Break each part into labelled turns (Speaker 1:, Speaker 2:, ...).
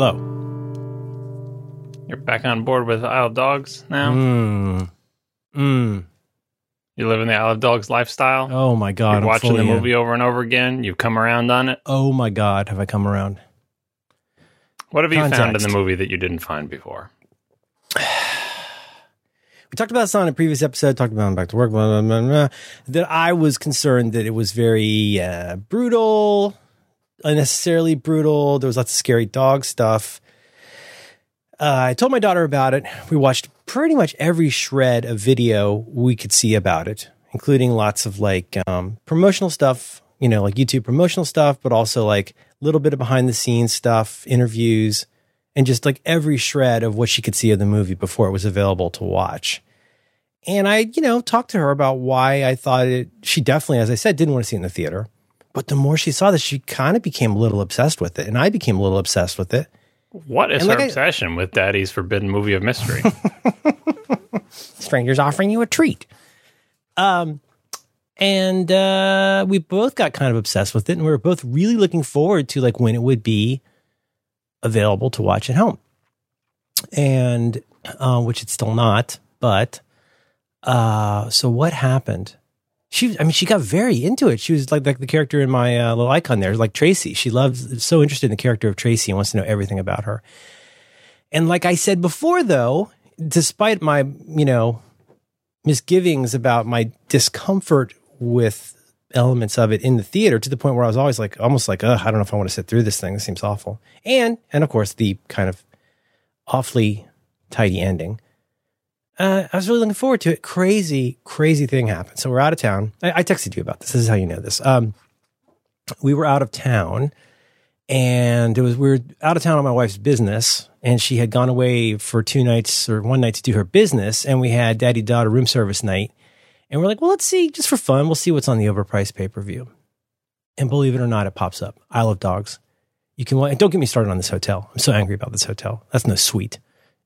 Speaker 1: Hello.
Speaker 2: You're back on board with Isle of Dogs now?
Speaker 1: Mm. Mm.
Speaker 2: You live in the Isle of Dogs lifestyle?
Speaker 1: Oh my God.
Speaker 2: You're
Speaker 1: I'm
Speaker 2: watching the
Speaker 1: in.
Speaker 2: movie over and over again? You've come around on it?
Speaker 1: Oh my God. Have I come around?
Speaker 2: What have you found in the movie that you didn't find before?
Speaker 1: We talked about this on a previous episode, talked about back to work, blah, blah, blah, that I was concerned that it was very uh, brutal, unnecessarily brutal. There was lots of scary dog stuff. Uh, I told my daughter about it. We watched pretty much every shred of video we could see about it, including lots of like um, promotional stuff, you know, like YouTube promotional stuff, but also like a little bit of behind the scenes stuff, interviews, and just like every shred of what she could see of the movie before it was available to watch. And I, you know, talked to her about why I thought it, she definitely, as I said, didn't want to see it in the theater. But the more she saw this, she kind of became a little obsessed with it. And I became a little obsessed with it.
Speaker 2: What is
Speaker 1: And
Speaker 2: her
Speaker 1: like I-
Speaker 2: obsession with Daddy's Forbidden Movie of Mystery?
Speaker 1: strangers offering you a treat. Um, and uh, we both got kind of obsessed with it, and we were both really looking forward to like when it would be available to watch at home, and uh, which it's still not. But uh, so what happened? She, I mean, she got very into it. She was like like the character in my uh, little icon there, like Tracy. She loves so interested in the character of Tracy and wants to know everything about her. And like I said before, though, despite my, you know, misgivings about my discomfort with elements of it in the theater to the point where I was always like, almost like, Ugh, I don't know if I want to sit through this thing. This seems awful. And, and of course, the kind of awfully tidy ending. Uh, I was really looking forward to it. Crazy, crazy thing happened. So we're out of town. I, I texted you about this. This is how you know this. Um, we were out of town and it was we were out of town on my wife's business and she had gone away for two nights or one night to do her business and we had daddy daughter room service night and we're like well let's see just for fun we'll see what's on the overpriced pay-per-view and believe it or not it pops up I love dogs you can don't get me started on this hotel i'm so angry about this hotel that's no suite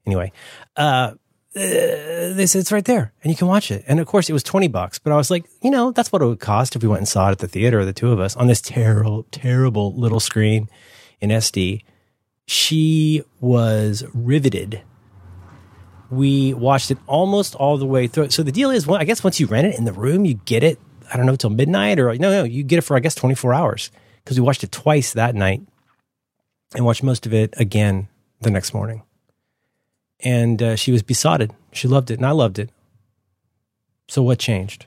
Speaker 1: anyway uh uh, they said it's right there and you can watch it. And of course it was 20 bucks, but I was like, you know, that's what it would cost if we went and saw it at the theater, the two of us on this terrible, terrible little screen in SD. She was riveted. We watched it almost all the way through. So the deal is, well, I guess once you rent it in the room, you get it, I don't know, till midnight or no, no, you get it for, I guess, 24 hours because we watched it twice that night and watched most of it again the next morning and uh, she was besotted. She loved it, and I loved it. So what changed?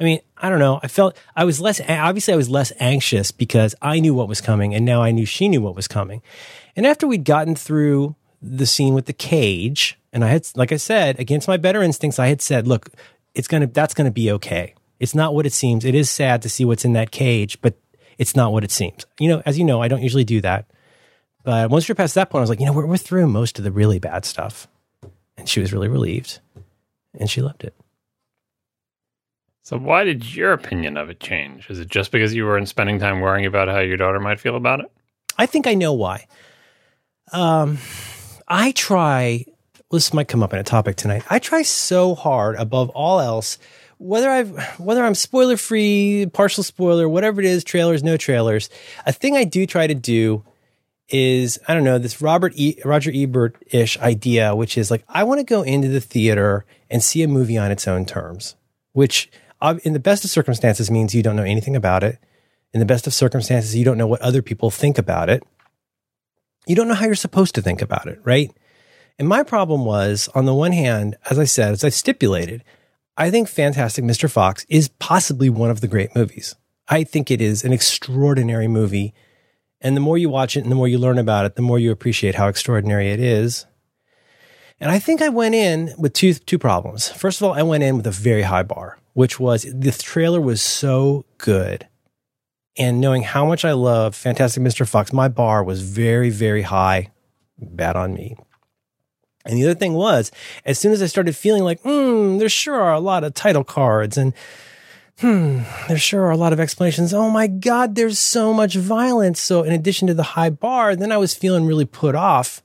Speaker 1: I mean, I don't know. I felt I was less obviously I was less anxious because I knew what was coming, and now I knew she knew what was coming. And after we'd gotten through the scene with the cage, and I had, like I said, against my better instincts, I had said, "Look, it's gonna that's gonna be okay. It's not what it seems. It is sad to see what's in that cage, but it's not what it seems." You know, as you know, I don't usually do that. But once you're past that point, I was like, you know, we're, we're through most of the really bad stuff. And she was really relieved and she loved it.
Speaker 2: so, why did your opinion of it change? Is it just because you weren't spending time worrying about how your daughter might feel about it?
Speaker 1: I think I know why. Um, I try, this might come up in a topic tonight. I try so hard above all else, whether I've, whether I'm spoiler free, partial spoiler, whatever it is, trailers, no trailers. A thing I do try to do is I don't know this Robert e- Roger Ebert ish idea, which is like I want to go into the theater and see a movie on its own terms, which in the best of circumstances means you don't know anything about it. In the best of circumstances, you don't know what other people think about it. You don't know how you're supposed to think about it, right? And my problem was, on the one hand, as I said, as I stipulated, I think Fantastic Mr. Fox is possibly one of the great movies. I think it is an extraordinary movie. And the more you watch it and the more you learn about it, the more you appreciate how extraordinary it is. And I think I went in with two, two problems. First of all, I went in with a very high bar, which was the trailer was so good. And knowing how much I love Fantastic Mr. Fox, my bar was very, very high. Bad on me. And the other thing was, as soon as I started feeling like, hmm, there sure are a lot of title cards and hmm, there sure are a lot of explanations. Oh my God, there's so much violence. So in addition to the high bar, then I was feeling really put off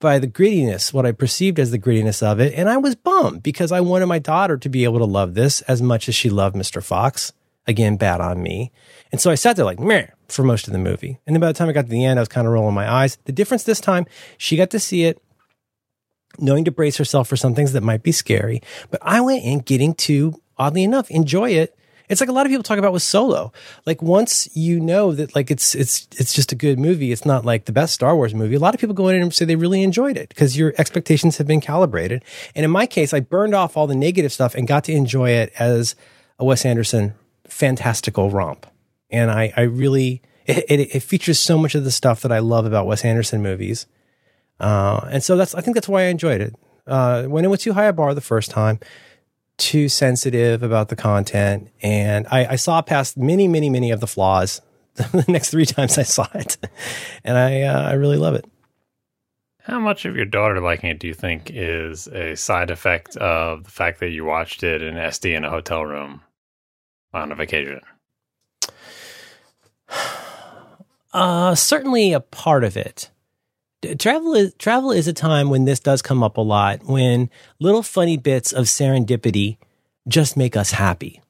Speaker 1: by the grittiness, what I perceived as the grittiness of it. And I was bummed because I wanted my daughter to be able to love this as much as she loved Mr. Fox. Again, bad on me. And so I sat there like, meh, for most of the movie. And then by the time I got to the end, I was kind of rolling my eyes. The difference this time, she got to see it knowing to brace herself for some things that might be scary. But I went in getting to, oddly enough, enjoy it. It's like a lot of people talk about with Solo. Like once you know that like it's it's it's just a good movie, it's not like the best Star Wars movie. A lot of people go in and say they really enjoyed it because your expectations have been calibrated. And in my case, I burned off all the negative stuff and got to enjoy it as a Wes Anderson fantastical romp. And I I really it, it, it features so much of the stuff that I love about Wes Anderson movies. Uh, and so that's, I think that's why I enjoyed it. Uh, went in with too high a bar the first time, too sensitive about the content. And I, I saw past many, many, many of the flaws the next three times I saw it. And I, uh, I really love it.
Speaker 2: How much of your daughter liking it do you think is a side effect of the fact that you watched it in SD in a hotel room on a vacation?
Speaker 1: Uh, certainly a part of it travel is travel is a time when this does come up a lot when little funny bits of serendipity just make us happy.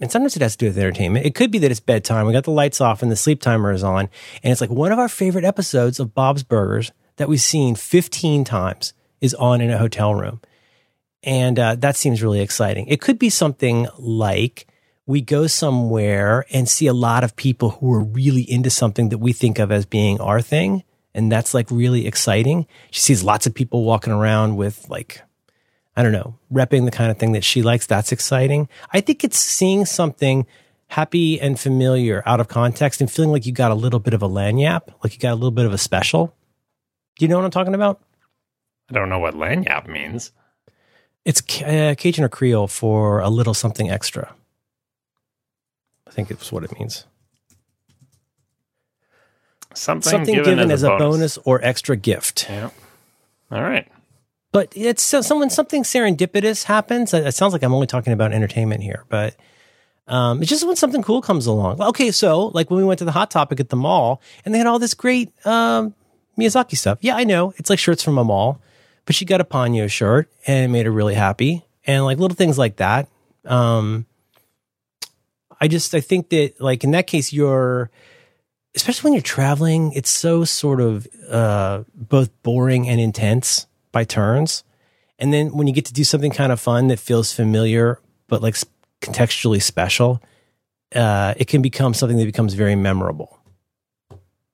Speaker 1: And sometimes it has to do with entertainment. It could be that it's bedtime. We got the lights off and the sleep timer is on. And it's like one of our favorite episodes of bob's burgers that we've seen 15 times is on in a hotel room. And uh, that seems really exciting. It could be something like we go somewhere and see a lot of people who are really into something that we think of as being our thing and that's like really exciting. She sees lots of people walking around with like, I don't know, repping the kind of thing that she likes. That's exciting. I think it's seeing something happy and familiar out of context and feeling like you got a little bit of a lagniappe, like you got a little bit of a special. Do you know what I'm talking about?
Speaker 2: I don't know what lagniappe means.
Speaker 1: It's uh, Cajun or Creole for a little something extra. I think it's what it means.
Speaker 2: Something,
Speaker 1: something
Speaker 2: given,
Speaker 1: given,
Speaker 2: as,
Speaker 1: as, a, bonus. bonus. or extra gift.
Speaker 2: Yeah. All right.
Speaker 1: But it's so, someone something serendipitous happens. It sounds like I'm only talking about entertainment here, but um, it's just when something cool comes along. Okay, so like when we went to the Hot Topic at the mall, and they had all this great um, Miyazaki stuff. Yeah, I know it's like shirts from a mall, but she got a Ponyo shirt, and it made her really happy, and like little things like that. Um, I just I think that like in that case, you're especially when you're traveling, it's so sort of uh, both boring and intense by turns. And then when you get to do something kind of fun that feels familiar but like contextually special, uh, it can become something that becomes very memorable.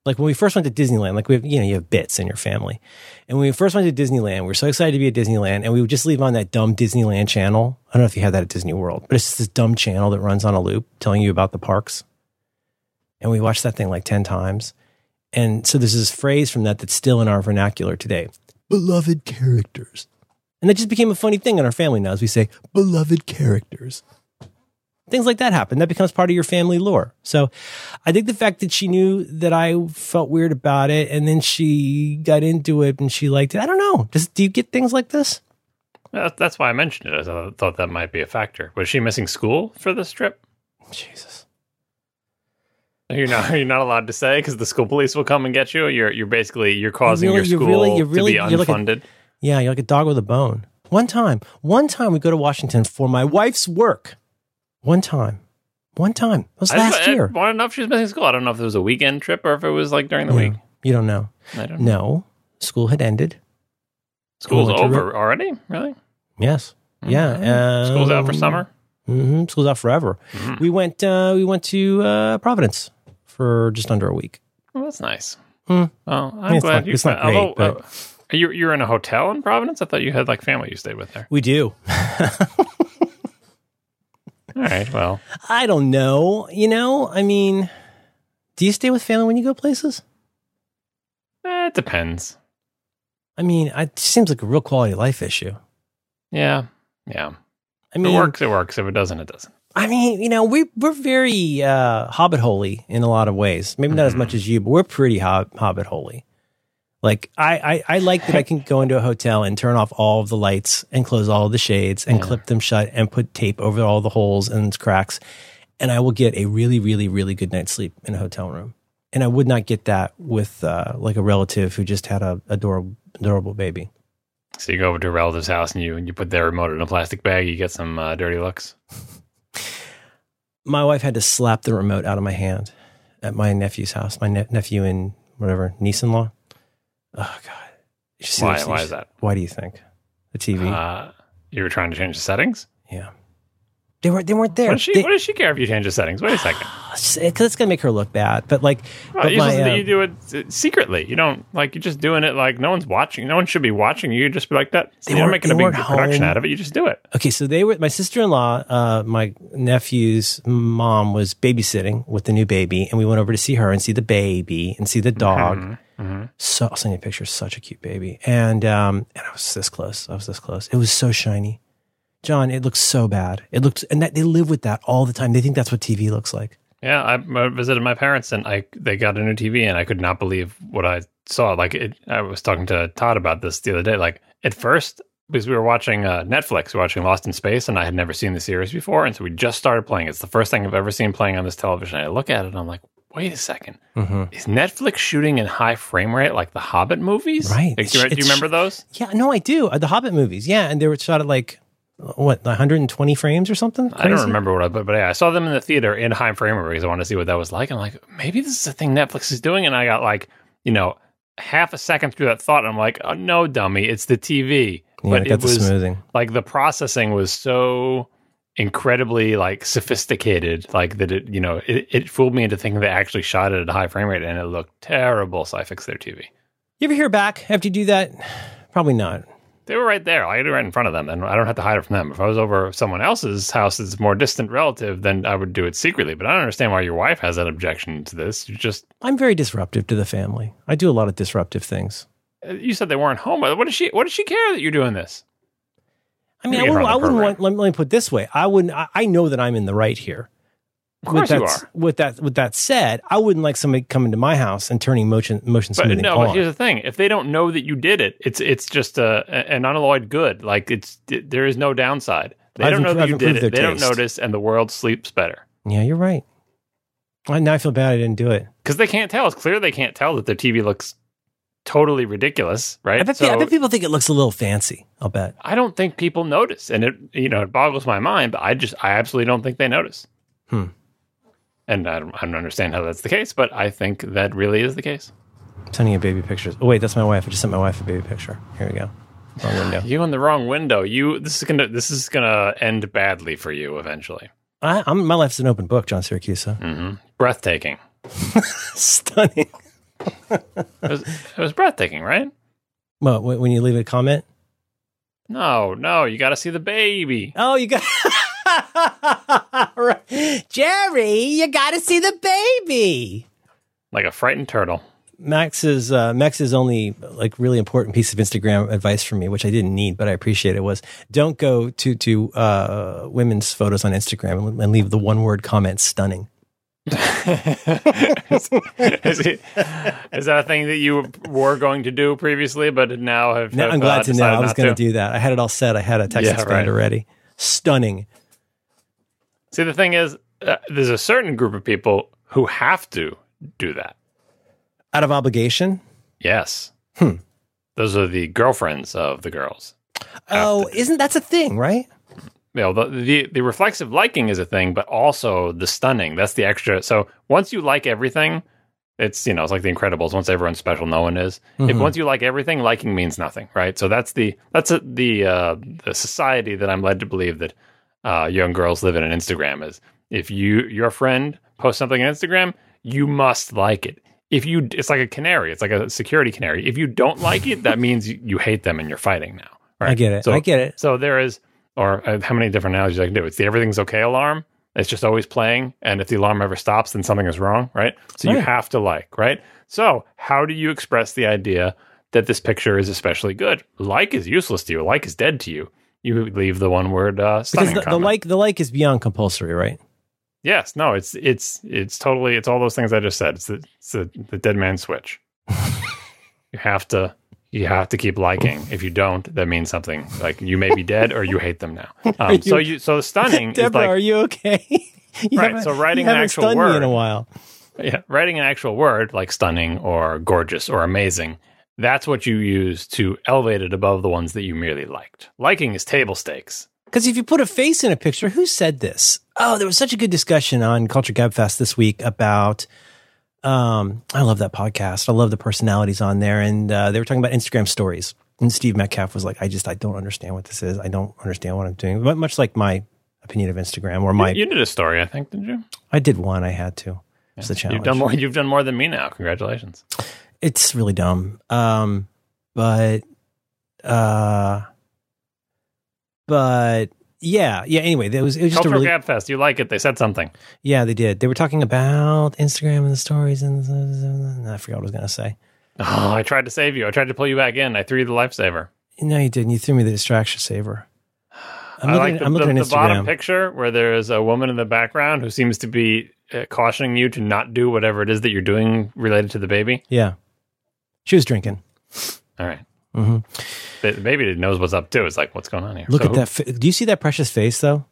Speaker 1: Like when we first went to Disneyland, like we have, you know, you have bits in your family. And when we first went to Disneyland, we were so excited to be at Disneyland and we would just leave on that dumb Disneyland channel. I don't know if you had that at Disney World, but it's just this dumb channel that runs on a loop telling you about the parks and we watched that thing like 10 times. And so there's this phrase from that that's still in our vernacular today beloved characters. And that just became a funny thing in our family now as we say beloved characters. Things like that happen. That becomes part of your family lore. So I think the fact that she knew that I felt weird about it and then she got into it and she liked it. I don't know. Does, do you get things like this?
Speaker 2: That's why I mentioned it. I thought that might be a factor. Was she missing school for this trip?
Speaker 1: Jesus.
Speaker 2: You're not you're not allowed to say because the school police will come and get you. You're you're basically you're causing
Speaker 1: really,
Speaker 2: your school
Speaker 1: really, really,
Speaker 2: to be unfunded.
Speaker 1: Like a, yeah, you're like a dog with a bone. One time, one time we go to Washington for my wife's work. One time, one time. It was
Speaker 2: I
Speaker 1: last
Speaker 2: just,
Speaker 1: year.
Speaker 2: I want to know if she was missing school. I don't know if it was a weekend trip or if it was like during the
Speaker 1: yeah,
Speaker 2: week.
Speaker 1: You don't know.
Speaker 2: I don't. know.
Speaker 1: No, school had ended.
Speaker 2: School's over re- already. Really?
Speaker 1: Yes. Mm-hmm. Yeah.
Speaker 2: Um, School's out for summer.
Speaker 1: Mm-hmm. School's out forever. Mm-hmm. We went. Uh, we went to uh, Providence for just under a week.
Speaker 2: Well, that's nice.
Speaker 1: Hmm.
Speaker 2: Well, I'm
Speaker 1: I mean,
Speaker 2: glad
Speaker 1: not,
Speaker 2: you.
Speaker 1: It's not great,
Speaker 2: although,
Speaker 1: but
Speaker 2: uh, you you're in a hotel in Providence. I thought you had like family you stayed with there.
Speaker 1: We do.
Speaker 2: All right. Well,
Speaker 1: I don't know. You know, I mean, do you stay with family when you go places?
Speaker 2: eh, it depends.
Speaker 1: I mean, it seems like a real quality of life issue.
Speaker 2: Yeah. Yeah.
Speaker 1: I mean,
Speaker 2: it works. It works. If it doesn't, it doesn't.
Speaker 1: I mean, you know, we we're very uh, Hobbit holy in a lot of ways. Maybe not mm-hmm. as much as you, but we're pretty hob- Hobbit holy. Like I, I, I like that I can go into a hotel and turn off all of the lights and close all of the shades and yeah. clip them shut and put tape over all the holes and cracks, and I will get a really, really, really good night's sleep in a hotel room. And I would not get that with uh, like a relative who just had a adorable, adorable baby.
Speaker 2: So you go over to a relative's house and you and you put their remote in a plastic bag. You get some uh, dirty looks.
Speaker 1: my wife had to slap the remote out of my hand at my nephew's house. My ne- nephew and whatever niece-in-law. Oh God! You see-
Speaker 2: Why? Why is that?
Speaker 1: Why do you think the TV?
Speaker 2: Uh, you were trying to change the settings.
Speaker 1: yeah, they weren't. They weren't there.
Speaker 2: What does she?
Speaker 1: They-
Speaker 2: what does she care if you change the settings? Wait a second.
Speaker 1: Because it's gonna make her look bad. But like,
Speaker 2: Well,
Speaker 1: but
Speaker 2: you,
Speaker 1: my,
Speaker 2: just-
Speaker 1: uh,
Speaker 2: you do it secretly. You don't like you're just doing it like no one's watching. No one should be watching. You just be like that.
Speaker 1: They
Speaker 2: you don't
Speaker 1: weren't-
Speaker 2: make it a big production
Speaker 1: home.
Speaker 2: out of it. You just do it.
Speaker 1: okay, so they were my sister in law. Uh, my nephew's mom was babysitting with the new baby, and we went over to see her and see the baby and see the dog.
Speaker 2: Mm-hmm.
Speaker 1: So I'll send you a picture. Such a cute baby, and um, and I was this close. I was this close. It was so shiny. John, it looks so bad. It looks, and that they live with that all the time. They think that's what TV looks like.
Speaker 2: Yeah, I, visited my parents and I they got a new TV and I could not believe what I saw. Like it, I was talking to Todd about this the other day. Like at first, because we were watching uh, Netflix, we were watching Lost in Space, and I had never seen the series before, and so we just started playing. It's the first thing I've ever seen playing on this television. I look at it and I'm like, wait a 2nd
Speaker 1: Mhm.
Speaker 2: is Netflix shooting in high frame rate like the Hobbit movies?
Speaker 1: Right.
Speaker 2: Like, do, you, do you remember those?
Speaker 1: Yeah, no, I do. Uh, The Hobbit movies, yeah, and they were shot at like what 120 frames or something.
Speaker 2: I don't remember what I, but, but yeah, I saw them in the theater in high frame rate because I wanted to see what that was like. I'm like, maybe this is a thing Netflix is doing, and I got like, you know, half a second through that thought, and I'm like, oh no, dummy, it's the TV.
Speaker 1: Yeah,
Speaker 2: but it was
Speaker 1: smoothing.
Speaker 2: like the processing was so incredibly like sophisticated, like that it, you know, it, it fooled me into thinking they actually shot it at a high frame rate, and it looked terrible. So I fixed their TV.
Speaker 1: You ever hear back after you do that? Probably not.
Speaker 2: They were right there. I had it right in front of them, and I don't have to hide it from them. If I was over someone else's house that's a more distant relative, then I would do it secretly. But I don't understand why your wife has that objection to this. You just
Speaker 1: I'm very disruptive to the family. I do a lot of disruptive things.
Speaker 2: Uh, you said they weren't home. What does she? What does she care that you're doing this?
Speaker 1: I mean, I wouldn't, I wouldn't want. Let me, let me put it this way: I wouldn't. I, I know that I'm in the right here.
Speaker 2: Of course
Speaker 1: with
Speaker 2: you
Speaker 1: that,
Speaker 2: are.
Speaker 1: With that, with that said, I wouldn't like somebody coming to my house and turning motion motion
Speaker 2: But
Speaker 1: smoothing
Speaker 2: no,
Speaker 1: on.
Speaker 2: but here's the thing: if they don't know that you did it, it's it's just a, an unalloyed good. Like it's there is no downside. They
Speaker 1: I've
Speaker 2: don't know that you did it. They don't notice, and the world sleeps better
Speaker 1: yeah, you're right. I, now I feel bad I didn't do it.
Speaker 2: because they can't tell. It's clear they can't tell that their TV looks totally ridiculous, right?
Speaker 1: I bet,
Speaker 2: So-
Speaker 1: I bet people think it looks a little fancy. I'll bet.
Speaker 2: I don't think people notice, and it you know it boggles my mind. But I just I absolutely don't think they notice.
Speaker 1: Hmm.
Speaker 2: And I don't, I don't understand how that's the case, but I think that really is the case.
Speaker 1: I'm sending you baby pictures. Oh wait, that's my wife. I just sent my wife a baby picture. Here we go. Wrong window.
Speaker 2: You in the wrong window. You this is gonna this is gonna end badly for you eventually.
Speaker 1: I, I'm, my life's an open book, John Siracusa.
Speaker 2: hmm Breathtaking.
Speaker 1: Stunning.
Speaker 2: It was, it was breathtaking, right?
Speaker 1: Well, when when you leave a comment,
Speaker 2: No, no, you got to see the baby.
Speaker 1: oh, you got. Right. Jerry, you got to see the baby.
Speaker 2: Like a frightened turtle.
Speaker 1: Max's uh, Max's only like really important piece of Instagram advice for me, which I didn't need, but I appreciate it, was don't go to to uh, women's photos on Instagram and, and leave the one word comment stunning.
Speaker 2: is, is it- is that a thing that you were going to do previously, but now have?
Speaker 1: Now,
Speaker 2: have,
Speaker 1: I'm
Speaker 2: uh,
Speaker 1: glad to know I was going to do that. I had it all set. I had a text
Speaker 2: Yeah,
Speaker 1: expander
Speaker 2: right.
Speaker 1: ready. Stunning.
Speaker 2: See, the thing is, uh, there's a certain group of people who have to do that.
Speaker 1: Out of obligation.
Speaker 2: Yes.
Speaker 1: Hmm.
Speaker 2: Those are the girlfriends of the girls.
Speaker 1: Oh, isn't that's a thing, right?
Speaker 2: You know, the, the the reflexive liking is a thing, but also the stunning. That's the extra. So once you like everything, it's you know it's like the Incredibles. Once everyone's special, no one is. If
Speaker 1: Mhm.
Speaker 2: once you like everything, liking means nothing, right? So that's the that's a, the uh, the society that I'm led to believe that uh, young girls live in on Instagram is. If you your friend posts something on Instagram, you must like it. If you, it's like a canary. It's like a security canary. If you don't like it, that means you, hate them and you're fighting now. Right?
Speaker 1: I get it.
Speaker 2: So,
Speaker 1: I get it.
Speaker 2: so there is, or uh, how many different analogies I can do? It's the everything's okay alarm. It's just always playing, and if the alarm ever stops, then something is wrong, right? So you have to like, right? So how do you express the idea that this picture is especially good? Like is useless to you. Like is dead to you. You leave the one word uh,
Speaker 1: Because
Speaker 2: stunning
Speaker 1: the, the like the like is beyond compulsory, right?
Speaker 2: Yes, no, it's it's it's totally it's all those things I just said. It's the it's the, the dead man switch. you have to you have to keep liking. If you don't, that means something. Like you may be dead or you hate them now. Um, so you so stunning is
Speaker 1: Deborah,
Speaker 2: like
Speaker 1: are you okay? You
Speaker 2: Right, so writing
Speaker 1: you
Speaker 2: an actual word.
Speaker 1: in a while.
Speaker 2: yeah, writing an actual word like stunning or gorgeous or amazing. That's what you use to elevate it above the ones that you merely liked. Liking is table stakes.
Speaker 1: Because if you put a face in a picture, who said this? Oh, there was such a good discussion on Culture Gabfest this week about. Um, I love that podcast. I love the personalities on there, and uh, they were talking about Instagram stories. And Steve Metcalf was like, "I just I don't understand what this is. I don't understand what I'm doing." But much like my opinion of Instagram or my,
Speaker 2: You did a story, I think, didn't you?
Speaker 1: I did one. I had to. It's the challenge.
Speaker 2: You've done more. You've done more than me now. Congratulations.
Speaker 1: It's really dumb. Um, but, uh, but yeah, yeah. Anyway, it was it was just a
Speaker 2: Cultural
Speaker 1: really
Speaker 2: Gab Fest. You like it? They said something.
Speaker 1: yeah. They did. They were talking about Instagram and the stories and, and I forgot what I was gonna say.
Speaker 2: Oh, I tried to save you. I tried to pull you back in. I threw you the lifesaver.
Speaker 1: No, you didn't. You threw me the distraction saver. I'm
Speaker 2: I
Speaker 1: looking,
Speaker 2: like the,
Speaker 1: I'm looking
Speaker 2: the,
Speaker 1: at
Speaker 2: the bottom picture where there is a woman in the background who seems to be uh, cautioning you to not do whatever it is that you're doing related to the baby.
Speaker 1: Yeah, she was drinking.
Speaker 2: All right.
Speaker 1: hmm
Speaker 2: The the baby knows what's up too. It's like, what's going on here?
Speaker 1: Look
Speaker 2: So
Speaker 1: at that. Fa- Do you see that precious face though?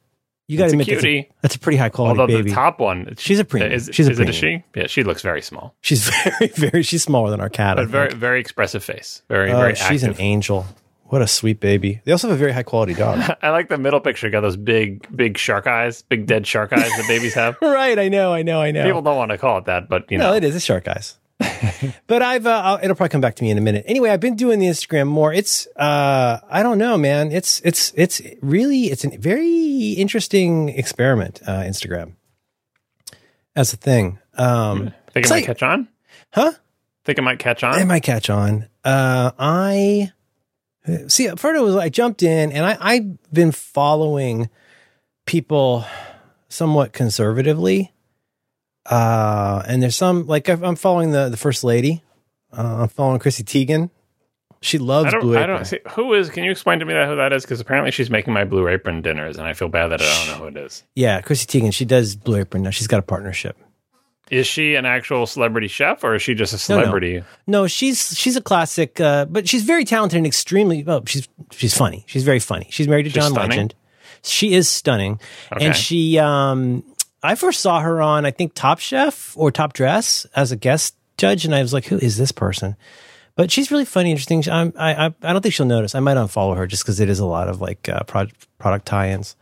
Speaker 1: You got to
Speaker 2: a
Speaker 1: admit that's a, that's a pretty high quality
Speaker 2: Although
Speaker 1: baby.
Speaker 2: the top one,
Speaker 1: She's a premium.
Speaker 2: Is,
Speaker 1: She's a
Speaker 2: is it a
Speaker 1: premium.
Speaker 2: she? Yeah, she looks very small,
Speaker 1: She's very, very. She's smaller than our cat. I
Speaker 2: but very,
Speaker 1: think.
Speaker 2: very expressive face. Very,
Speaker 1: Oh,
Speaker 2: very
Speaker 1: she's an angel. What a sweet baby. They also have a very high quality dog.
Speaker 2: I like the middle picture. Got those big, big shark eyes, big dead shark eyes that babies have.
Speaker 1: right. I know. I know. I know.
Speaker 2: People don't want to call it that, but you know, no,
Speaker 1: it is. It's shark eyes. but I've, uh, I'll, it'll probably come back to me in a minute. Anyway, I've been doing the Instagram more. It's, uh, I don't know, man. It's, it's, it's really, it's a very interesting experiment, uh, Instagram as a thing. Um,
Speaker 2: think it might
Speaker 1: like-
Speaker 2: catch on.
Speaker 1: huh?
Speaker 2: Think it might catch on.
Speaker 1: It might catch on. Uh, I see. Part of it was I jumped in, and I, I've been following people somewhat conservatively. Uh, and there's some like I've- I'm following the the first lady. Uh, I'm following Chrissy Teigen. She loves
Speaker 2: I don't.
Speaker 1: Blue
Speaker 2: I don't see who is. Can you explain to me that who that is? Because apparently she's making my Blue Apron dinners, and I feel bad that I don't know who it is.
Speaker 1: Yeah, Chrissy Teigen. She does Blue Apron now. She's got a partnership.
Speaker 2: Is she an actual celebrity chef, or is she just a
Speaker 1: No, no.
Speaker 2: celebrity?
Speaker 1: No, she's she's a classic, uh, but she's very talented and extremely. Oh, she's she's funny. She's very funny. She's married to
Speaker 2: She's
Speaker 1: John
Speaker 2: stunning?
Speaker 1: Legend. She is stunning,
Speaker 2: Okay.
Speaker 1: and she. Um, I first saw her on I think Top Chef or Top Dress as a guest judge, and I was like, "Who is this person?" But she's really funny, interesting. I'm, I, I I don't think she'll notice. I might unfollow her just because it is a lot of like uh, product product tie-ins.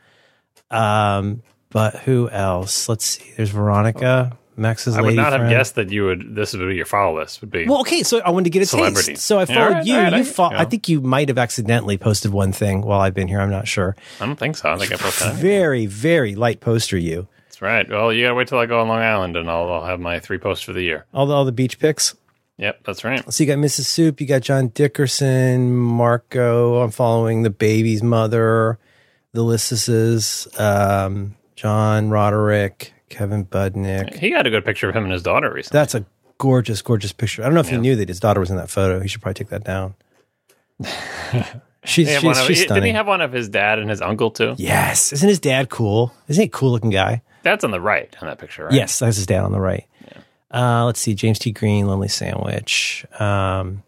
Speaker 1: Um, but who else? Let's see. There's Veronica, Max's
Speaker 2: I would
Speaker 1: lady
Speaker 2: not have guessed that you would. This would be your follow list. Would be
Speaker 1: Well, okay, so I wanted to get a
Speaker 2: Celebrity.
Speaker 1: taste. So I
Speaker 2: Yeah,
Speaker 1: followed
Speaker 2: all right,
Speaker 1: you.
Speaker 2: all right,
Speaker 1: you
Speaker 2: I-
Speaker 1: fo-
Speaker 2: yeah.
Speaker 1: I think you might have accidentally posted one thing while I've been here. I'm not sure.
Speaker 2: I don't think so. I think I posted. anything.
Speaker 1: Very, very light poster. You
Speaker 2: That's right. Well, you gotta wait till I go on Long Island, and I'll, I'll have my three posts for the year.
Speaker 1: all the all the beach pics.
Speaker 2: Yep, that's right.
Speaker 1: So you got Mrs. Soup. You got John Dickerson, Marco. I'm following the baby's mother, the Lysses, um, John Roderick, Kevin Budnik.
Speaker 2: He got a good picture of him and his daughter recently.
Speaker 1: That's a gorgeous, gorgeous picture. I don't know if
Speaker 2: Yeah.
Speaker 1: you knew that his daughter was in that photo. He should probably take that down. she's
Speaker 2: He
Speaker 1: she's,
Speaker 2: of-
Speaker 1: she's stunning.
Speaker 2: didn't he have one of his dad and his uncle too?
Speaker 1: Yes. Isn't his dad cool? Isn't he a cool looking guy?
Speaker 2: That's on the right on that picture, right?
Speaker 1: Yes, that's his dad on the right. Uh, let's see, James T. Green, Lonely Sandwich. Um,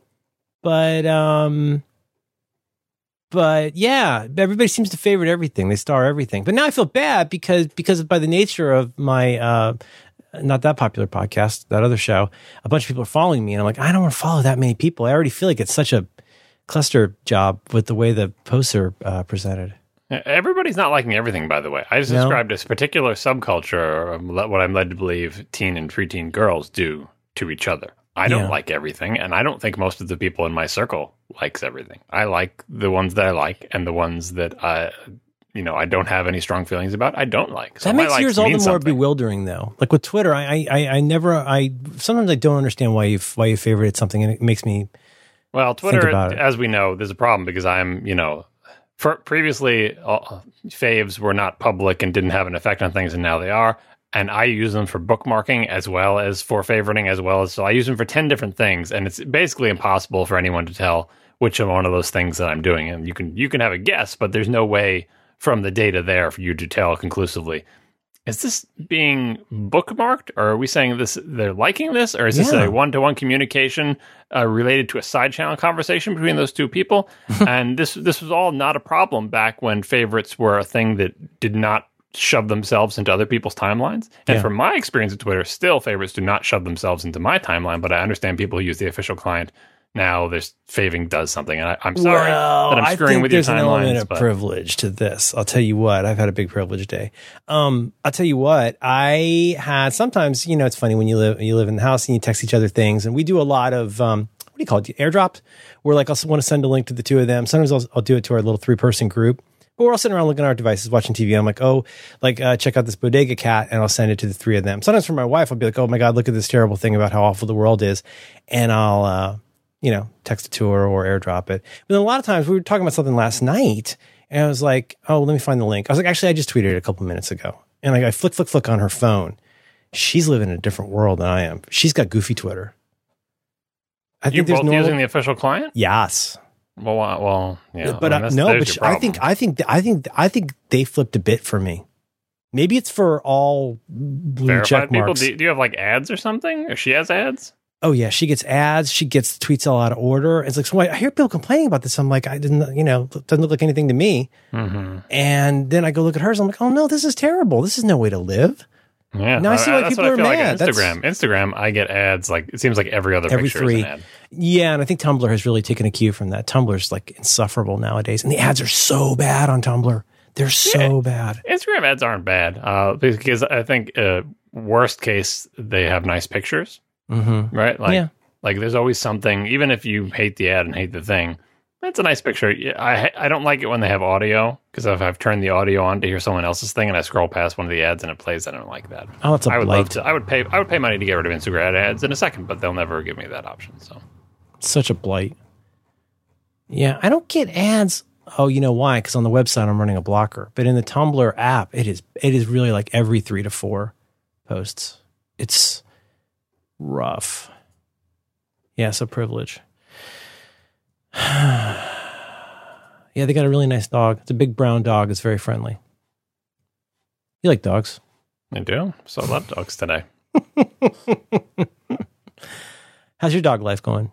Speaker 1: but um, but yeah, everybody seems to favorite everything. They star everything. But now I feel bad because because by the nature of my uh, not that popular podcast, that other show, a bunch of people are following me, and I'm like, I don't want to follow that many people. I already feel like it's such a cluster job with the way the posts are uh, presented.
Speaker 2: Everybody's not liking everything, by the way. I just
Speaker 1: No.
Speaker 2: described this particular subculture, of what I'm led to believe teen and preteen girls do to each other. I don't
Speaker 1: Yeah.
Speaker 2: like everything, and I don't think most of the people in my circle likes everything. I like the ones that I like, and the ones that I, you know, I don't have any strong feelings about. I don't like. So
Speaker 1: that makes yours all the more
Speaker 2: something.
Speaker 1: bewildering, though. Like with Twitter, I, I, I, never, I sometimes I don't understand why you why you favorited something, and it makes me
Speaker 2: Well, Twitter, as we know, there's a problem because I'm, you know, for, previously uh, faves were not public and didn't have an effect on things, and now they are. And I use them for bookmarking as well as for favoriting, as well as so I use them for ten different things, and it's basically impossible for anyone to tell which of one of those things that I'm doing. And you can you can have a guess, but there's no way from the data there for you to tell conclusively. Is this being bookmarked, or are we saying this they're liking this, or is this a one-to-one communication uh, related to a side channel conversation between those two people? and this this was all not a problem back when favorites were a thing that did not shove themselves into other people's timelines. And
Speaker 1: Yeah.
Speaker 2: from my experience with Twitter, still favorites do not shove themselves into my timeline. But I understand people who use the official client now this faving does something. And I, I'm sorry
Speaker 1: well,
Speaker 2: that I'm
Speaker 1: I
Speaker 2: screwing with your
Speaker 1: there's an element of
Speaker 2: but
Speaker 1: privilege to this. I'll tell you what. I've had a big privilege day. Um, I'll tell you what. I had sometimes. You know, it's funny when you live you live in the house and you text each other things, and we do a lot of um, what do you call it? Airdrops. Where like I'll want to send a link to the two of them. Sometimes I'll, I'll do it to our little three person group. But we're all sitting around looking at our devices, watching TV. I'm like, oh, like uh, check out this bodega cat, and I'll send it to the three of them. Sometimes for my wife, I'll be like, oh my god, look at this terrible thing about how awful the world is, and I'll uh, you know text it to her or airdrop it. But then a lot of times we were talking about something last night, and I was like, oh, let me find the link. I was like, actually, I just tweeted it a couple minutes ago, and like I flick, flick, flick on her phone. She's living in a different world than I am. She's got goofy Twitter. I
Speaker 2: you both using the official client.
Speaker 1: yes.
Speaker 2: Well, uh, well, yeah.
Speaker 1: but
Speaker 2: I
Speaker 1: uh,
Speaker 2: mean, that's-
Speaker 1: no, but I think. I think I think I think they flipped a bit for me. Maybe it's for all blue
Speaker 2: verified
Speaker 1: check
Speaker 2: people.
Speaker 1: marks.
Speaker 2: Do, do you have like ads or something? Or she has ads?
Speaker 1: Oh yeah, she gets ads. She gets tweets all out of order. It's like so I hear people complaining about this. I'm like, I didn't, you know, it doesn't look like anything to me.
Speaker 2: Mm-hmm.
Speaker 1: And then I go look at hers. I'm like, oh no, this is terrible. This is no way to live.
Speaker 2: Yeah.
Speaker 1: Now I see why people are mad.
Speaker 2: Like on
Speaker 1: That's-
Speaker 2: Instagram. Instagram, I get ads like it seems like every other
Speaker 1: Every
Speaker 2: picture
Speaker 1: three.
Speaker 2: is an ad.
Speaker 1: Yeah, and I think Tumblr has really taken a cue from that. Tumblr's like insufferable nowadays, and the ads are so bad on Tumblr. They're so bad.
Speaker 2: Instagram ads aren't bad uh, because I think uh, worst case they have nice pictures,
Speaker 1: Mm-hmm.
Speaker 2: right? Like,
Speaker 1: Yeah.
Speaker 2: like there's always something. Even if you hate the ad and hate the thing, that's a nice picture. I I don't like it when they have audio because if I've turned the audio on to hear someone else's thing and I scroll past one of the ads and it plays, I don't like that.
Speaker 1: Oh, it's a
Speaker 2: I would
Speaker 1: blight.
Speaker 2: love to. I would pay. I would pay money to get rid of Instagram ads in a second, but they'll never give me that option. So
Speaker 1: such a blight. Yeah, I don't get ads. Oh, you know why? Because on the website I'm running a blocker, but in the Tumblr app, it is it is really like every three to four posts. It's rough. Yeah, so privilege. yeah, they got a really nice dog. It's a big brown dog. It's very friendly. You like dogs?
Speaker 2: I do. So I love dogs today.
Speaker 1: How's your dog life going?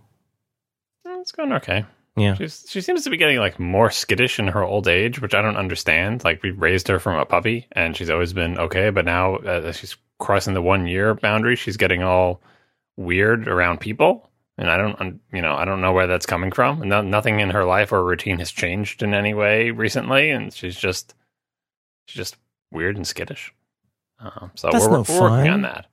Speaker 2: Mm, It's going okay.
Speaker 1: Yeah.
Speaker 2: She's she seems to be getting like more skittish in her old age, which I don't understand. Like we raised her from a puppy, and she's always been okay. But now uh, she's crossing the one year boundary, she's getting all weird around people, and I don't, un- you know, I don't know where that's coming from. No, nothing in her life or routine has changed in any way recently, and she's just she's just weird and skittish. Uh, so
Speaker 1: That's
Speaker 2: we're,
Speaker 1: no
Speaker 2: we're working on that.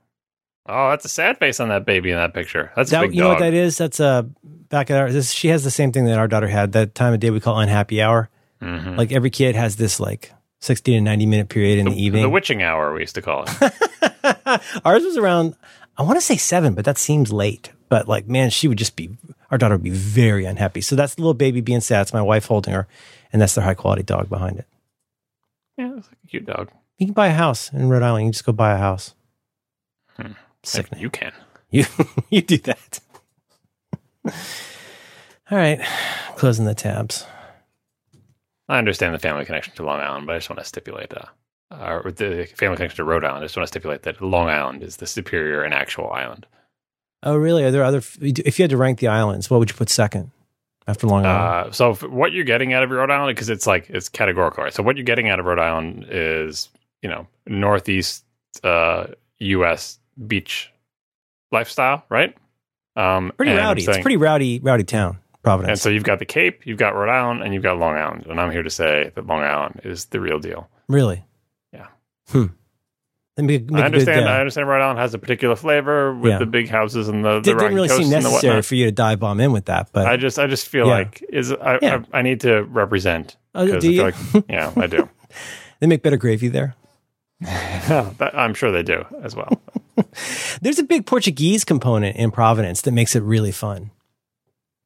Speaker 2: Oh, that's a sad face on that baby in that picture. That's a
Speaker 1: That, you know what that is? That's a back at our. This, she has the same thing that our daughter had. That time of day we call unhappy hour.
Speaker 2: Mhm.
Speaker 1: Like every kid has this like sixty to ninety minute period in the,
Speaker 2: the
Speaker 1: evening.
Speaker 2: The witching hour, we used to call it.
Speaker 1: Ours was around. I want to say seven, but that seems late. But like, man, she would just be. Our daughter would be very unhappy. So that's the little baby being sad. It's my wife holding her, and that's their high quality dog behind it.
Speaker 2: Yeah, it's like a cute dog.
Speaker 1: You can buy a house in Rhode Island. You can just go buy a house.
Speaker 2: Hmm.
Speaker 1: Sickening.
Speaker 2: You can.
Speaker 1: You you do that. All right, closing the tabs.
Speaker 2: I understand the family connection to Long Island, but I just want to stipulate, uh, uh, or the family connection to Rhode Island. I just want to stipulate that Long Island is the superior and actual island.
Speaker 1: Oh, really? Are there other? If you had to rank the islands, what would you put second after Long Island?
Speaker 2: Uh, so what you're getting out of Rhode Island, because it's like it's categorical, right? So what you're getting out of Rhode Island is, you know, northeast uh, U.S. beach lifestyle, right? Um,
Speaker 1: pretty rowdy. It's pretty rowdy, rowdy town, Providence.
Speaker 2: And so you've got the Cape, you've got Rhode Island, and you've got Long Island. And I'm here to say that Long Island is the real deal.
Speaker 1: really?
Speaker 2: Yeah.
Speaker 1: Hmm. Me make
Speaker 2: I understand.
Speaker 1: Good, uh,
Speaker 2: I understand. Rhode Island has a particular flavor with
Speaker 1: Yeah.
Speaker 2: the big houses and the, the
Speaker 1: It didn't really seem
Speaker 2: coasts and the
Speaker 1: necessary for you to dive bomb in with that, but
Speaker 2: I just, I just feel
Speaker 1: Yeah.
Speaker 2: like is I,
Speaker 1: Yeah.
Speaker 2: I, I need to represent.
Speaker 1: Oh, do you?
Speaker 2: like, yeah, I do.
Speaker 1: they make better gravy there.
Speaker 2: That- I'm sure they do as well.
Speaker 1: There's a big Portuguese component in Providence that makes it really fun.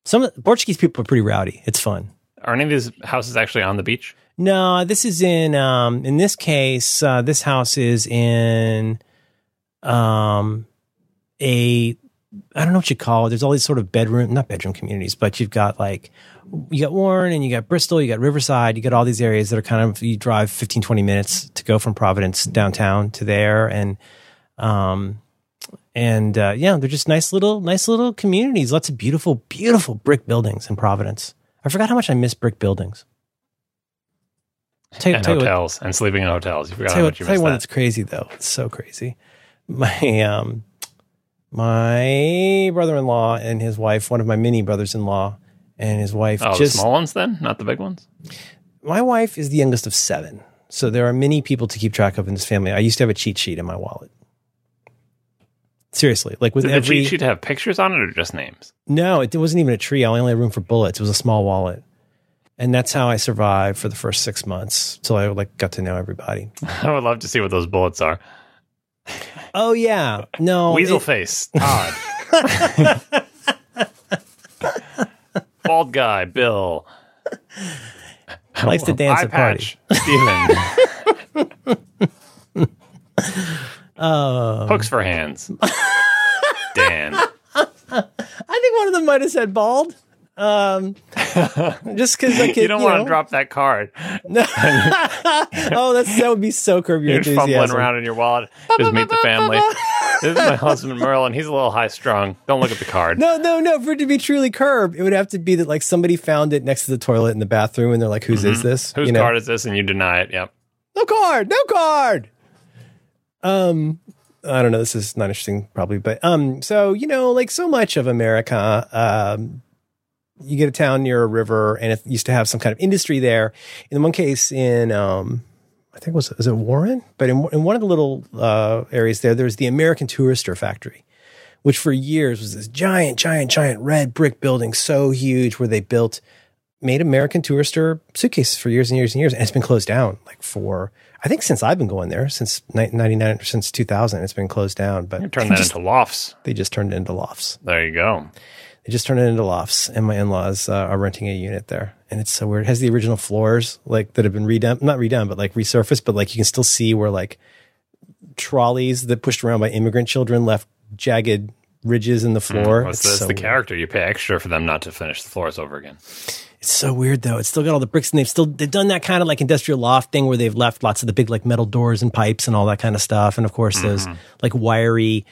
Speaker 1: Some of- Portuguese people are pretty rowdy. It's fun.
Speaker 2: Are any of these houses actually on the beach?
Speaker 1: No, this is in um in this case, uh this house is in um a I don't know what you call it. There's all these sort of bedroom not bedroom communities, but you've got like you got Warren and you got Bristol, you got Riverside, you got all these areas that are kind of you drive 15 20 minutes to go from Providence downtown to there and um and uh, yeah, they're just nice little nice little communities. Lots of beautiful beautiful brick buildings in Providence. I forgot how much I miss brick buildings. Tell,
Speaker 2: And
Speaker 1: tell you what-
Speaker 2: hotels and sleeping in hotels. You forgot how
Speaker 1: you,
Speaker 2: much you
Speaker 1: tell you
Speaker 2: missed
Speaker 1: one
Speaker 2: that.
Speaker 1: that's crazy though. It's so crazy. My um My brother-in-law and his wife, one of my mini brothers-in-law and his wife,
Speaker 2: Oh,
Speaker 1: just
Speaker 2: the small ones then, not the big ones.
Speaker 1: my wife is the youngest of seven. So there are many people to keep track of in this family. I used to have a cheat sheet in my wallet. Seriously, like with
Speaker 2: Did
Speaker 1: every
Speaker 2: the cheat sheet have pictures on it or just names?
Speaker 1: no, it wasn't even a tree. I only had room for bullets. It was a small wallet, and that's how I survived for the first six months till I like got to know everybody.
Speaker 2: I would love to see what those bullets are.
Speaker 1: Oh yeah, no,
Speaker 2: Weasel
Speaker 1: it-
Speaker 2: face, Todd. Bald guy, Bill.
Speaker 1: likes to dance
Speaker 2: Eye
Speaker 1: at party.
Speaker 2: Steven.
Speaker 1: Uh,
Speaker 2: Hooks for hands. Dan.
Speaker 1: I think one of them might have said bald. Um, just because like
Speaker 2: You don't want to drop that card.
Speaker 1: oh, that's that would be so curb your
Speaker 2: You're fumbling
Speaker 1: enthusiasm.
Speaker 2: around in your wallet. Just meet the family. This is my husband Merlin. He's a little high strung. Don't look at the card.
Speaker 1: No, no, no. For it to be truly curb, it would have to be that like somebody found it next to the toilet in the bathroom, and they're like, "Whose is this?"
Speaker 2: Whose
Speaker 1: You know?
Speaker 2: card is this? And you deny it. Yep.
Speaker 1: No card. No card. Um, I don't know. This is not interesting, probably, but um, so you know, like so much of America, um, you get a town near a river, and it used to have some kind of industry there. In one case, in um, I think it was was it Warren, but in in one of the little uh, areas there, there was the American Tourister factory, which for years was this giant, giant, giant red brick building, so huge, where they built made American Tourister suitcases for years and years and years, and it's been closed down like for I think since I've been going there since ninety nine since two thousand, it's been closed down. But
Speaker 2: Turn
Speaker 1: they
Speaker 2: that
Speaker 1: just,
Speaker 2: into lofts.
Speaker 1: they just turned it into lofts.
Speaker 2: There you go.
Speaker 1: They just turned it into lofts, and my in laws uh, are renting a unit there, and it's so weird. It has the original floors like that have been redone, not redone, but like resurfaced, but like you can still see where like trolleys that pushed around by immigrant children left jagged ridges in the floor.
Speaker 2: What's
Speaker 1: It's
Speaker 2: this?
Speaker 1: so
Speaker 2: the
Speaker 1: weird.
Speaker 2: character. You pay extra for them not to finish the floors over again.
Speaker 1: It's so weird though. It's still got all the bricks and they've still they've done that kind of like industrial loft thing where they've left lots of the big like metal doors and pipes and all that kind of stuff. And of course those
Speaker 2: Mm-hmm.
Speaker 1: like wiry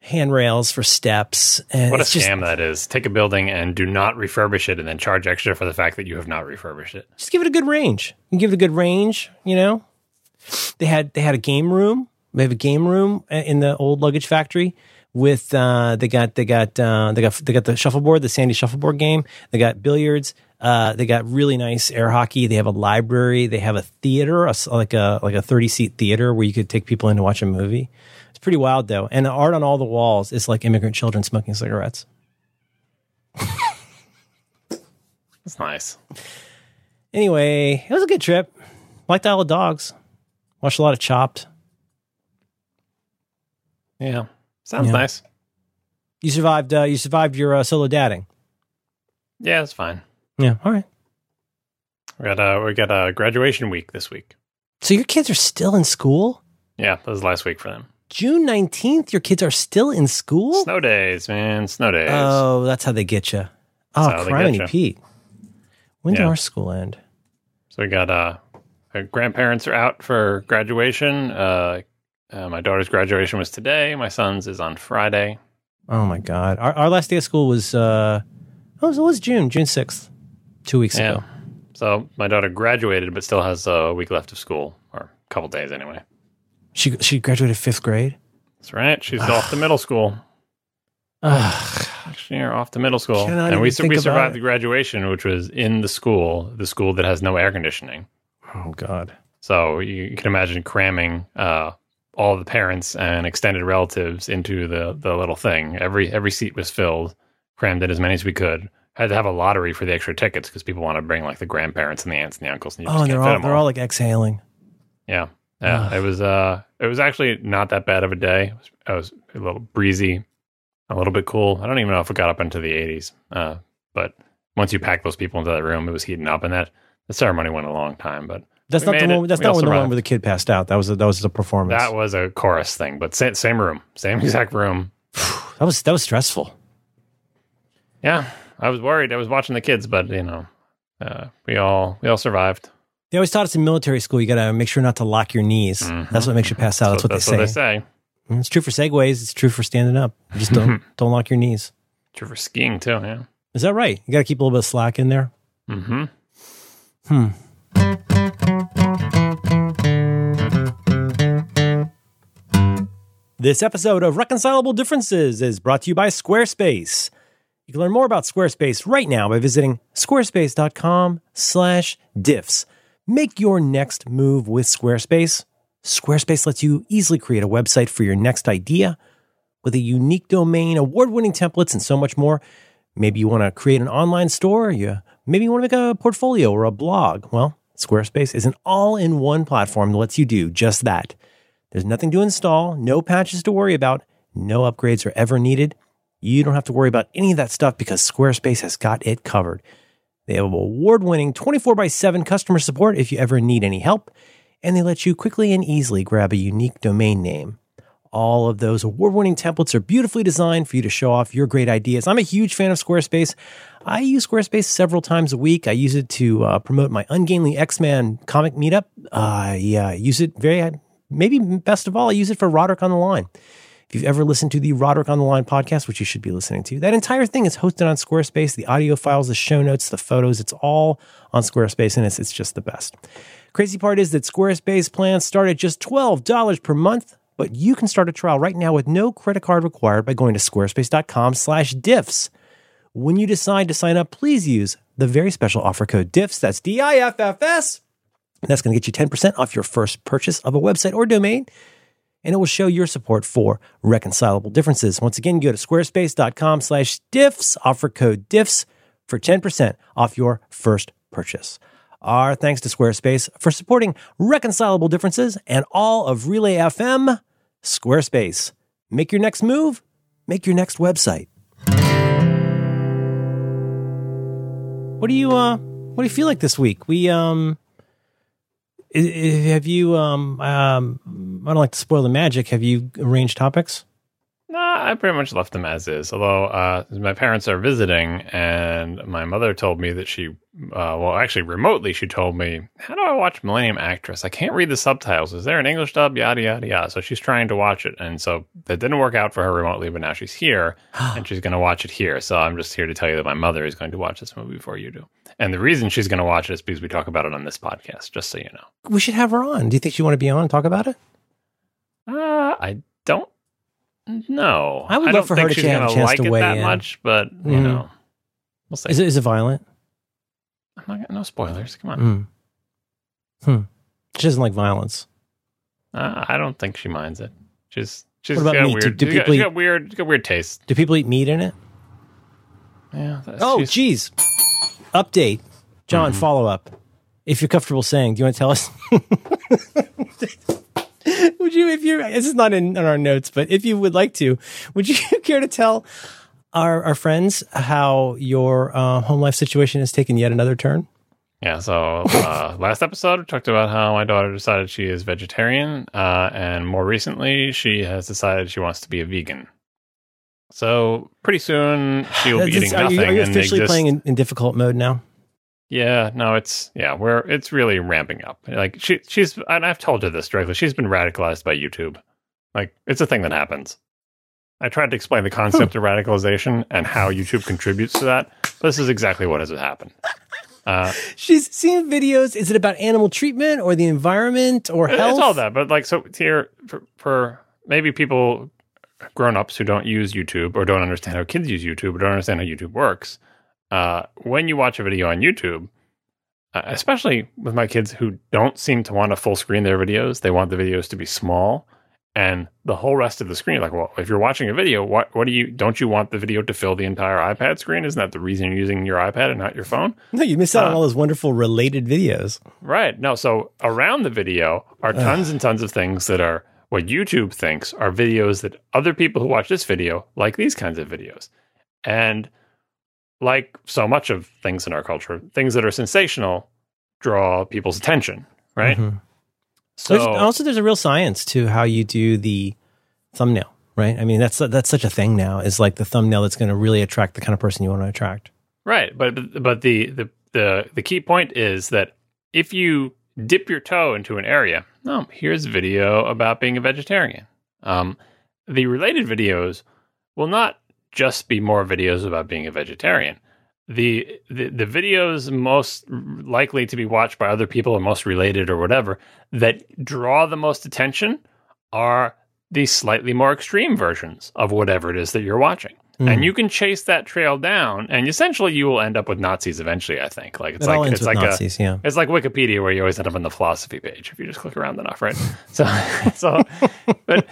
Speaker 1: handrails for steps. And
Speaker 2: What a
Speaker 1: just,
Speaker 2: scam that is. Take a building and do not refurbish it and then charge extra for the fact that you have not refurbished it.
Speaker 1: just give it a good range. You give it a good range, you know? They had they had a game room. They have a game room uh, in the old luggage factory with uh they got they got uh they got they got the shuffleboard, the Sandy shuffleboard game. They got billiards. Uh, they got really nice air hockey. They have a library. They have a theater, a like a like a thirty seat theater where you could take people in to watch a movie. It's pretty wild though, and the art on all the walls is like immigrant children smoking cigarettes.
Speaker 2: It's nice.
Speaker 1: Anyway, it was a good trip. Liked Isle of Dogs. Watched a lot of Chopped.
Speaker 2: Yeah. Sounds
Speaker 1: Yeah.
Speaker 2: nice.
Speaker 1: You survived. Uh, you survived your uh, solo dadding.
Speaker 2: Yeah, it's fine.
Speaker 1: Yeah. All right.
Speaker 2: We got uh we got a graduation week this week.
Speaker 1: So your kids are still in school.
Speaker 2: Yeah, that was last week for them.
Speaker 1: June nineteenth. Your kids are still in school.
Speaker 2: Snow days, man. Snow days.
Speaker 1: Oh, that's how they get you. Oh, criminy. Pete. When did our school end?
Speaker 2: So we got uh, our grandparents are out for graduation. Uh, uh, my daughter's graduation was today. My son's is on Friday.
Speaker 1: Oh my God. Our, our last day of school was. uh Oh, it was June. June sixth. Two weeks
Speaker 2: Yeah.
Speaker 1: ago.
Speaker 2: So my daughter graduated, but still has a week left of school, or a couple days anyway.
Speaker 1: She she graduated fifth grade.
Speaker 2: That's right. She's off to middle school.
Speaker 1: Ugh.
Speaker 2: She's off to middle school,
Speaker 1: Cannot
Speaker 2: and we
Speaker 1: think
Speaker 2: we survived the graduation, which was in the school, the school that has no air conditioning.
Speaker 1: Oh God.
Speaker 2: So you, you can imagine cramming uh, all the parents and extended relatives into the the little thing. Every every seat was filled, crammed in as many as we could. Had to have a lottery for the extra tickets because people want to bring like the grandparents and the aunts and the uncles. And you
Speaker 1: Oh,
Speaker 2: just
Speaker 1: and they're all they're all like exhaling.
Speaker 2: yeah, yeah. It was uh, it was actually not that bad of a day. It was, it was a little breezy, a little bit cool. I don't even know if it got up into the 80s. Uh, but once you pack those people into that room, it was heating up, and that the ceremony went a long time. But
Speaker 1: That's
Speaker 2: We
Speaker 1: not the
Speaker 2: made it.
Speaker 1: That's
Speaker 2: We
Speaker 1: not when the one where the kid passed out. That was a, that was a performance.
Speaker 2: that was a chorus thing. But same, same room, same exact room.
Speaker 1: that was that was stressful.
Speaker 2: Yeah, I was worried. I was watching the kids, but you know, uh, we all we all survived.
Speaker 1: They always taught us in military school. You got to make sure not to lock your knees. That's what makes you pass out. That's
Speaker 2: So
Speaker 1: what
Speaker 2: that's
Speaker 1: they
Speaker 2: what
Speaker 1: say.
Speaker 2: they say.
Speaker 1: Mm, It's true for segways. It's true for standing up. You just don't don't lock your knees.
Speaker 2: True for skiing too. Yeah.
Speaker 1: Is that right? You got to keep a little bit of slack in there.
Speaker 2: Mm-hmm.
Speaker 1: Hmm. This episode of Reconcilable Differences is brought to you by Squarespace. You can learn more about Squarespace right now by visiting squarespace.com/diffs. Make your next move with Squarespace. Squarespace lets you easily create a website for your next idea with a unique domain, award-winning templates, and so much more. Maybe you want to create an online store. You maybe you want to make a portfolio or a blog. Well, Squarespace is an all-in-one platform that lets you do just that. There's nothing to install, no patches to worry about, no upgrades are ever needed. You don't have to worry about any of that stuff because Squarespace has got it covered. They have award winning 24 by 7 customer support if you ever need any help, and they let you quickly and easily grab a unique domain name. All of those award winning templates are beautifully designed for you to show off your great ideas. I'm a huge fan of Squarespace. I use Squarespace several times a week. I use it to uh, promote my Ungainly X Men comic meetup. Uh, I use it very, maybe best of all, I use it for Roderick on the Line. If you've ever listened to the Roderick on the Line podcast, which you should be listening to, that entire thing is hosted on Squarespace. The audio files, the show notes, the photos, it's all on Squarespace, and it's, it's just the best. Crazy part is that Squarespace plans start at just $12 per month, but you can start a trial right now with no credit card required by going to squarespace.com slash diffs. When you decide to sign up, please use the very special offer code diffs. That's D-I-F-F-S. That's going to get you 10% off your first purchase of a website or domain and it will show your support for reconcilable differences. Once again, go to squarespace.com slash diffs, offer code diffs for 10% off your first purchase. Our thanks to Squarespace for supporting reconcilable differences and all of Relay FM. Squarespace. Make your next move, make your next website. What do you uh what do you feel like this week? We um have you um um I don't like to spoil the magic. Have you arranged topics?
Speaker 2: I pretty much left them as is. Although uh, my parents are visiting, and my mother told me that she, uh, well, actually remotely, she told me, "How do I watch Millennium Actress? I can't read the subtitles. Is there an English dub? Yada yada yada." So she's trying to watch it, and so that didn't work out for her remotely. But now she's here, and she's going to watch it here. So I'm just here to tell you that my mother is going to watch this movie before you do. And the reason she's going to watch it is because we talk about it on this podcast. Just so you know,
Speaker 1: we should have her on. Do you think she want to be on and talk about it?
Speaker 2: Uh, I don't no,
Speaker 1: I would love for her to have a chance
Speaker 2: like
Speaker 1: to
Speaker 2: it
Speaker 1: weigh
Speaker 2: that
Speaker 1: in.
Speaker 2: much, but you
Speaker 1: Mhm.
Speaker 2: know, we'll see.
Speaker 1: Is it is it violent?
Speaker 2: I'm not no spoilers. Come on.
Speaker 1: Mm. Hmm. She doesn't like violence.
Speaker 2: Uh, I don't think she minds it. She's she's
Speaker 1: What about
Speaker 2: got
Speaker 1: meat? Do-
Speaker 2: weird.
Speaker 1: do
Speaker 2: she's got-
Speaker 1: people
Speaker 2: she's
Speaker 1: eat-
Speaker 2: got weird. She's got weird taste.
Speaker 1: Do people eat meat in it?
Speaker 2: Yeah.
Speaker 1: Oh, geez. Update. John,
Speaker 2: Mm-hmm.
Speaker 1: follow up. If you're comfortable saying, do you want to tell us? would you, if you're, this is not in, in our notes, but if you would like to, would you care to tell our, our friends how your uh, home life situation has taken yet another turn?
Speaker 2: Yeah. So uh, last episode, we talked about how my daughter decided she is vegetarian, uh, and more recently, she has decided she wants to be a vegan. So pretty soon she'll be
Speaker 1: That's-
Speaker 2: eating
Speaker 1: are
Speaker 2: nothing.
Speaker 1: you, are you
Speaker 2: and they
Speaker 1: officially
Speaker 2: just-
Speaker 1: playing in, in difficult mode now?
Speaker 2: Yeah, no, it's yeah, we're it's really ramping up. Like she she's and I've told her this directly. She's been radicalized by YouTube. Like it's a thing that happens. I tried to explain the concept of radicalization and how YouTube contributes to that. This is exactly what has happened. Uh,
Speaker 1: She's seen videos. Is it about animal treatment or the environment or health?
Speaker 2: it's all that, but like so here for, for maybe people grown ups who don't use YouTube or don't understand how kids use YouTube or don't understand how YouTube works. Uh, when you watch a video on YouTube, uh, especially with my kids who don't seem to want to full screen their videos, they want the videos to be small, and the whole rest of the screen. Like, well, if you're watching a video, what what do you don't you want the video to fill the entire iPad screen? Isn't that the reason you're using your iPad and not your phone?
Speaker 1: No, you miss out on
Speaker 2: Uh,
Speaker 1: all those wonderful related videos.
Speaker 2: Right. No, so around the video are tons and tons of things that are what YouTube thinks are videos that other people who watch this video like these kinds of videos. And like so much of things in our culture, things that are sensational draw people's attention, right?
Speaker 1: Mhm.
Speaker 2: So
Speaker 1: There's, also, there's a real science to how you do the thumbnail, right? I mean, that's that's such a thing now. Is like the thumbnail that's going to really attract the kind of person you want to attract.
Speaker 2: Right, but but the the the the key point is that if you dip your toe into an area, oh, here's a video about being a vegetarian. Um, the related videos will not just be more videos about being a vegetarian. The, the the videos most likely to be watched by other people or most related or whatever that draw the most attention are the slightly more extreme versions of whatever it is that you're watching.
Speaker 1: Hmm.
Speaker 2: And you can chase that trail down, and essentially you will end up with Nazis eventually. I think, like it's
Speaker 1: It
Speaker 2: like it's like
Speaker 1: Nazis, yeah.
Speaker 2: a it's like Wikipedia, where you always end up on the philosophy page if you just click around enough, right? So, so, but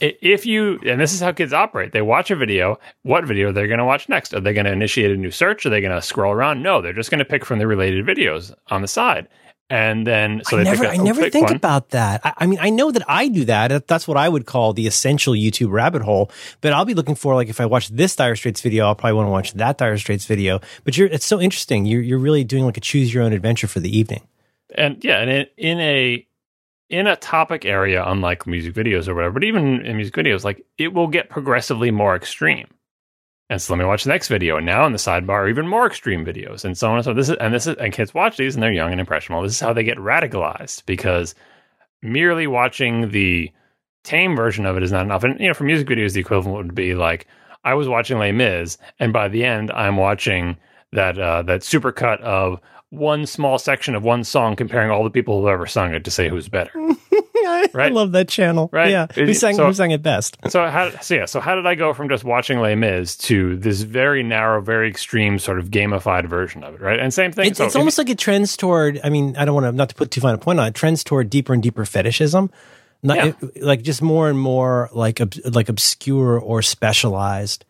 Speaker 2: if you and this is how kids operate, they watch a video. What video they're they going to watch next? Are they going to initiate a new search? Are they going to scroll around? No, they're just going to pick from the related videos on the side, and then so
Speaker 1: I never, I never think
Speaker 2: one.
Speaker 1: about that. I, I mean, I know that I do that. That- That's what I would call the essential YouTube rabbit hole. But I'll be looking for like if I watch this Dire Straits video, I'll probably want to watch that Dire Straits video. But you're, it's so interesting. You're, you're really doing like a choose your own adventure for the evening.
Speaker 2: and yeah, and in, in a in a topic area, unlike music videos or whatever, but even in music videos, like it will get progressively more extreme. And so let me watch the next video, and now in the sidebar, are even more extreme videos, and so on and so. This is and this is and kids watch these, and they're young and impressionable. This is how they get radicalized because merely watching the tame version of it is not enough. And you know, for music videos, the equivalent would be like I was watching Les Mis, and by the end, I'm watching that uh, that supercut of one small section of one song comparing all the people who've ever sung it to say who's better.
Speaker 1: I, I love that channel.
Speaker 2: Right.
Speaker 1: Yeah. Who sang,
Speaker 2: so-
Speaker 1: who sang it best?
Speaker 2: so how so yeah, so how did I go from just watching Les Mis to this very narrow, very extreme sort of gamified version of it, right? And same thing.
Speaker 1: It's,
Speaker 2: so
Speaker 1: it's almost like it trends toward. I mean, I don't want to not to put too fine a point on it. Trends toward deeper and deeper fetishism, not
Speaker 2: Yeah.
Speaker 1: it- like just more and more like ob, like obscure or specialized.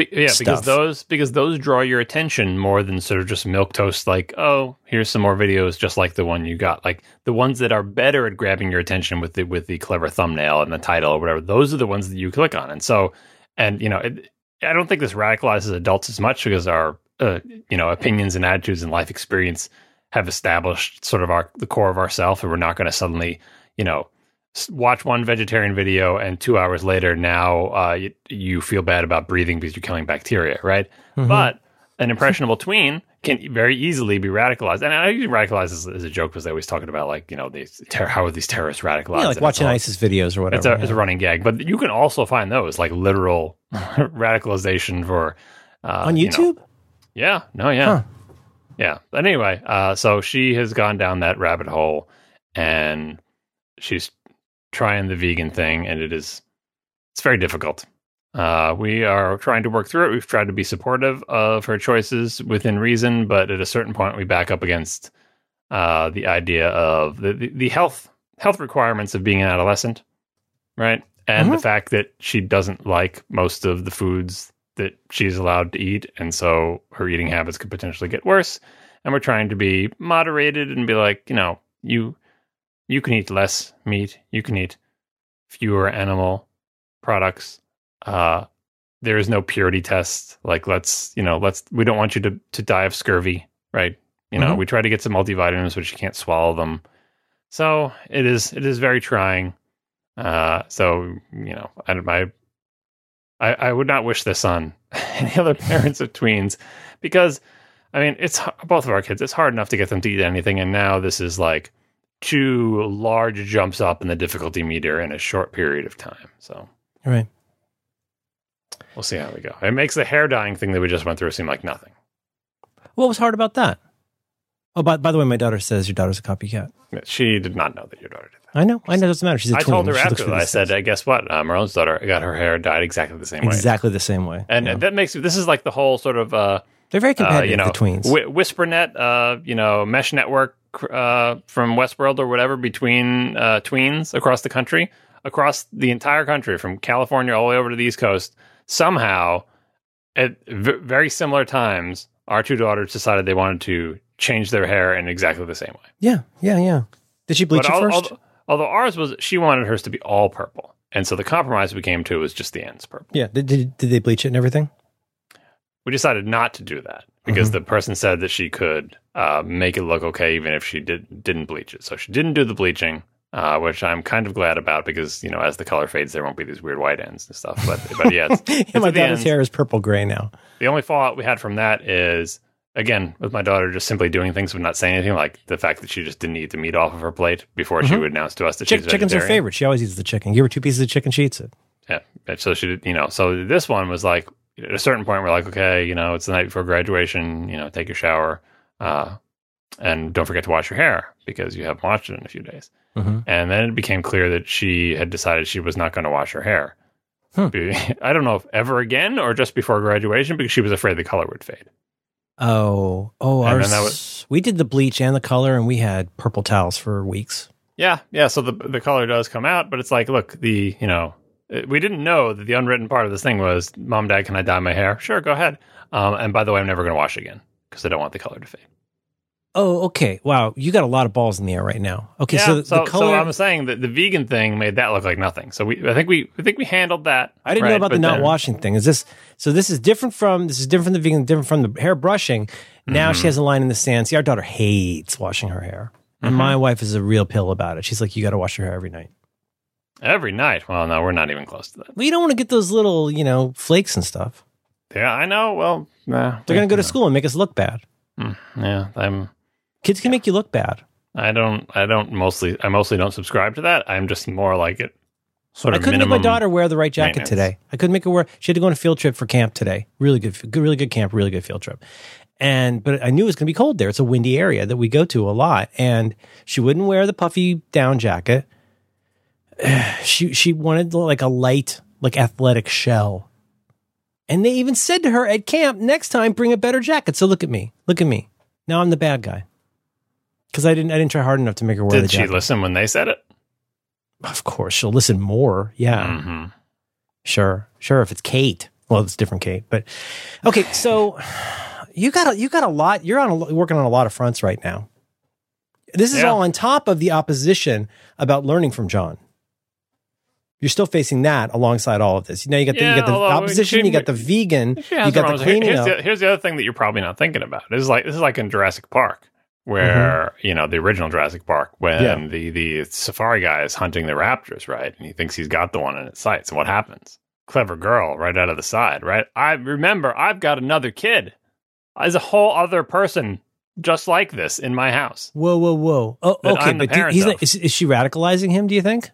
Speaker 2: Be- yeah, because those because those draw your attention more than sort of just milquetoast. Like, oh, here's some more videos just like the one you got. Like the ones that are better at grabbing your attention with the with the clever thumbnail and the title or whatever. Those are the ones that you click on. And so, and you know, it, I don't think this radicalizes adults as much because our uh, you know opinions and attitudes and life experience have established sort of our the core of ourself, and we're not going to suddenly you know watch one vegetarian video and two hours later now uh, you, you feel bad about breathing because you're killing bacteria, right?
Speaker 1: Mm-hmm.
Speaker 2: But an impressionable tween can very easily be radicalized, and I use radicalized as, as a joke because they always talking about like you know these ter- how are these terrorists radicalized?
Speaker 1: Yeah, like watching
Speaker 2: all-
Speaker 1: ISIS videos or whatever.
Speaker 2: It's a,
Speaker 1: yeah.
Speaker 2: it's a running gag, but you can also find those like literal radicalization for uh,
Speaker 1: on
Speaker 2: you know-
Speaker 1: YouTube.
Speaker 2: yeah, no, yeah.
Speaker 1: Huh.
Speaker 2: Yeah. But anyway, uh, so she has gone down that rabbit hole and she's trying the vegan thing and it is it's very difficult. Uh, we are trying to work through it. We've tried to be supportive of her choices within reason, but at a certain point we back up against uh, the idea of the, the, the health health requirements of being an adolescent, right? And the
Speaker 1: Mhm.
Speaker 2: fact that she doesn't like most of the foods that she's allowed to eat, and so her eating habits could potentially get worse. And we're trying to be moderated and be like, you know, you you can eat less meat, you can eat fewer animal products. Uh, there is no purity test. Like, let's you know, let's we don't want you to to die of scurvy, right? You know,
Speaker 1: Mhm.
Speaker 2: we try to get some multivitamins, but you can't swallow them. So it is it is very trying. Uh, so you know, I, my. I I would not wish this on any other parents of tweens because I mean it's both of our kids. It's hard enough to get them to eat anything, and now this is like two large jumps up in the difficulty meter in a short period of time. So
Speaker 1: Right.
Speaker 2: we'll see how we go. It makes the hair dyeing thing that we just went through seem like nothing.
Speaker 1: What was hard about that? Oh, by, by the way, my daughter says your daughter's a copycat.
Speaker 2: She did not know that your daughter did that.
Speaker 1: I know. I know. It doesn't matter. She's a
Speaker 2: I
Speaker 1: tween.
Speaker 2: told her
Speaker 1: She
Speaker 2: after that. I said, uh, "Guess what? Uh, Merlin's daughter got her hair dyed exactly the same way."
Speaker 1: exactly the same way.
Speaker 2: And
Speaker 1: Yeah.
Speaker 2: that makes this is like the whole sort of uh,
Speaker 1: they're very
Speaker 2: uh,
Speaker 1: competitive.
Speaker 2: you know,
Speaker 1: the tweens.
Speaker 2: Whi WhisperNet, uh, you know, mesh network uh, from Westworld or whatever between uh, tweens across the country, across the entire country, from California all the way over to the East Coast. Somehow, at v- very similar times, our two daughters decided they wanted to change their hair in exactly the same way.
Speaker 1: yeah, yeah, yeah. Did she bleach
Speaker 2: But
Speaker 1: it
Speaker 2: al-
Speaker 1: first?
Speaker 2: al- although ours was, she wanted hers to be all purple, and so the compromise we came to was just the ends purple.
Speaker 1: yeah. Did, did did they bleach it and everything?
Speaker 2: we decided not to do that because
Speaker 1: Mm-hmm.
Speaker 2: the person said that she could uh, make it look okay even if she did didn't bleach it. So she didn't do the bleaching, uh, which I'm kind of glad about because you know as the color fades, there won't be these weird white ends and stuff. But but yeah, it's,
Speaker 1: my daughter's
Speaker 2: ends.
Speaker 1: hair is purple gray now.
Speaker 2: The only fallout we had from that is again with my daughter just simply doing things but not saying anything, like the fact that she just didn't eat the meat off of her plate before she would announce to us that
Speaker 1: Chick-
Speaker 2: she's
Speaker 1: Mm-hmm. chicken's her favorite. She always eats the chicken. Give her two pieces of chicken, she eats it.
Speaker 2: Yeah. So she did, you know, so this one was like, at a certain point, we're like, okay, you know, it's the night before graduation, you know, take your shower, uh, and don't forget to wash your hair because you haven't washed it in a few days.
Speaker 1: Mhm.
Speaker 2: And then it became clear that she had decided she was not going to wash her hair. Be- I don't know if ever again or just before graduation because she was afraid the color would fade.
Speaker 1: Oh, oh,
Speaker 2: And
Speaker 1: ours,
Speaker 2: then that was-
Speaker 1: we did the bleach and the color, and we had purple towels for weeks.
Speaker 2: Yeah, yeah. So the the color does come out, but it's like, look, the you know, uh, we didn't know that the unwritten part of this thing was, mom, dad, can I dye my hair? Sure, go ahead. Um, and by the way, I'm never going to wash again because I don't want the color to fade.
Speaker 1: Oh, okay. Wow, you got a lot of balls in the air right now. Okay,
Speaker 2: yeah,
Speaker 1: so the,
Speaker 2: so,
Speaker 1: color.
Speaker 2: so I'm saying that the vegan thing made that look like nothing. So we, I think we, I think we handled that.
Speaker 1: I didn't know about the not
Speaker 2: then-
Speaker 1: washing thing. Is this so? This is different from this is different from the vegan, different from the hair brushing. Now
Speaker 2: Mm-hmm.
Speaker 1: she has a line in the sand. See, our daughter hates washing her hair, and
Speaker 2: Mm-hmm.
Speaker 1: my wife is a real pill about it. She's like, you got to wash your hair every night.
Speaker 2: every night. Well, no, we're not even close to that.
Speaker 1: Well, you don't want to get those little, you know, flakes and stuff.
Speaker 2: Yeah, I know. Well, nah,
Speaker 1: They're going to go to school and make us look bad.
Speaker 2: Mm, yeah, I'm.
Speaker 1: Kids can make you look bad.
Speaker 2: I don't. I don't mostly. I mostly don't subscribe to that. I'm just more like it. Sort
Speaker 1: I couldn't make my daughter wear the right jacket today. I couldn't make her wear. She had to go on a field trip for camp today. Really good, good really good camp, really good field trip. And but I knew it was going to be cold there. It's a windy area that we go to a lot, and she wouldn't wear the puffy down jacket. She she wanted like a light, like athletic shell. And they even said to her at camp, next time bring a better jacket. So look at me, look at me. Now I'm the bad guy because I didn't I didn't try hard enough to make her wear the
Speaker 2: Did she
Speaker 1: jacket.
Speaker 2: listen when they said it?
Speaker 1: Of course, she'll listen more. Yeah.
Speaker 2: hmm
Speaker 1: Sure, sure. If it's Kate, well, it's different Kate. But okay, so you got a, you got a lot. You're on a, working on a lot of fronts right now. This is
Speaker 2: Yeah.
Speaker 1: all on top of the opposition about learning from John. You're still facing that alongside all of this. Now you got the,
Speaker 2: Yeah,
Speaker 1: you got the opposition, you got the vegan, you got the cleaning
Speaker 2: here's
Speaker 1: up.
Speaker 2: The, here's the other thing that you're probably not thinking about. This is like this is like in Jurassic Park, where you know the original Jurassic Park, when
Speaker 1: Mm-hmm. Yeah.
Speaker 2: the the safari guy is hunting the raptors, right, and he thinks he's got the one in his sights, and what happens? Clever girl, right out of the side, right? I remember I've got another kid. As a whole other person just like this in my house.
Speaker 1: Whoa, whoa, whoa! Oh, okay, but do, he's not, is, is she radicalizing him? Do you think?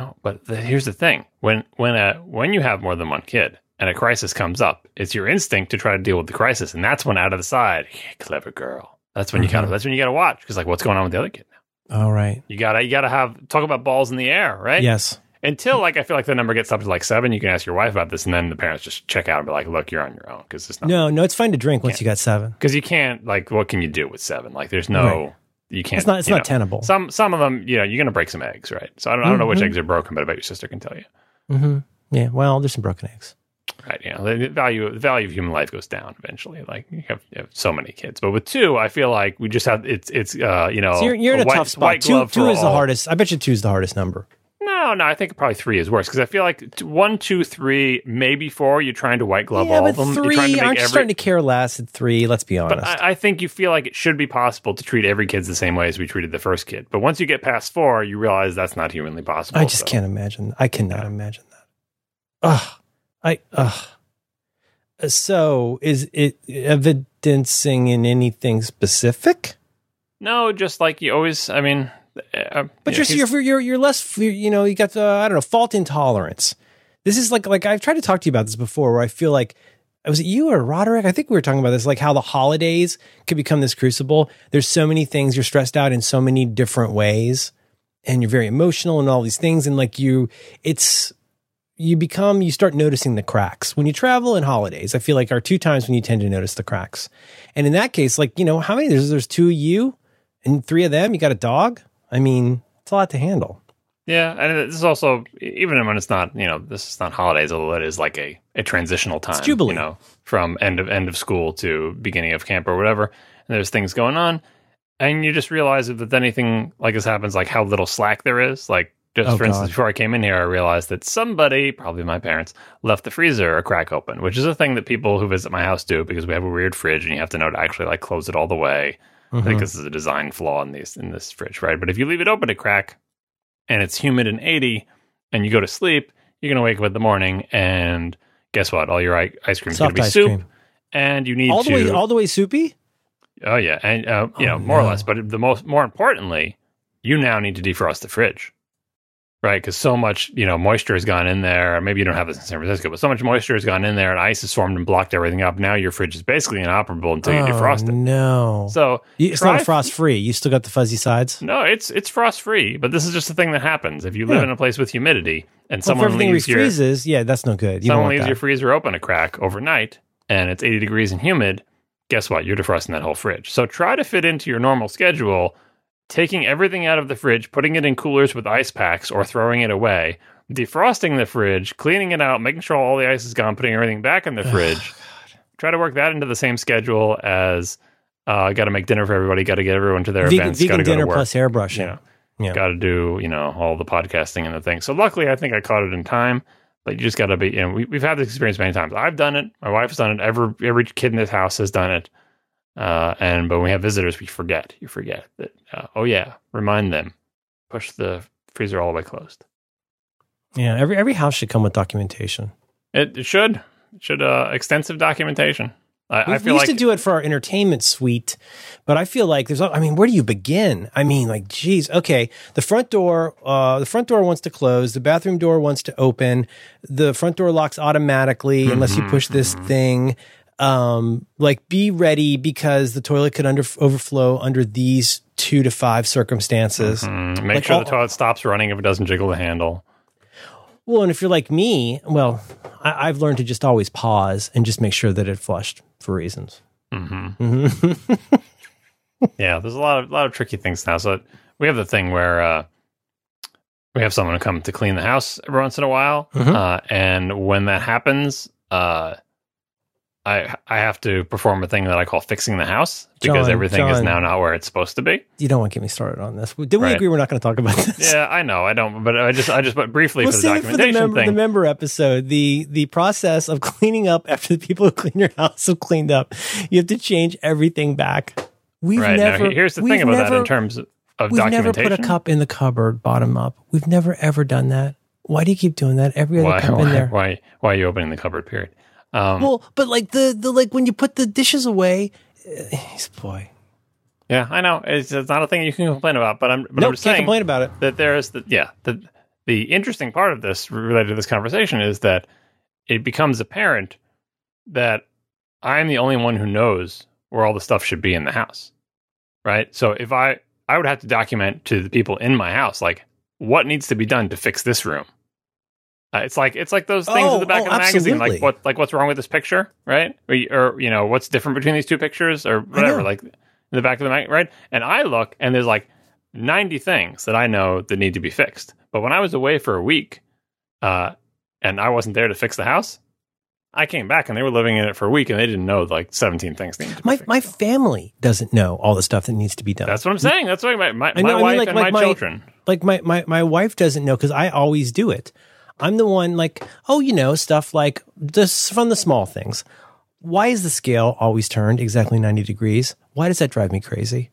Speaker 2: No, but the, here's the thing: when when a when you have more than one kid and a crisis comes up, it's your instinct to try to deal with the crisis, and that's when out of the side, "Yeah, clever girl. That's when you kind of mm-hmm. that's when you got to watch because like what's going on with the other kid now?
Speaker 1: All right.
Speaker 2: You gotta you gotta have talk about balls in the air, right?
Speaker 1: Yes.
Speaker 2: Until like I feel like the number gets up to like seven, you can ask your wife about this, and then the parents just check out and be like, "Look, you're on your own because it's not
Speaker 1: No, no, it's fine to drink once you got seven.
Speaker 2: because you can't like what can you do with seven? Like there's no
Speaker 1: Right.
Speaker 2: You can't.
Speaker 1: It's not. It's not
Speaker 2: know.
Speaker 1: tenable.
Speaker 2: Some some of them, you know, you're gonna break some eggs, right? So I don't, I don't know which
Speaker 1: Mhm.
Speaker 2: eggs are broken, but I bet your sister can tell you.
Speaker 1: Mm-hmm. Yeah. Well, there's some broken eggs.
Speaker 2: Right. You know, the value the value of human life goes down eventually. Like you have, you have so many kids, but with two, I feel like we just have it's it's uh you know
Speaker 1: So you're, you're in a
Speaker 2: white,
Speaker 1: tough spot. Two, two is the hardest. I bet you two is the hardest number.
Speaker 2: No, no, I think probably three is worse because I feel like t- one, two, three, maybe four. You're trying to white glove
Speaker 1: yeah,
Speaker 2: all
Speaker 1: but
Speaker 2: of them. you're trying to make
Speaker 1: aren't you
Speaker 2: every.
Speaker 1: starting to care less at three? Let's be honest.
Speaker 2: but I, I think you feel like it should be possible to treat every kid the same way as we treated the first kid. But once you get past four, you realize that's not humanly possible.
Speaker 1: I just
Speaker 2: so-
Speaker 1: can't imagine. I cannot imagine that. Ugh. I ugh. Uh, so is it evidencing in anything specific?
Speaker 2: No, just like you always. I mean, uh,
Speaker 1: But
Speaker 2: yeah,
Speaker 1: you're, you're you're you're less you know you got the I don't know fault intolerance. This is like like I've tried to talk to you about this before where I feel like was it you or Roderick? I think we were talking about this like how the holidays could become this crucible. There's so many things you're stressed out in so many different ways and you're very emotional and all these things and like you it's you become you start noticing the cracks when you travel and holidays. I feel like are two times when you tend to notice the cracks. And in that case like you know how many there's there's two of you and three of them you got a dog? I mean, it's a lot to handle.
Speaker 2: Yeah, and this is also even when it's not you know this is not holidays, although it is like a, a transitional time.
Speaker 1: Jubilee.
Speaker 2: you know, from end of end of school to beginning of camp or whatever. And there's things going on, and you just realize that anything like this happens, like how little slack there is. Like just
Speaker 1: Oh,
Speaker 2: for instance, before I came in here, I realized that somebody, probably my parents, left the freezer a crack open, which is a thing that people who visit my house do because we have a weird fridge, and you have to know to actually like close it all the way. I
Speaker 1: Mm-hmm.
Speaker 2: think this is a design flaw in these in this fridge, right? But if you leave it open a crack and it's humid and 80 and you go to sleep, you're gonna wake up in the morning and guess what? All your ice cream
Speaker 1: is
Speaker 2: gonna be soup,
Speaker 1: cream.
Speaker 2: and you need
Speaker 1: all the
Speaker 2: to.
Speaker 1: way all the way soupy.
Speaker 2: oh yeah, and uh, you
Speaker 1: Oh,
Speaker 2: know more or less. But the most more importantly, you now need to defrost the fridge. Right? Because so much, you know, moisture has gone in there. Maybe you don't have this in San Francisco, but so much moisture has gone in there and ice has formed and blocked everything up. Now your fridge is basically inoperable until you
Speaker 1: oh,
Speaker 2: defrost it.
Speaker 1: no.
Speaker 2: So
Speaker 1: it's not frost free. You still got the fuzzy sides.
Speaker 2: No, it's it's frost free, but this is just a thing that happens if you live
Speaker 1: Yeah.
Speaker 2: in a place with humidity and
Speaker 1: Well,
Speaker 2: someone leaves your
Speaker 1: refreezes, yeah, that's no good. You
Speaker 2: someone leaves
Speaker 1: that.
Speaker 2: your freezer open a crack overnight and it's 80 degrees and humid. Guess what? You're defrosting that whole fridge. So try to fit into your normal schedule, taking everything out of the fridge, putting it in coolers with ice packs, or throwing it away. Defrosting the fridge, cleaning it out, making sure all the ice is gone, putting everything back in the fridge. Try to work that into the same schedule as uh, got to make dinner for everybody, got to get everyone to their
Speaker 1: vegan,
Speaker 2: events, got to go to work.
Speaker 1: plus airbrushing.
Speaker 2: you know,
Speaker 1: Yeah.
Speaker 2: got to do you know all the podcasting and the thing. So luckily, I think I caught it in time. But you just got to be. You know, we, we've had this experience many times. I've done it. My wife's done it. Every every kid in this house has done it. Uh, and but when we have visitors, we forget. You forget that. Uh, oh yeah, remind them. Push the freezer all the way closed.
Speaker 1: Yeah, every every house should come with documentation.
Speaker 2: It, it should. It should uh, extensive documentation. I,
Speaker 1: We,
Speaker 2: I
Speaker 1: we used
Speaker 2: like
Speaker 1: to do it for our entertainment suite, but I feel like there's. I mean, where do you begin? I mean, like, geez, okay. The front door, uh, the front door wants to close. The bathroom door wants to open. The front door locks automatically unless you push this
Speaker 2: Mm-hmm.
Speaker 1: thing. Um, like, be ready because the toilet could under overflow under these two to five circumstances.
Speaker 2: Mm, make
Speaker 1: Like
Speaker 2: sure the toilet stops running if it doesn't jiggle the handle.
Speaker 1: Well, and if you're like me, well, I, I've learned to just always pause and just make sure that it flushed for reasons.
Speaker 2: Mm-hmm. yeah, there's a lot of lot of tricky things now. So we have the thing where uh, we have someone come to clean the house every once in a while,
Speaker 1: Mhm.
Speaker 2: uh, and when that happens, uh, I I have to perform a thing that I call fixing the house because
Speaker 1: John,
Speaker 2: everything is now not where it's supposed to be.
Speaker 1: You don't want to get me started on this. Did we
Speaker 2: Right.
Speaker 1: agree we're not going to talk about this?
Speaker 2: Yeah, I know, I don't, but I just I just but briefly
Speaker 1: We'll
Speaker 2: for the
Speaker 1: it for the
Speaker 2: documentation
Speaker 1: member, the member episode. The the process of cleaning up after the people who clean your house have cleaned up. You have to change everything back. We've
Speaker 2: right
Speaker 1: never.
Speaker 2: now, here's the thing about
Speaker 1: never,
Speaker 2: that in terms of
Speaker 1: We've never put a cup in the cupboard bottom up. We've never ever done that. Why do you keep doing that? Every other
Speaker 2: why,
Speaker 1: cup
Speaker 2: why,
Speaker 1: in there.
Speaker 2: why why are you opening the cupboard? Period. Um,
Speaker 1: Well, but like the the like when you put the dishes away, uh, boy,
Speaker 2: Yeah, I know. It's, it's not a thing you can complain about, but I'm, but
Speaker 1: no,
Speaker 2: I'm
Speaker 1: can't
Speaker 2: saying
Speaker 1: complain about it.
Speaker 2: that there's the, yeah, the, the interesting part of this related to this conversation is that it becomes apparent that I'm the only one who knows where all the stuff should be in the house. Right. So if I, I would have to document to the people in my house, like what needs to be done to fix this room. Uh, it's like it's like those things
Speaker 1: Oh,
Speaker 2: in the back
Speaker 1: oh,
Speaker 2: of the magazine, like what like what's wrong with this picture, right? Or, you- or you know what's different between these two pictures, or whatever. Like in the back of the mag, right? And I look, and there's like 90 things that I know that need to be fixed. But when I was away for a week, uh, and I wasn't there to fix the house, I came back and they were living in it for a week, and they didn't know like 17 things needed to
Speaker 1: My my family doesn't know all the stuff that needs to be done.
Speaker 2: That's what I'm saying. That's why my my,
Speaker 1: know,
Speaker 2: my
Speaker 1: I mean,
Speaker 2: wife
Speaker 1: like-
Speaker 2: and
Speaker 1: like
Speaker 2: my
Speaker 1: my-
Speaker 2: children.
Speaker 1: like my my my wife doesn't know because I always do it. I'm the one like, oh, you know, stuff like this from the small things. Why is the scale always turned exactly 90 degrees? Why does that drive me crazy?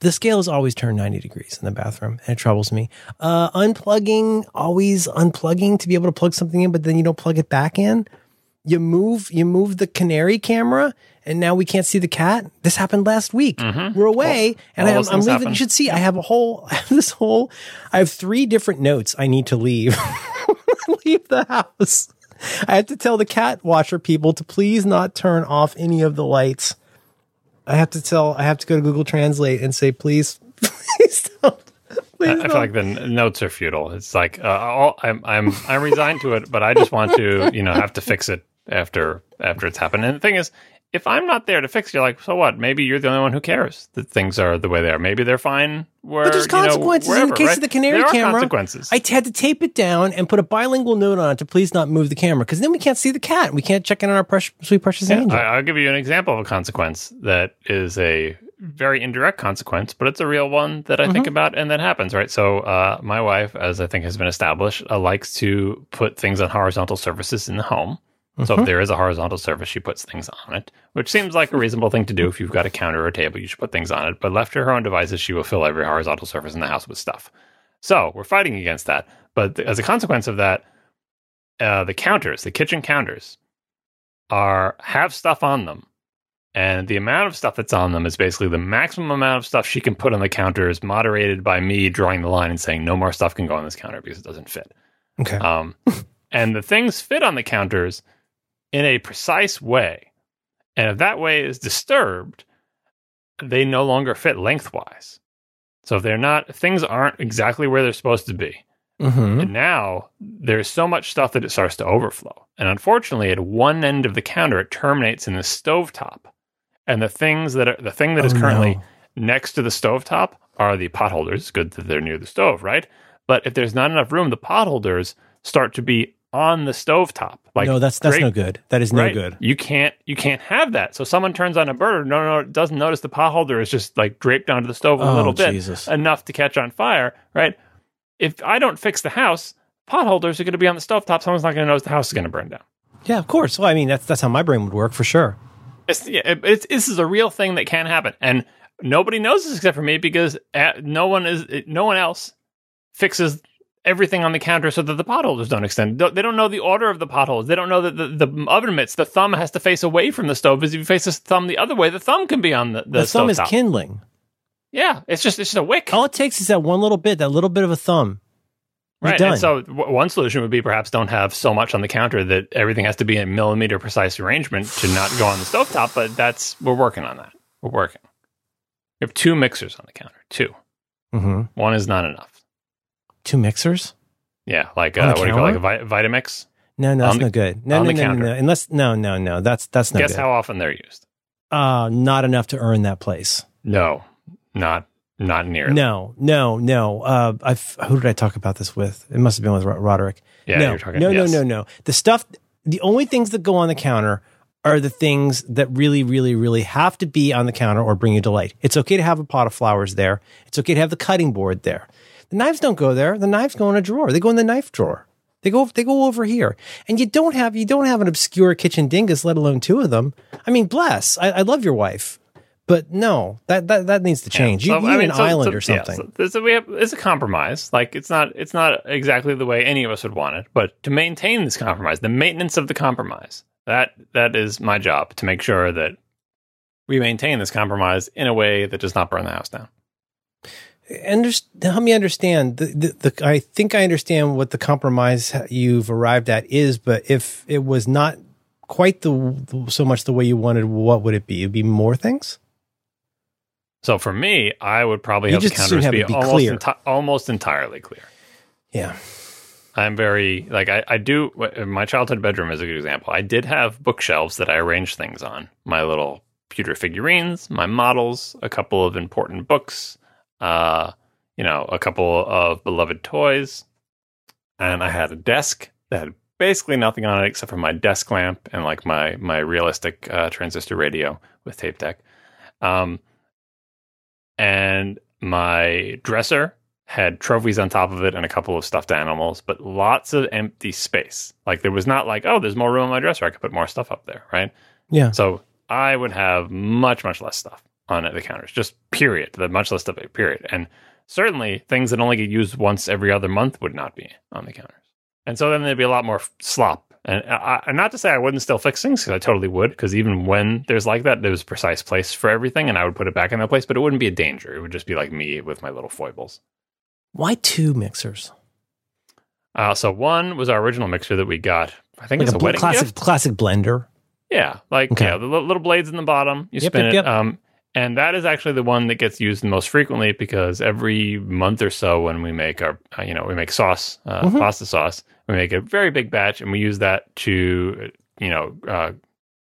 Speaker 1: The scale is always turned 90 degrees in the bathroom and it troubles me. Uh, unplugging, always unplugging to be able to plug something in, but then you don't plug it back in. You move, you move the canary camera and now we can't see the cat. This happened last week. We're away and I'm, I'm leaving.
Speaker 2: happen.
Speaker 1: You should see, I have a whole, I have this whole, I have three different notes I need to leave. leave the house. I have to tell the cat watcher people to please not turn off any of the lights. I have to tell, I have to go to Google Translate and say, please, please don't. Please
Speaker 2: I, I
Speaker 1: don't.
Speaker 2: feel like the notes are futile. It's like uh, all, I'm I'm I'm resigned to it, but I just want to you know have to fix it after after it's happened. And the thing is, if I'm not there to fix it, you're like, so what? Maybe you're the only one who cares that things are the way they are. Maybe they're fine. Where
Speaker 1: But there's
Speaker 2: you know,
Speaker 1: consequences in the case
Speaker 2: right?
Speaker 1: of the canary
Speaker 2: there are
Speaker 1: camera.
Speaker 2: Consequences.
Speaker 1: I t- had to tape it down and put a bilingual note on it to please not move the camera because then we can't see the cat. We can't check in on our precious, sweet precious
Speaker 2: Yeah,
Speaker 1: angel.
Speaker 2: I, I'll give you an example of a consequence that is a very indirect consequence, but it's a real one that I think
Speaker 1: Mm-hmm.
Speaker 2: about and that happens, right? So, uh, my wife, as I think has been established, uh, likes to put things on horizontal surfaces in the home. So,
Speaker 1: Mm-hmm.
Speaker 2: if there is a horizontal surface, she puts things on it, which seems like a reasonable thing to do. If you've got a counter or a table, you should put things on it. But left to her own devices, she will fill every horizontal surface in the house with stuff. So, we're fighting against that. But th- as a consequence of that, uh, the counters, the kitchen counters, are have stuff on them And the amount of stuff that's on them is basically the maximum amount of stuff she can put on the counter is moderated by me drawing the line and saying no more stuff can go on this counter because it doesn't fit.
Speaker 1: Okay.
Speaker 2: Um, and the things fit on the counters in a precise way. And if that way is disturbed, they no longer fit lengthwise. So if they're not, things aren't exactly where they're supposed to be.
Speaker 1: hmm
Speaker 2: And now there's so much stuff that it starts to overflow. And unfortunately, at one end of the counter, it terminates in the stovetop. And the things that are the thing that is
Speaker 1: Oh,
Speaker 2: currently
Speaker 1: no.
Speaker 2: next to the stovetop are the potholders. It's good that they're near the stove, right? But if there's not enough room, the potholders start to be on the stovetop. Like
Speaker 1: no, that's that's
Speaker 2: great-
Speaker 1: no good. That is no
Speaker 2: right?
Speaker 1: good.
Speaker 2: You can't you can't have that. So someone turns on a burner, no, no, it doesn't notice the potholder is just like draped onto the stove a
Speaker 1: Oh,
Speaker 2: little bit,
Speaker 1: Jesus.
Speaker 2: enough to catch on fire, right? If I don't fix the house, potholders are going to be on the stovetop. Someone's not going to notice the house is going to burn down.
Speaker 1: Yeah, of course. Well, I mean, that's that's how my brain would work for sure.
Speaker 2: It's, yeah, it, it's this is a real thing that can happen, and nobody knows this except for me because uh, no one is no one else fixes everything on the counter so that the potholders don't extend. They don't know the order of the potholes. They don't know that the, the oven mitts, the thumb has to face away from the stove. As if you face the thumb the other way, the thumb can be on the the,
Speaker 1: The, thumb is
Speaker 2: stovetop.
Speaker 1: kindling.
Speaker 2: Yeah, it's just it's just a wick,
Speaker 1: All it takes is that one little bit, that little bit of a thumb. You're
Speaker 2: right?
Speaker 1: done.
Speaker 2: And so w- one solution would be perhaps don't have so much on the counter that everything has to be in millimeter precise arrangement to not go on the stovetop. But that's we're working on that. We're working. We have two mixers on the counter. Two.
Speaker 1: hmm
Speaker 2: One is not enough.
Speaker 1: Two mixers?
Speaker 2: Yeah, like uh, what do you call it, like a vi- Vitamix?
Speaker 1: No, no, that's
Speaker 2: the-
Speaker 1: no good. No, no, no, no, no. Unless no, no, no. That's that's no
Speaker 2: Guess
Speaker 1: good.
Speaker 2: how often they're used?
Speaker 1: uh, not enough to earn that place.
Speaker 2: No, not not nearly.
Speaker 1: No, no, no. Uh, I've, who did I talk about this with? It must have been with Roderick.
Speaker 2: Yeah,
Speaker 1: no,
Speaker 2: you're talking.
Speaker 1: no,
Speaker 2: yes.
Speaker 1: no, no, no. The stuff, the only things that go on the counter are the things that really, really, really have to be on the counter or bring you delight. It's okay to have a pot of flowers there. It's okay to have the cutting board there. The knives don't go there. The knives go in a drawer. They go in the knife drawer. They go, they go over here. And you don't have, you don't have an obscure kitchen dingus, let alone two of them. I mean, bless. I, I love your wife, but no, that, that, that needs to change.
Speaker 2: So,
Speaker 1: you, you
Speaker 2: I
Speaker 1: need
Speaker 2: mean,
Speaker 1: an
Speaker 2: so-
Speaker 1: island
Speaker 2: so-
Speaker 1: or
Speaker 2: yeah,
Speaker 1: something.
Speaker 2: so we have it's a compromise. Like it's not it's not exactly the way any of us would want it, but to maintain this compromise, the maintenance of the compromise, that that is my job to make sure that we maintain this compromise in a way that does not burn the house down.
Speaker 1: Underst- help me understand. The, the, the, I think I understand what the compromise you've arrived at is, but if it was not quite the so much the way you wanted, what would it be? It'd be more things.
Speaker 2: So for me, I would probably
Speaker 1: You
Speaker 2: have the counters
Speaker 1: have
Speaker 2: be,
Speaker 1: be
Speaker 2: almost
Speaker 1: clear.
Speaker 2: enti- almost entirely clear.
Speaker 1: Yeah.
Speaker 2: I'm very like I, I do my childhood bedroom is a good example. I did have bookshelves that I arranged things on. My little pewter figurines, my models, a couple of important books, uh, you know, a couple of beloved toys, and I had a desk that had basically nothing on it except for my desk lamp and like my my realistic uh, transistor radio with tape deck. Um, and my dresser had trophies on top of it and a couple of stuffed animals, but lots of empty space. Like there was not like, oh, there's more room in my dresser. I could put more stuff up there, right?
Speaker 1: Yeah.
Speaker 2: So I would have much, much less stuff on the counters, just period. The much less stuff, period. And certainly things that only get used once every other month would not be on the counters. And so then there'd be a lot more slop. And, I, not to say I wouldn't still fix things, because I totally would, because even when there's like that, there's a precise place for everything, and I would put it back in that place, but it wouldn't be a danger. It would just be like me with my little foibles.
Speaker 1: Why two mixers?
Speaker 2: Uh, so one was our original mixer that we got. I think
Speaker 1: Like
Speaker 2: it's
Speaker 1: a
Speaker 2: a,
Speaker 1: bl-
Speaker 2: wedding
Speaker 1: classic
Speaker 2: gift.
Speaker 1: classic blender.
Speaker 2: Yeah, like
Speaker 1: Okay.
Speaker 2: yeah, the little blades in the bottom. You
Speaker 1: Yep,
Speaker 2: spin
Speaker 1: yep,
Speaker 2: it.
Speaker 1: yep.
Speaker 2: Um, and that is actually the one that gets used the most frequently because every month or so, when we make our, uh, you know, we make sauce, uh,
Speaker 1: Mhm.
Speaker 2: pasta sauce, we make a very big batch, and we use that to, you know, uh,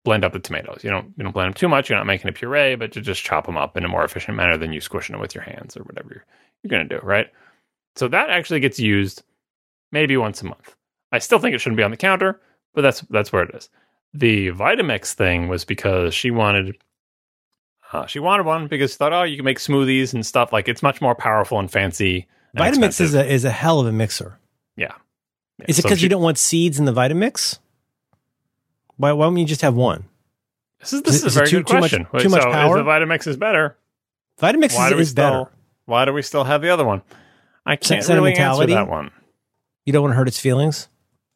Speaker 2: blend up the tomatoes. You don't, you don't blend them too much. You're not making a puree, but to just chop them up in a more efficient manner than you squishing them with your hands or whatever you're, you're going to do, right? So that actually gets used maybe once a month. I still think it shouldn't be on the counter, but that's that's where it is. The Vitamix thing was because she wanted uh, she wanted one because she thought, oh, you can make smoothies and stuff. Like it's much more powerful and fancy. and
Speaker 1: Vitamix
Speaker 2: expensive.
Speaker 1: is a is a hell of a mixer.
Speaker 2: yeah. Yeah,
Speaker 1: Is it because
Speaker 2: she-
Speaker 1: you don't want seeds in the Vitamix? Why why don't you just have one?
Speaker 2: This is this
Speaker 1: is
Speaker 2: is,
Speaker 1: it
Speaker 2: a very
Speaker 1: too-
Speaker 2: good
Speaker 1: too much-
Speaker 2: question.
Speaker 1: too much
Speaker 2: so
Speaker 1: power?
Speaker 2: If the Vitamix is better,
Speaker 1: Vitamix
Speaker 2: why
Speaker 1: is, is
Speaker 2: still
Speaker 1: better.
Speaker 2: why do we still have the other one? I can't really answer that one.
Speaker 1: You don't want to hurt its feelings.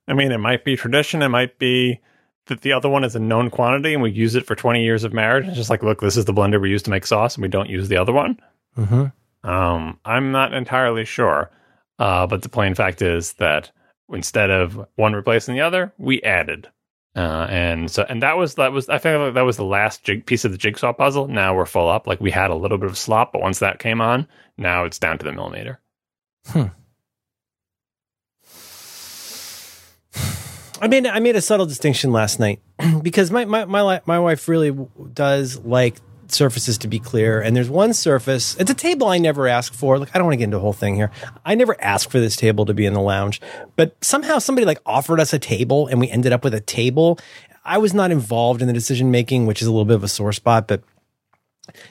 Speaker 2: I mean, it might be tradition. It might be that the other one is a known quantity and we use it for 20 years of marriage. It's just like, look, this is the blender we use to make sauce and we don't use the other one.
Speaker 1: Mm-hmm.
Speaker 2: Um, I'm not entirely sure. Uh, but the plain fact is that instead of one replacing the other, we added. Uh, and so, and that was, that was, I feel like that was the last jig, piece of the jigsaw puzzle. Now we're full up. Like we had a little bit of slop, but once that came on, now it's down to the millimeter.
Speaker 1: I made I made a subtle distinction last night because my my my, my wife really does like surfaces to be clear. And there's one surface it's a table I never asked for. Like I don't want to get into the whole thing here. I never asked for this table to be in the lounge. But somehow somebody like offered us a table and we ended up with a table. I was not involved in the decision making which is a little bit of a sore spot but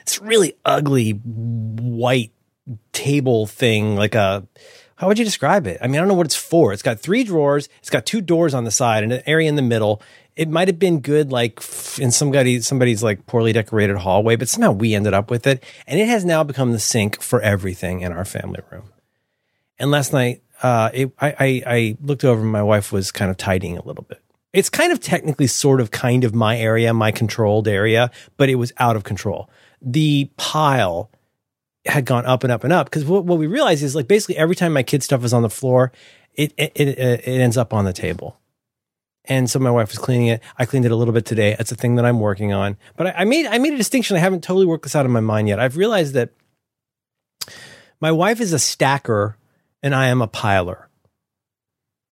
Speaker 1: it's really ugly white table thing like a how would you describe it? I mean, I don't know what it's for. It's got three drawers. It's got two doors on the side and an area in the middle. It might have been good, like in somebody somebody's like poorly decorated hallway, but somehow we ended up with it, and it has now become the sink for everything in our family room. And last night, uh, it, I, I I looked over. and My wife was kind of tidying a little bit. It's kind of technically sort of kind of my area, my controlled area, but it was out of control. The pile had gone up and up and up because what, what we realized is like basically every time my kid stuff is on the floor, it, it it uh, it ends up on the table. And so my wife was cleaning it. I cleaned it a little bit today. That's a thing that I'm working on. But I, I made I made a distinction. I haven't totally worked this out in my mind yet. I've realized that my wife is a stacker and I am a piler.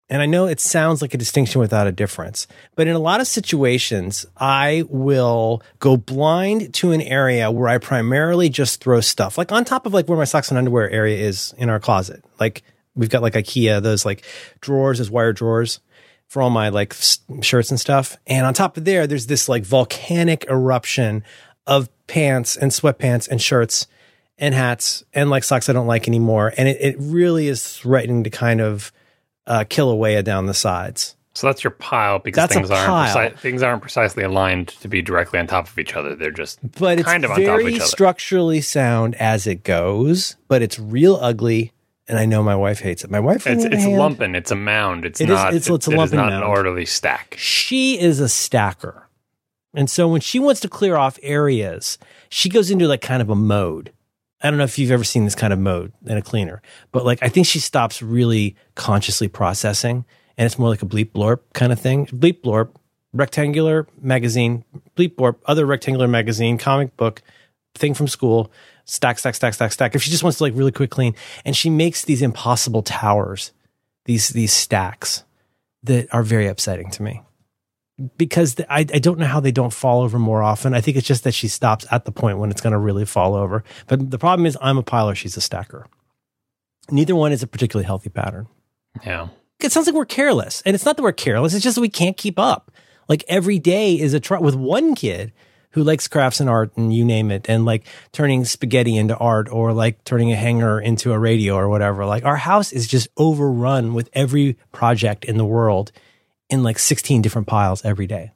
Speaker 1: And I know it sounds like a distinction without a difference, but in a lot of situations, I will go blind to an area where I primarily just throw stuff, like on top of like where my socks and underwear area is in our closet. Like we've got like IKEA, those like drawers, those wire drawers for all my like shirts and stuff. And on top of there, there's this like volcanic eruption of pants and sweatpants and shirts and hats and like socks I don't like anymore. And it, it really is threatening to kind of uh, kill away down the sides.
Speaker 2: So that's your pile because
Speaker 1: That's
Speaker 2: things aren't
Speaker 1: pile.
Speaker 2: preci- things aren't precisely aligned to be directly on top of each other. They're just
Speaker 1: But it's
Speaker 2: kind of on top of
Speaker 1: very
Speaker 2: each other.
Speaker 1: structurally sound as it goes, but it's real ugly. And I know my wife hates it. My wife,
Speaker 2: it's it's
Speaker 1: hand.
Speaker 2: It's a mound. It's
Speaker 1: It is-
Speaker 2: not.
Speaker 1: it's-
Speaker 2: it-
Speaker 1: it's a
Speaker 2: it is
Speaker 1: lumping
Speaker 2: not an orderly stack.
Speaker 1: she is a stacker. And so when she wants to clear off areas, she goes into like kind of a mode. I don't know if you've ever seen this kind of mode in a cleaner, but like I think she stops really consciously processing and it's more like a bleep blorp kind of thing. Bleep blorp, rectangular magazine, bleep blorp, other rectangular magazine, comic book, thing from school, stack, stack, stack, stack, stack. If she just wants to like really quick clean and she makes these impossible towers, these, these stacks that are very upsetting to me because I, I don't know how they don't fall over more often. I think it's just that she stops at the point when it's going to really fall over. But the problem is, I'm a piler, she's a stacker. Neither one is a particularly healthy pattern.
Speaker 2: Yeah.
Speaker 1: It sounds like we're careless, and it's not that we're careless. It's just that we can't keep up. Like every day is a try with one kid who likes crafts and art and you name it, and like turning spaghetti into art or like turning a hanger into a radio or whatever. Like our house is just overrun with every project in the world in like 16 different piles every day.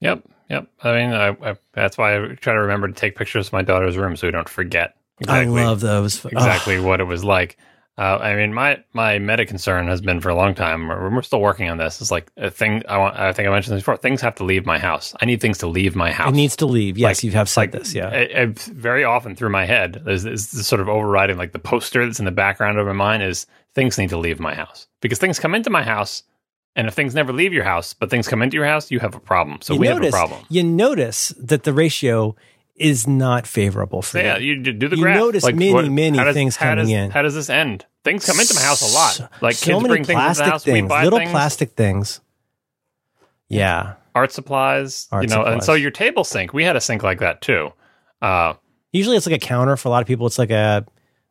Speaker 2: Yep. Yep. I mean, I, I, that's why I try to remember to take pictures of my daughter's room so we don't forget exactly
Speaker 1: I love those.
Speaker 2: exactly what it was like. Uh, I mean, my my meta concern has been for a long time. We're, we're still working on this. It's like a thing. I want. I think I mentioned this before. Things have to leave my house. I need things to leave my house.
Speaker 1: It needs to leave. Yes,
Speaker 2: Like-
Speaker 1: you have said
Speaker 2: like,
Speaker 1: this. Yeah.
Speaker 2: I, I, very often through my head, there's this, this sort of overriding, like the poster that's in the background of my mind is things need to leave my house because things come into my house, and if things never leave your house, but things come into your house, you have a problem. So
Speaker 1: you
Speaker 2: we
Speaker 1: notice,
Speaker 2: have a problem.
Speaker 1: You notice that the ratio is not favorable for
Speaker 2: So yeah, you do the
Speaker 1: You
Speaker 2: graph.
Speaker 1: notice many, many
Speaker 2: does-
Speaker 1: things coming
Speaker 2: does-
Speaker 1: in.
Speaker 2: How does this end? Things come into my house a lot. Like
Speaker 1: so
Speaker 2: kids
Speaker 1: many
Speaker 2: bring things
Speaker 1: plastic
Speaker 2: the house.
Speaker 1: things,
Speaker 2: we buy
Speaker 1: little
Speaker 2: things,
Speaker 1: plastic things. Yeah.
Speaker 2: art supplies.
Speaker 1: Art
Speaker 2: you know, and so your table sink. We had a sink like that too. Uh,
Speaker 1: Usually it's like a counter. For a lot of people, it's like a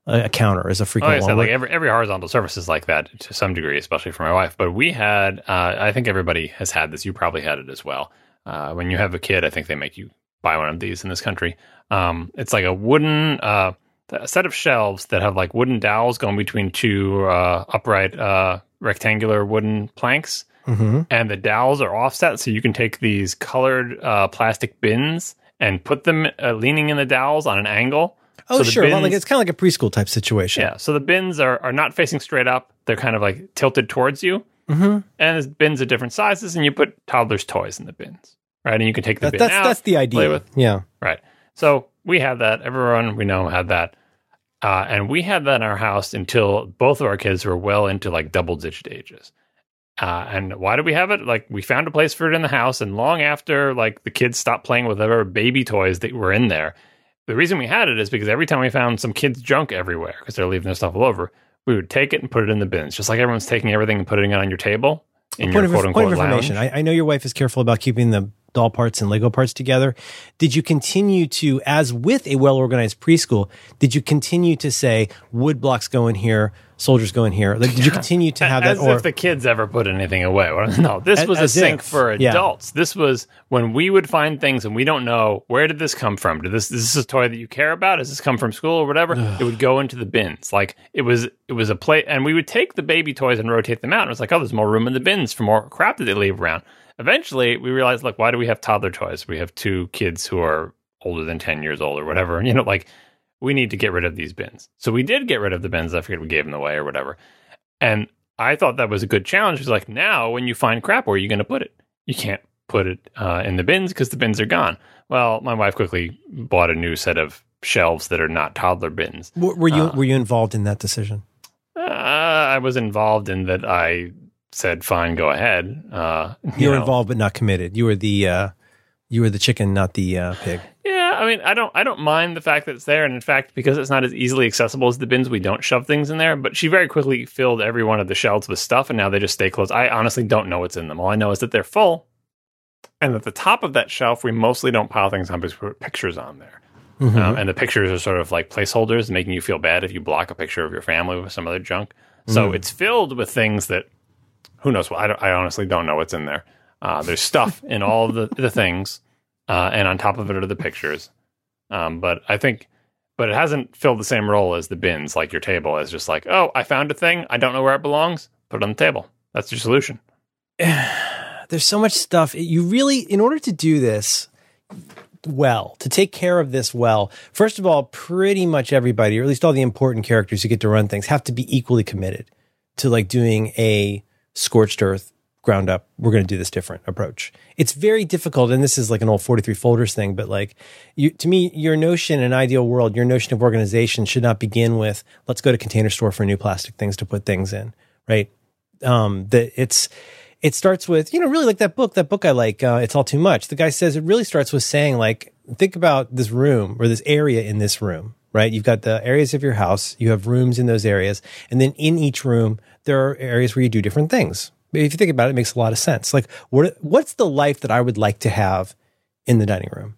Speaker 1: a, a counter is a frequent
Speaker 2: like said, like every every horizontal surface is like that to some degree, especially for my wife. But we had, uh, I think everybody has had this. You probably had it as well. Uh, when you have a kid, I think they make you buy one of these in this country. Um, it's like a wooden uh, a set of shelves that have like wooden dowels going between two uh, upright uh, rectangular wooden planks,
Speaker 1: Mhm.
Speaker 2: and the dowels are offset, so you can take these colored uh, plastic bins and put them uh, leaning in the dowels on an angle.
Speaker 1: Oh,
Speaker 2: So the
Speaker 1: sure. Well, like it's kind of like a preschool type situation.
Speaker 2: Yeah. So the bins are, are not facing straight up. They're kind of like tilted towards you.
Speaker 1: Mm-hmm.
Speaker 2: and there's bins of different sizes, and you put toddlers' toys in the bins, right? And you can take the
Speaker 1: That,
Speaker 2: bin
Speaker 1: that's
Speaker 2: out,
Speaker 1: that's the idea. Yeah.
Speaker 2: Right. So we had that. Everyone we know had that. Uh, and we had that in our house until both of our kids were well into like double digit ages. Uh, and why did we have it? Like we found a place for it in the house, and long after like the kids stopped playing with whatever baby toys that were in there, the reason we had it is because every time we found some kids' junk everywhere because they're leaving their stuff all over, we would take it and put it in the bins, just like everyone's taking everything and putting it on your table in
Speaker 1: point
Speaker 2: your
Speaker 1: of,
Speaker 2: quote
Speaker 1: point of information. I, I know your wife is careful about keeping the doll parts and Lego parts together. Did you continue to, as with a well organized preschool, did you continue to say wood blocks go in here, soldiers go in here? Like, did you continue to have
Speaker 2: as
Speaker 1: that? Or
Speaker 2: if the kids ever put anything away. No, this
Speaker 1: As-
Speaker 2: was a
Speaker 1: as
Speaker 2: sink
Speaker 1: if,
Speaker 2: for
Speaker 1: yeah.
Speaker 2: adults. This was when we would find things and we don't know where did this come from. Did this is this is a toy that you care about? Does this come from school or whatever? it would go into the bins. Like it was it was a play, and we would take the baby toys and rotate them out. And it was like, oh, there's more room in the bins for more crap that they leave around. Eventually, we realized, like, why do we have toddler toys? We have two kids who are older than ten years old or whatever. And you know, like we need to get rid of these bins. So we did get rid of the bins. I forget we gave them away or whatever. And I thought that was a good challenge. It's like now when you find crap, where are you going to put it? You can't put it uh, in the bins because the bins are gone. Well, my wife quickly bought a new set of shelves that are not toddler bins.
Speaker 1: were were you
Speaker 2: uh,
Speaker 1: were you involved in that decision?
Speaker 2: Uh, I was involved in that. I said, "Fine, go ahead." Uh,
Speaker 1: You, were
Speaker 2: know.
Speaker 1: involved but not committed. You were the uh, you were the chicken, not the uh, pig.
Speaker 2: Yeah, I mean, I don't, I don't mind the fact that it's there, and in fact, because it's not as easily accessible as the bins, we don't shove things in there. But she very quickly filled every one of the shelves with stuff, and now they just stay closed. I honestly don't know what's in them. All I know is that they're full, and at the top of that shelf, we mostly don't pile things on because we put pictures on there.
Speaker 1: Mm-hmm.
Speaker 2: Um, and the pictures are sort of like placeholders, making you feel bad if you block a picture of your family with some other junk. So
Speaker 1: Mm.
Speaker 2: it's filled with things that who knows what. I, don't- I honestly don't know what's in there. Uh, there's stuff in all the, the things, uh, and on top of it are the pictures. Um, but I think, but it hasn't filled the same role as the bins, like your table, as just like, oh, I found a thing, I don't know where it belongs, put it on the table. That's your solution.
Speaker 1: there's so much stuff. You really, in order to do this well, to take care of this well, first of all, pretty much everybody, or at least all the important characters who get to run things, have to be equally committed to like doing a scorched earth ground up. We're going to do this different approach. It's very difficult. And this is like an old 43 folders thing, but like you, to me, your notion in an ideal world, your notion of organization should not begin with, let's go to container store for new plastic things to put things in, right? um that it's it starts with you know really like that book that book i like uh, it's all too much the guy says it really starts with saying like think about this room or this area in this room right you've got the areas of your house you have rooms in those areas and then in each room there are areas where you do different things if you think about it it makes a lot of sense like what what's the life that i would like to have in the dining room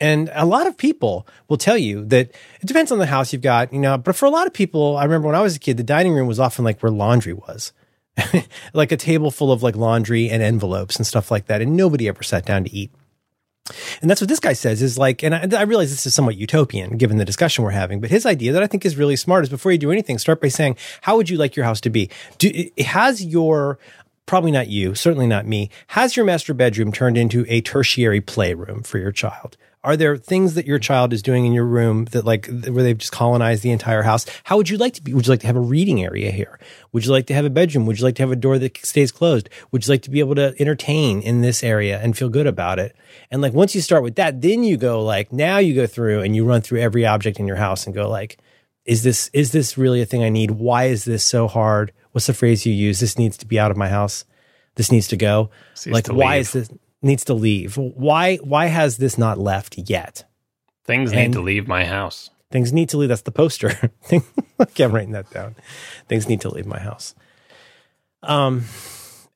Speaker 1: and a lot of people will tell you that it depends on the house you've got, you know, but for a lot of people, I remember when I was a kid, the dining room was often like where laundry was. like a table full of like laundry and envelopes and stuff like that. And nobody ever sat down to eat. And that's what this guy says is like, and I, I realize this is somewhat utopian given the discussion we're having, but his idea that I think is really smart is before you do anything, start by saying, how would you like your house to be? Do, has your, probably not you, certainly not me, has your master bedroom turned into a tertiary playroom for your child? Are there things that your child is doing in your room that like where they've just colonized the entire house? How would you like to be? Would you like to have a reading area here? Would you like to have a bedroom? Would you like to have a door that stays closed? Would you like to be able to entertain in this area and feel good about it? And like once you start with that, then you go like now you go through and you run through every object in your house and go like, is this is this really a thing I need? Why is this so hard? What's the phrase you use? This needs to be out of my house. This needs to go. Like
Speaker 2: to
Speaker 1: why
Speaker 2: leave.
Speaker 1: is this needs to leave? Why why has this not left yet?
Speaker 2: Things
Speaker 1: And-
Speaker 2: need to leave my house.
Speaker 1: Things need to leave. That's the poster. Okay, I'm writing that down. Things need to leave my house. Um,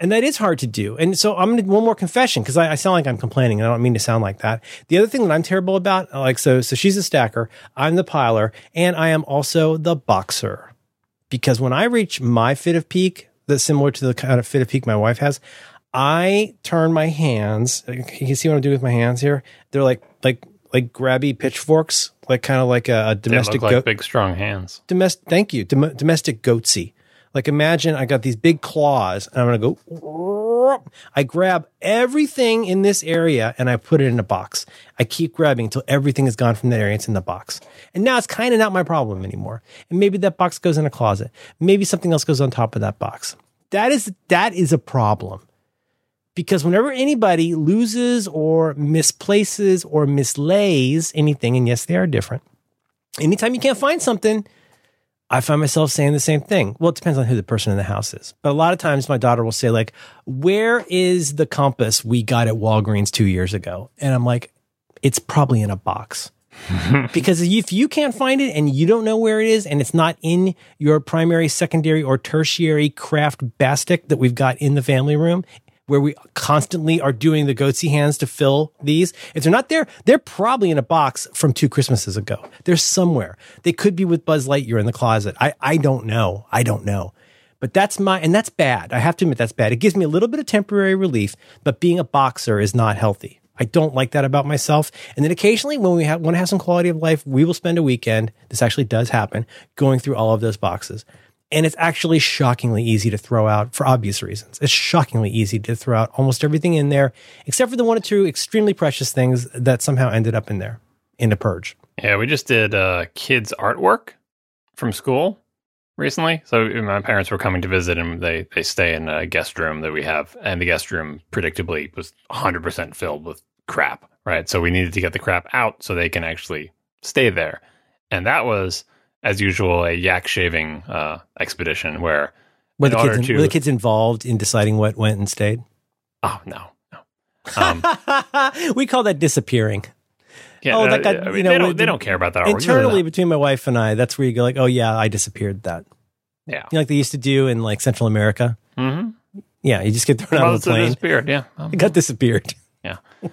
Speaker 1: and that is hard to do. And so I'm gonna one more confession because I, I sound like I'm complaining, and I don't mean to sound like that. The other thing that I'm terrible about, like so, so she's a stacker, I'm the piler, and I am also the boxer. Because when I reach my fit of pique, that's similar to the kind of fit of pique my wife has, I turn my hands. Uh, you can see what I'm doing with my hands here. They're like like like grabby pitchforks, like kind of like a, a
Speaker 2: They
Speaker 1: domestic
Speaker 2: look like
Speaker 1: goat
Speaker 2: big, strong hands.
Speaker 1: domestic thank you Dom- domestic goatsy like imagine i got these big claws and i'm gonna go i grab everything in this area and i put it in a box. I keep grabbing until everything is gone from that area. It's in the box. And now it's kind of not my problem anymore. And maybe that box goes in a closet. Maybe something else goes on top of that box. That is that is a problem. Because whenever anybody loses or misplaces or mislays anything, and yes, they are different. Anytime you can't find something, I find myself saying the same thing. Well, it depends on who the person in the house is. But a lot of times my daughter will say, like, where is the compass we got at Walgreens two years ago? And I'm like, it's probably in a box. because if you can't find it and you don't know where it is and it's not in your primary, secondary, or tertiary craft basket that we've got in the family room, where we constantly are doing the goatsy hands to fill these. If they're not there, they're probably in a box from two Christmases ago. They're somewhere. They could be with Buzz Lightyear in the closet. I, I don't know. I don't know. But that's my, and that's bad. I have to admit that's bad. It gives me a little bit of temporary relief, but being a boxer is not healthy. I don't like that about myself. And then occasionally when we have, want to have some quality of life, we will spend a weekend. This actually does happen going through all of those boxes. And it's actually shockingly easy to throw out for obvious reasons. It's shockingly easy to throw out almost everything in there, except for the one or two extremely precious things that somehow ended up in there in a purge.
Speaker 2: Yeah, we just did uh, kids' artwork from school recently. So my parents were coming to visit, and they they stay in a guest room that we have, and the guest room predictably was 100 percent filled with crap. Right, so we needed to get the crap out so they can actually stay there, and that was as usual, a yak shaving uh, expedition where
Speaker 1: were the, kids, to, were the kids involved in deciding what went and stayed?
Speaker 2: Oh no, no. Um,
Speaker 1: we call that disappearing.
Speaker 2: Yeah, oh, that got, I mean, you know, they don't, they don't care about that.
Speaker 1: Internally, between my wife and I, that's where you go like, oh yeah, I disappeared that.
Speaker 2: Yeah,
Speaker 1: you know, like they used to do in like Central America.
Speaker 2: Mm-hmm.
Speaker 1: Yeah, you just get thrown well, out of the plane.
Speaker 2: Disappeared. Yeah, um,
Speaker 1: it got disappeared.
Speaker 2: Yeah, uh,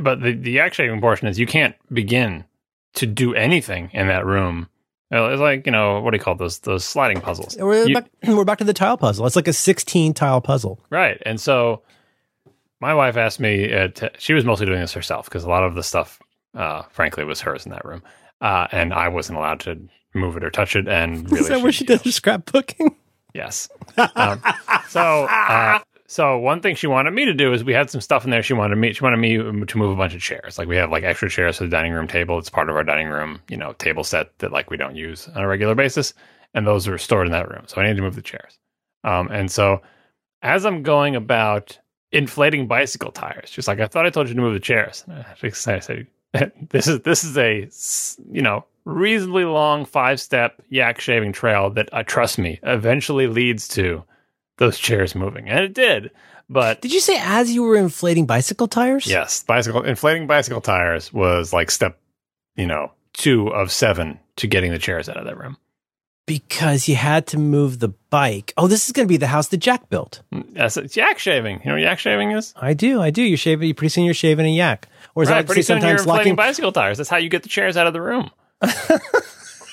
Speaker 2: but the the yak shaving portion is you can't begin to do anything in that room it's like you know what do you call those those sliding puzzles?
Speaker 1: We're, you, back, we're back to the tile puzzle. It's like a sixteen tile puzzle,
Speaker 2: right? And so my wife asked me. Uh, to, she was mostly doing this herself because a lot of the stuff, uh, frankly, was hers in that room, uh, and I wasn't allowed to move it or touch it. And really,
Speaker 1: is that where she does her scrapbooking?
Speaker 2: Yes. Um, so uh, so one thing she wanted me to do is we had some stuff in there. She wanted me she wanted me to move a bunch of chairs. Like we have like extra chairs for the dining room table. It's part of our dining room, you know, table set that like we don't use on a regular basis. And those are stored in that room. So I needed to move the chairs. Um, and so as I'm going about inflating bicycle tires, just like I thought I told you to move the chairs. And I said, this is this is a you know reasonably long five step yak shaving trail that uh, trust me eventually leads to those chairs moving, and it did. But
Speaker 1: did you say as you were inflating bicycle tires?
Speaker 2: Yes, bicycle inflating bicycle tires was like step, you know, two of seven to getting the chairs out of that room.
Speaker 1: Because you had to move the bike. Oh, this is going to be the house that Jack built.
Speaker 2: Mm, yes, it's yak shaving. You know what yak shaving is?
Speaker 1: I do. I do. You're shaving. You pretty soon you're shaving a yak.
Speaker 2: Or is right, that pretty soon sometimes you're inflating locking bicycle tires? That's how you get the chairs out of the room.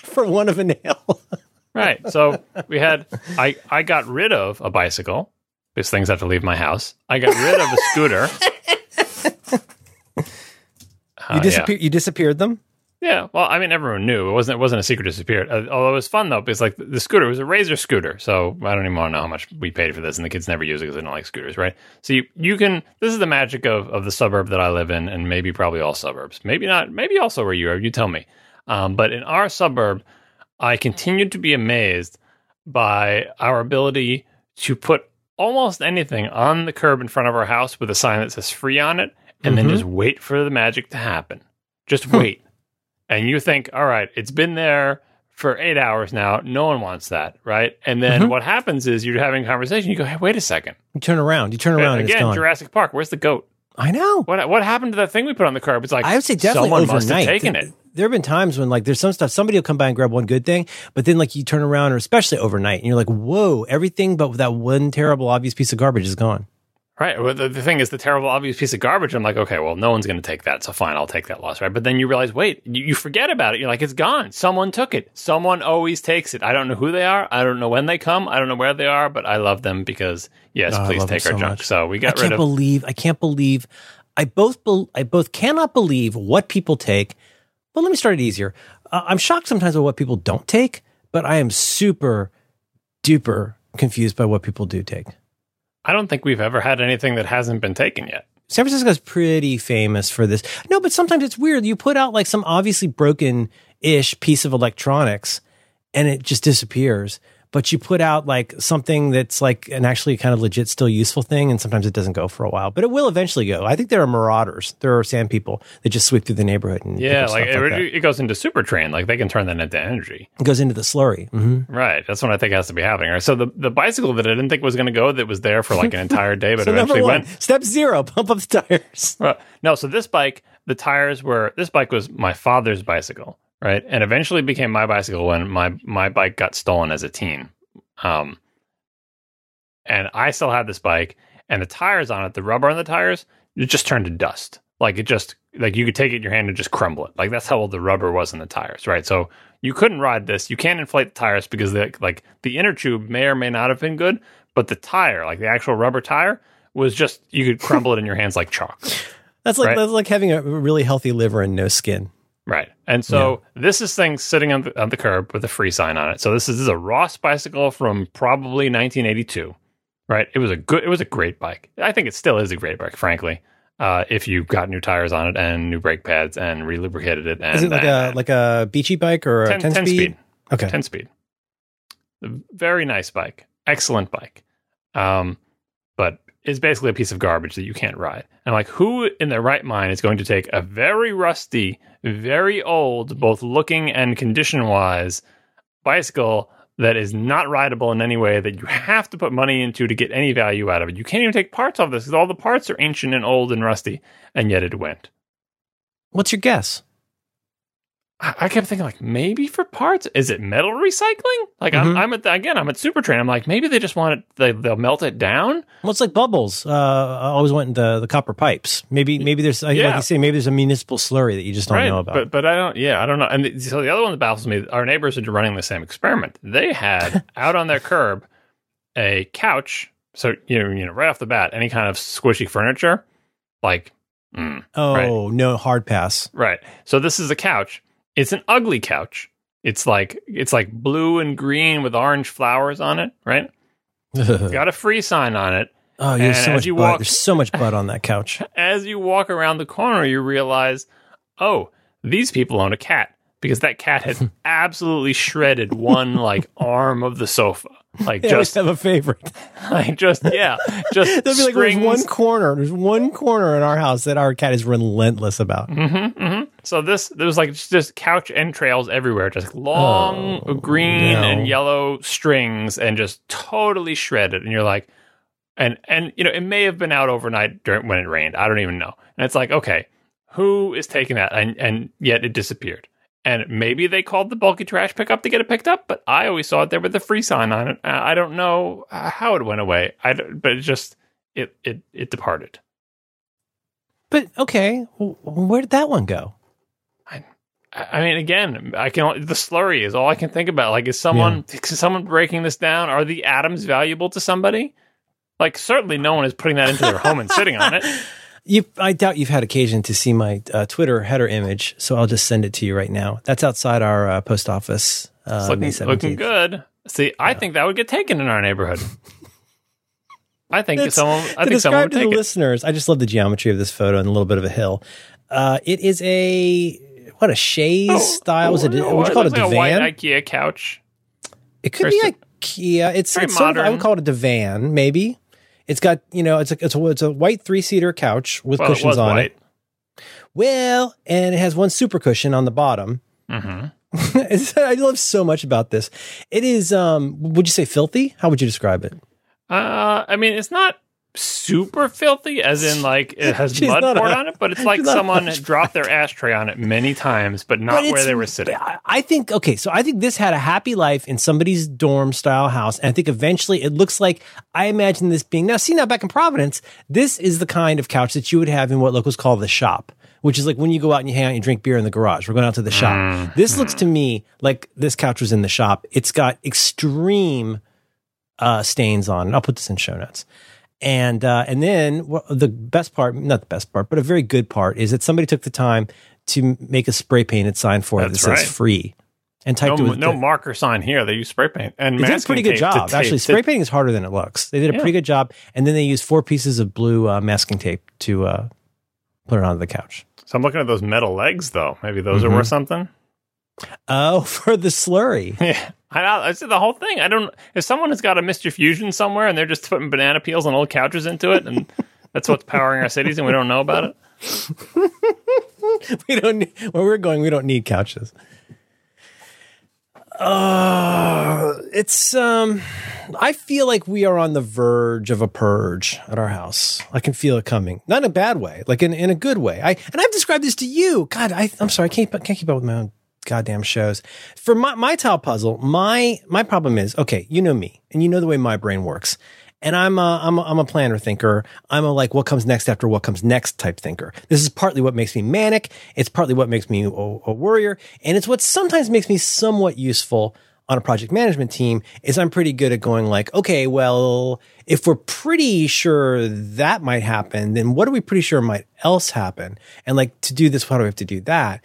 Speaker 1: For one of a nail.
Speaker 2: Right. So we had I I got rid of a bicycle because things have to leave my house. I got rid of a scooter.
Speaker 1: Uh, you disappeared. Yeah. You disappeared them.
Speaker 2: Yeah. Well, I mean, everyone knew it wasn't. It wasn't a secret disappeared. Uh, although it was fun though, because like the, the scooter was a Razor scooter. So I don't even want to know how much we paid for this, and the kids never use it because they don't like scooters, right? So you you can. This is the magic of of the suburb that I live in, and maybe probably all suburbs. Maybe not. Maybe also where you are. You tell me. Um, but in our suburb, I continued to be amazed by our ability to put almost anything on the curb in front of our house with a sign that says free on it and mm-hmm. then just wait for the magic to happen. Just wait. and you think, all right, it's been there for eight hours now. No one wants that, right? And then mm-hmm. what happens is you're having a conversation. You go, hey, wait a second.
Speaker 1: You turn around. You turn around. And
Speaker 2: again, Jurassic Park. Where's the goat?
Speaker 1: I know.
Speaker 2: What what happened to that thing we put on the curb? It's like
Speaker 1: I would say definitely
Speaker 2: someone
Speaker 1: overnight.
Speaker 2: must have taken it
Speaker 1: there have been times when like there's some stuff somebody will come by and grab one good thing, but then like you turn around or especially overnight and you're like, whoa, everything but that one terrible obvious piece of garbage is gone.
Speaker 2: Right. Well, the, the thing is, the terrible, obvious piece of garbage. I'm like, okay, well, no one's going to take that, so fine, I'll take that loss, right? But then you realize, wait, you, you, forget about it. You're like, it's gone. Someone took it. Someone always takes it. I don't know who they are. I don't know when they come. I don't know where they are, but I love them because yes, oh, please take our so junk. Much. So we got
Speaker 1: I
Speaker 2: rid
Speaker 1: of. Believe I can't believe. I both be, I both cannot believe what people take well, let me start it easier. Uh, I'm shocked sometimes by what people don't take, but I am super duper confused by what people do take.
Speaker 2: I don't think we've ever had anything that hasn't been taken yet.
Speaker 1: San Francisco is pretty famous for this. No, but sometimes it's weird. You put out like some obviously broken ish piece of electronics and it just disappears. But you put out like something that's like an actually kind of legit, still useful thing, and sometimes it doesn't go for a while, but it will eventually go. I think there are marauders, there are sand people that just sweep through the neighborhood and
Speaker 2: Yeah, like, it,
Speaker 1: that.
Speaker 2: it goes into super train. Like they can turn that into energy.
Speaker 1: It goes into the slurry. hmm
Speaker 2: Right. That's what I think has to be happening. Right. So the, the bicycle that I didn't think was going to go, that was there for like an entire day, but
Speaker 1: So
Speaker 2: eventually
Speaker 1: one,
Speaker 2: went.
Speaker 1: step zero, pump up the tires.
Speaker 2: Uh, no, so this bike, the tires were this bike was my father's bicycle, right? And eventually became my bicycle when my my bike got stolen as a teen. Um and I still had this bike and the tires on it, the rubber on the tires, it just turned to dust. Like it just like you could take it in your hand and just crumble it. Like that's how old the rubber was in the tires, right? So you couldn't ride this. You can't inflate the tires because the like the inner tube may or may not have been good, but the tire, like the actual rubber tire, was just you could crumble it in your hands like chalk.
Speaker 1: That's like
Speaker 2: Right.
Speaker 1: that's like having a really healthy liver and no skin.
Speaker 2: Right. And so this is thing sitting on the, on the curb with a free sign on it. So this is, this is a Ross bicycle from probably 1982. Right. It was a good, it was a great bike. I think it still is a great bike, frankly. Uh, if you got new tires on it and new brake pads and relubricated it. And,
Speaker 1: Is it like
Speaker 2: and-
Speaker 1: a like a beachy bike or a
Speaker 2: 10,
Speaker 1: 10,
Speaker 2: 10
Speaker 1: speed?
Speaker 2: speed.
Speaker 1: Okay.
Speaker 2: 10 speed. Very nice bike. Excellent bike. Um, but is basically a piece of garbage that you can't ride. And like, who in their right mind is going to take a very rusty, very old, both looking and condition wise, bicycle that is not rideable in any way that you have to put money into to get any value out of it? You can't even take parts off this because all the parts are ancient and old and rusty, and yet it went.
Speaker 1: What's your guess?
Speaker 2: I kept thinking, like, maybe for parts, is it metal recycling? Like, I'm,
Speaker 1: Mhm.
Speaker 2: I'm at the, again, I'm at Supertrain. I'm like, maybe they just want it, they, they'll melt it down.
Speaker 1: Well, it's like bubbles. Uh, I always went the the copper pipes. Maybe maybe there's like
Speaker 2: Yeah.
Speaker 1: you say maybe there's a municipal slurry that you just don't know about.
Speaker 2: But but I don't. Yeah, I don't know. And the, so the other one that baffles me, our neighbors are running the same experiment. They had out on their curb a couch. So you know, you know, right off the bat, any kind of squishy furniture, like, mm,
Speaker 1: oh
Speaker 2: right.
Speaker 1: no, hard pass.
Speaker 2: right. So this is a couch. It's an ugly couch. It's like it's like blue and green with orange flowers on it. Right.
Speaker 1: oh,
Speaker 2: Got a free sign on it.
Speaker 1: Oh, there's so much
Speaker 2: you
Speaker 1: butt.
Speaker 2: walk-
Speaker 1: There's so much butt on that couch.
Speaker 2: as you walk around the corner, you realize, oh, these people own a cat because that cat had absolutely shredded one like arm of the sofa, like
Speaker 1: They
Speaker 2: just,
Speaker 1: have a favorite.
Speaker 2: like just yeah, just
Speaker 1: They'll be like, there's
Speaker 2: strings.
Speaker 1: one corner. There's one corner in our house that our cat is relentless about.
Speaker 2: Mm-hmm, hmm So this there was like just, just couch entrails everywhere, just long
Speaker 1: Oh,
Speaker 2: green
Speaker 1: no.
Speaker 2: and yellow strings, and just totally shredded. And you're like, and and you know it may have been out overnight during when it rained. I don't even know. And it's like, okay, who is taking that? And and yet it disappeared. And maybe they called the bulky trash pickup to get it picked up, but I always saw it there with the free sign on it. I don't know how it went away. I but it just it it it departed.
Speaker 1: But okay, where did that one go?
Speaker 2: I I mean, again, I can the slurry is all I can think about. Like, is someone is someone breaking this down? Are the atoms valuable to somebody? Like, certainly, no one is putting that into their home and sitting on it.
Speaker 1: You, I doubt you've had occasion to see my uh, Twitter header image, so I'll just send it to you right now. That's outside our uh, post office. Uh,
Speaker 2: It's looking,
Speaker 1: 17th.
Speaker 2: looking good. See, I think that would get taken in our neighborhood. I think
Speaker 1: That's-
Speaker 2: someone. I
Speaker 1: to
Speaker 2: think someone would
Speaker 1: to the
Speaker 2: it.
Speaker 1: listeners, I just love the geometry of this photo and a little bit of a hill. Uh, it is a what a chaise style. Is it?
Speaker 2: Oh,
Speaker 1: What do you call it?
Speaker 2: looks
Speaker 1: A
Speaker 2: like white
Speaker 1: divan?
Speaker 2: IKEA couch.
Speaker 1: It could
Speaker 2: very
Speaker 1: be IKEA. It's,
Speaker 2: very
Speaker 1: it's sort of, I would call it a divan, maybe. It's got you know, it's a it's a, it's a white three seater couch with
Speaker 2: Well, it
Speaker 1: cushions
Speaker 2: was
Speaker 1: on
Speaker 2: white.
Speaker 1: it. Well, and it has one super cushion on the bottom.
Speaker 2: hmm
Speaker 1: It's- I love so much about this. It is. Um, would you say filthy? How would you describe it?
Speaker 2: Uh, I mean, it's not super filthy, as in like it has mud poured
Speaker 1: a-
Speaker 2: on it, but it's like
Speaker 1: she's not a
Speaker 2: someone dropped their ashtray on it many times, but not
Speaker 1: But
Speaker 2: where they were sitting.
Speaker 1: I- think okay, so I think this had a happy life in somebody's dorm style house, and I think eventually it looks like I imagine this being now. See now back in Providence, this is the kind of couch that you would have in what locals call the shop, which is like when you go out and you hang out and you drink beer in the garage. We're going out to the shop. This looks to me like this couch was in the shop. It's got extreme uh, stains on it. I'll put this in show notes. And uh, and then wh- the best part, not the best part, but a very good part is that somebody took the time to make a spray painted sign for it that
Speaker 2: That's
Speaker 1: says free and typed
Speaker 2: No,
Speaker 1: it with
Speaker 2: no
Speaker 1: the-
Speaker 2: marker sign here. They use spray paint and
Speaker 1: they did a pretty good job. Actually,
Speaker 2: tape-
Speaker 1: spray painting is harder than it looks. They did a
Speaker 2: Yeah.
Speaker 1: pretty good job, and then they used four pieces of blue uh, masking tape to uh, put it onto the couch.
Speaker 2: So I'm looking at those metal legs, though. Maybe those
Speaker 1: Mhm.
Speaker 2: are worth something.
Speaker 1: Oh, for the slurry.
Speaker 2: Yeah, I, I said the whole thing. I don't. If someone has got a Mister Fusion somewhere and they're just putting banana peels and old couches into it, and that's what's powering our cities, and we don't know about it.
Speaker 1: we don't. Need, where we're going, we don't need couches. Uh, it's um. I feel like we are on the verge of a purge at our house. I can feel it coming, not in a bad way, like in, in a good way. I and I've described this to you. God, I, I'm sorry, I can't can't keep up with my own goddamn shows. For my my tile puzzle, my my problem is okay. You know me, and you know the way my brain works. And I'm a, I'm a, I'm a planner thinker. I'm a like what comes next after what comes next type thinker. This is partly what makes me manic. It's partly what makes me a, a worrier, and it's what sometimes makes me somewhat useful on a project management team is I'm pretty good at going like, okay, well, if we're pretty sure that might happen, then what are we pretty sure might else happen? And like to do this, why do we have to do that?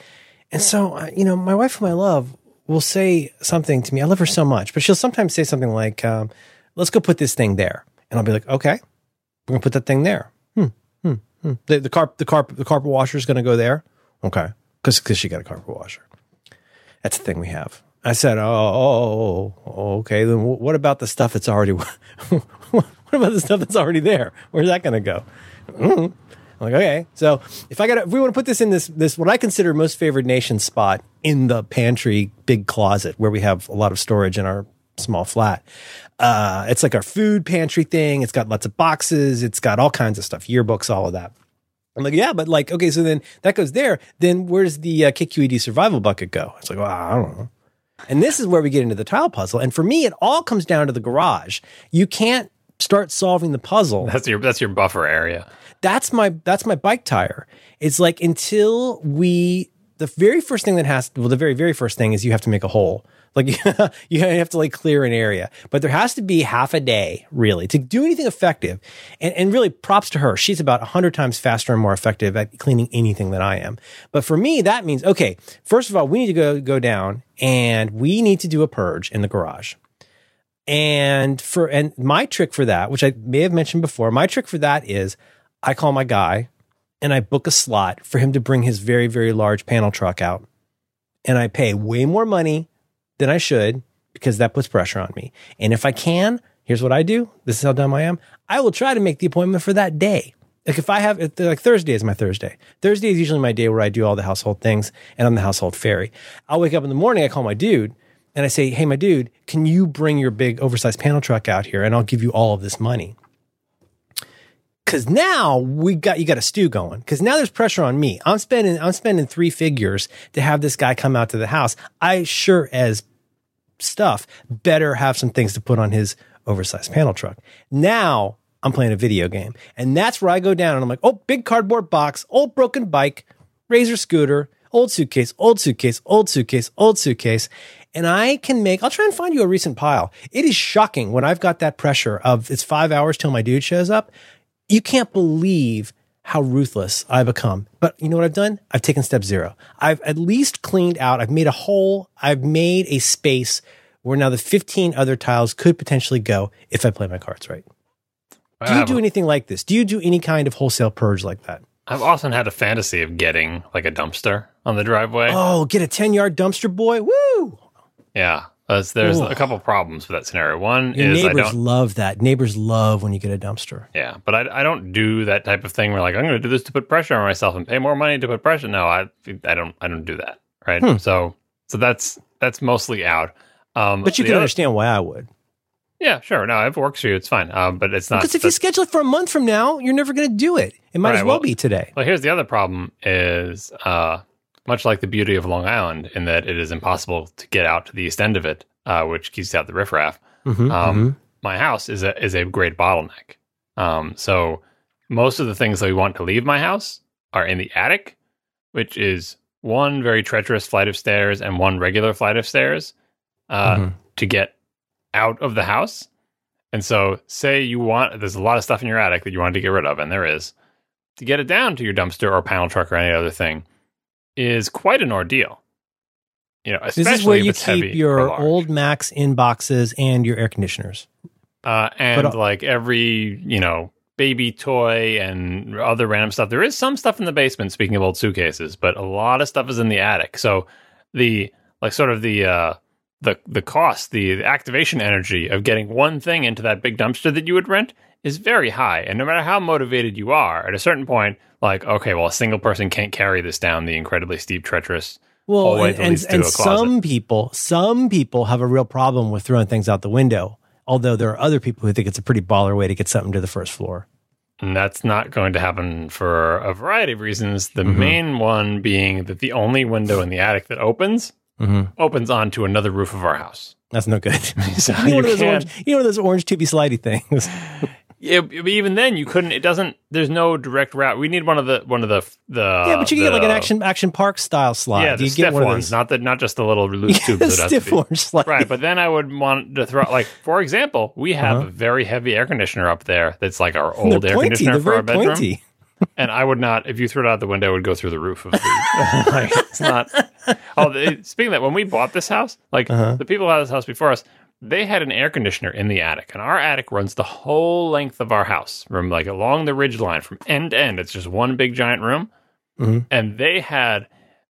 Speaker 1: And so, uh, you know, my wife whom I love will say something to me. I love her so much, but she'll sometimes say something like, um, let's go put this thing there. And I'll be like, okay, we're gonna put that thing there. Hmm, hmm, hmm. The, the carp, the carp, the carpet washer is gonna go there. Okay. Cause, cause she got a carpet washer. That's the thing we have. I said, oh, oh, oh okay. Then what about the stuff that's already, what about the stuff that's already there? Where's that going to go? Mm-hmm. Like, okay. So if I got, if we want to put this in this, this, what I consider most favored nation spot in the pantry, big closet where we have a lot of storage in our small flat. Uh, it's like our food pantry thing. It's got lots of boxes. It's got all kinds of stuff, yearbooks, all of that. I'm like, yeah, but like, okay, so then that goes there. Then where's the uh, KQED survival bucket go? It's like, well, I don't know. And this is where we get into the tile puzzle. And for me, it all comes down to the garage. You can't start solving the puzzle.
Speaker 2: That's your that's your buffer area.
Speaker 1: That's my that's my bike tire. It's like until we the very first thing that has well the very very first thing is you have to make a hole. Like you have to like clear an area, but there has to be half a day really to do anything effective. And, and really props to her. She's about a hundred times faster and more effective at cleaning anything than I am. But for me, that means, okay, first of all, we need to go, go down and we need to do a purge in the garage. And for, and my trick for that, which I may have mentioned before, my trick for that is I call my guy and I book a slot for him to bring his very, very large panel truck out. And I pay way more money than I should because that puts pressure on me. And if I can, here's what I do. This is how dumb I am. I will try to make the appointment for that day. Like if I have, like Thursday is my Thursday. Thursday is usually my day where I do all the household things and I'm the household fairy. I'll wake up in the morning, I call my dude and I say, Hey, my dude, can you bring your big oversized panel truck out here and I'll give you all of this money? Cause now we got, you got a stew going. Cause now there's pressure on me. I'm spending, I'm spending three figures to have this guy come out to the house. I sure as stuff better have some things to put on his oversized panel truck. Now I'm playing a video game. And that's where I go down and I'm like, oh, big cardboard box, old broken bike, razor scooter, old suitcase, old suitcase, old suitcase, old suitcase. And I can make, I'll try and find you a recent pile. It is shocking when I've got that pressure of it's five hours till my dude shows up. You can't believe how ruthless I've become. But you know what I've done? I've taken step zero. I've at least cleaned out. I've made a hole. I've made a space where now the 15 other tiles could potentially go if I play my cards right. Do you do anything like this? Do you do any kind of wholesale purge like that?
Speaker 2: I've often had a fantasy of getting like a dumpster on the driveway.
Speaker 1: Oh, get a 10 yard dumpster boy. Woo!
Speaker 2: Yeah. There's, there's a couple problems with that scenario. One
Speaker 1: Your
Speaker 2: is
Speaker 1: neighbors love that. Neighbors love when you get a dumpster.
Speaker 2: Yeah, but I, I don't do that type of thing where like I'm going to do this to put pressure on myself and pay more money to put pressure. No, I I don't I don't do that. Right. Hmm. So so that's that's mostly out.
Speaker 1: Um, but you can other, understand why I would.
Speaker 2: Yeah, sure. No, if it works for you, it's fine. Um, but it's not
Speaker 1: because if you schedule it for a month from now, you're never going to do it. It might right, as well, well, be today.
Speaker 2: Well, here's the other problem: is uh, much like the beauty of Long Island, in that it is impossible to get out to the east end of it, uh, which keeps out the riffraff. Mm-hmm, um, mm-hmm. My house is a is a great bottleneck. Um, so most of the things that we want to leave my house are in the attic, which is one very treacherous flight of stairs and one regular flight of stairs uh, mm-hmm. to get out of the house. And so, say you want, there's a lot of stuff in your attic that you want to get rid of, and there is. To get it down to your dumpster or panel truck or any other thing is quite an ordeal. You know,
Speaker 1: this is where you keep your old Macs inboxes and your air conditioners.
Speaker 2: Uh, and but, uh, like every, you know, baby toy and other random stuff. There is some stuff in the basement, speaking of old suitcases, but a lot of stuff is in the attic. So the like sort of the uh, the the cost, the, the activation energy of getting one thing into that big dumpster that you would rent is very high. And no matter how motivated you are, at a certain point, like okay, well, a single person can't carry this down the incredibly steep, treacherous
Speaker 1: Well,
Speaker 2: hallway
Speaker 1: and,
Speaker 2: that
Speaker 1: and, and
Speaker 2: a closet.
Speaker 1: some people, some people have a real problem with throwing things out the window. Although there are other people who think it's a pretty baller way to get something to the first floor.
Speaker 2: And that's not going to happen for a variety of reasons. The
Speaker 1: Mm-hmm.
Speaker 2: main one being that the only window in the attic that opens
Speaker 1: Mm-hmm.
Speaker 2: opens onto another roof of our house.
Speaker 1: That's no good.
Speaker 2: So
Speaker 1: you, know
Speaker 2: you
Speaker 1: those orange, you know those orange tubey slidey things.
Speaker 2: Yeah, but even then you couldn't. It doesn't. There's no direct route. We need one of the one of the the.
Speaker 1: yeah, but you can get like an action action park style slide.
Speaker 2: Yeah, the
Speaker 1: you
Speaker 2: stiff
Speaker 1: get one
Speaker 2: ones,
Speaker 1: of those.
Speaker 2: not the not just the little loose tubes.
Speaker 1: Yeah,
Speaker 2: that have to
Speaker 1: stiff orange slide.
Speaker 2: Right, but then I would want to throw like for example, we have
Speaker 1: Uh-huh.
Speaker 2: a very heavy air conditioner up there that's like our old air conditioner for our bedroom.
Speaker 1: pointy.
Speaker 2: And I would not if you threw it out the window, it would go through the roof of the like it's not Oh, speaking of that, when we bought this house, like
Speaker 1: Uh-huh.
Speaker 2: the people who had this house before us, they had an air conditioner in the attic, and our attic runs the whole length of our house, from like along the ridge line, from end to end. It's just one big giant room,
Speaker 1: Mhm.
Speaker 2: and they had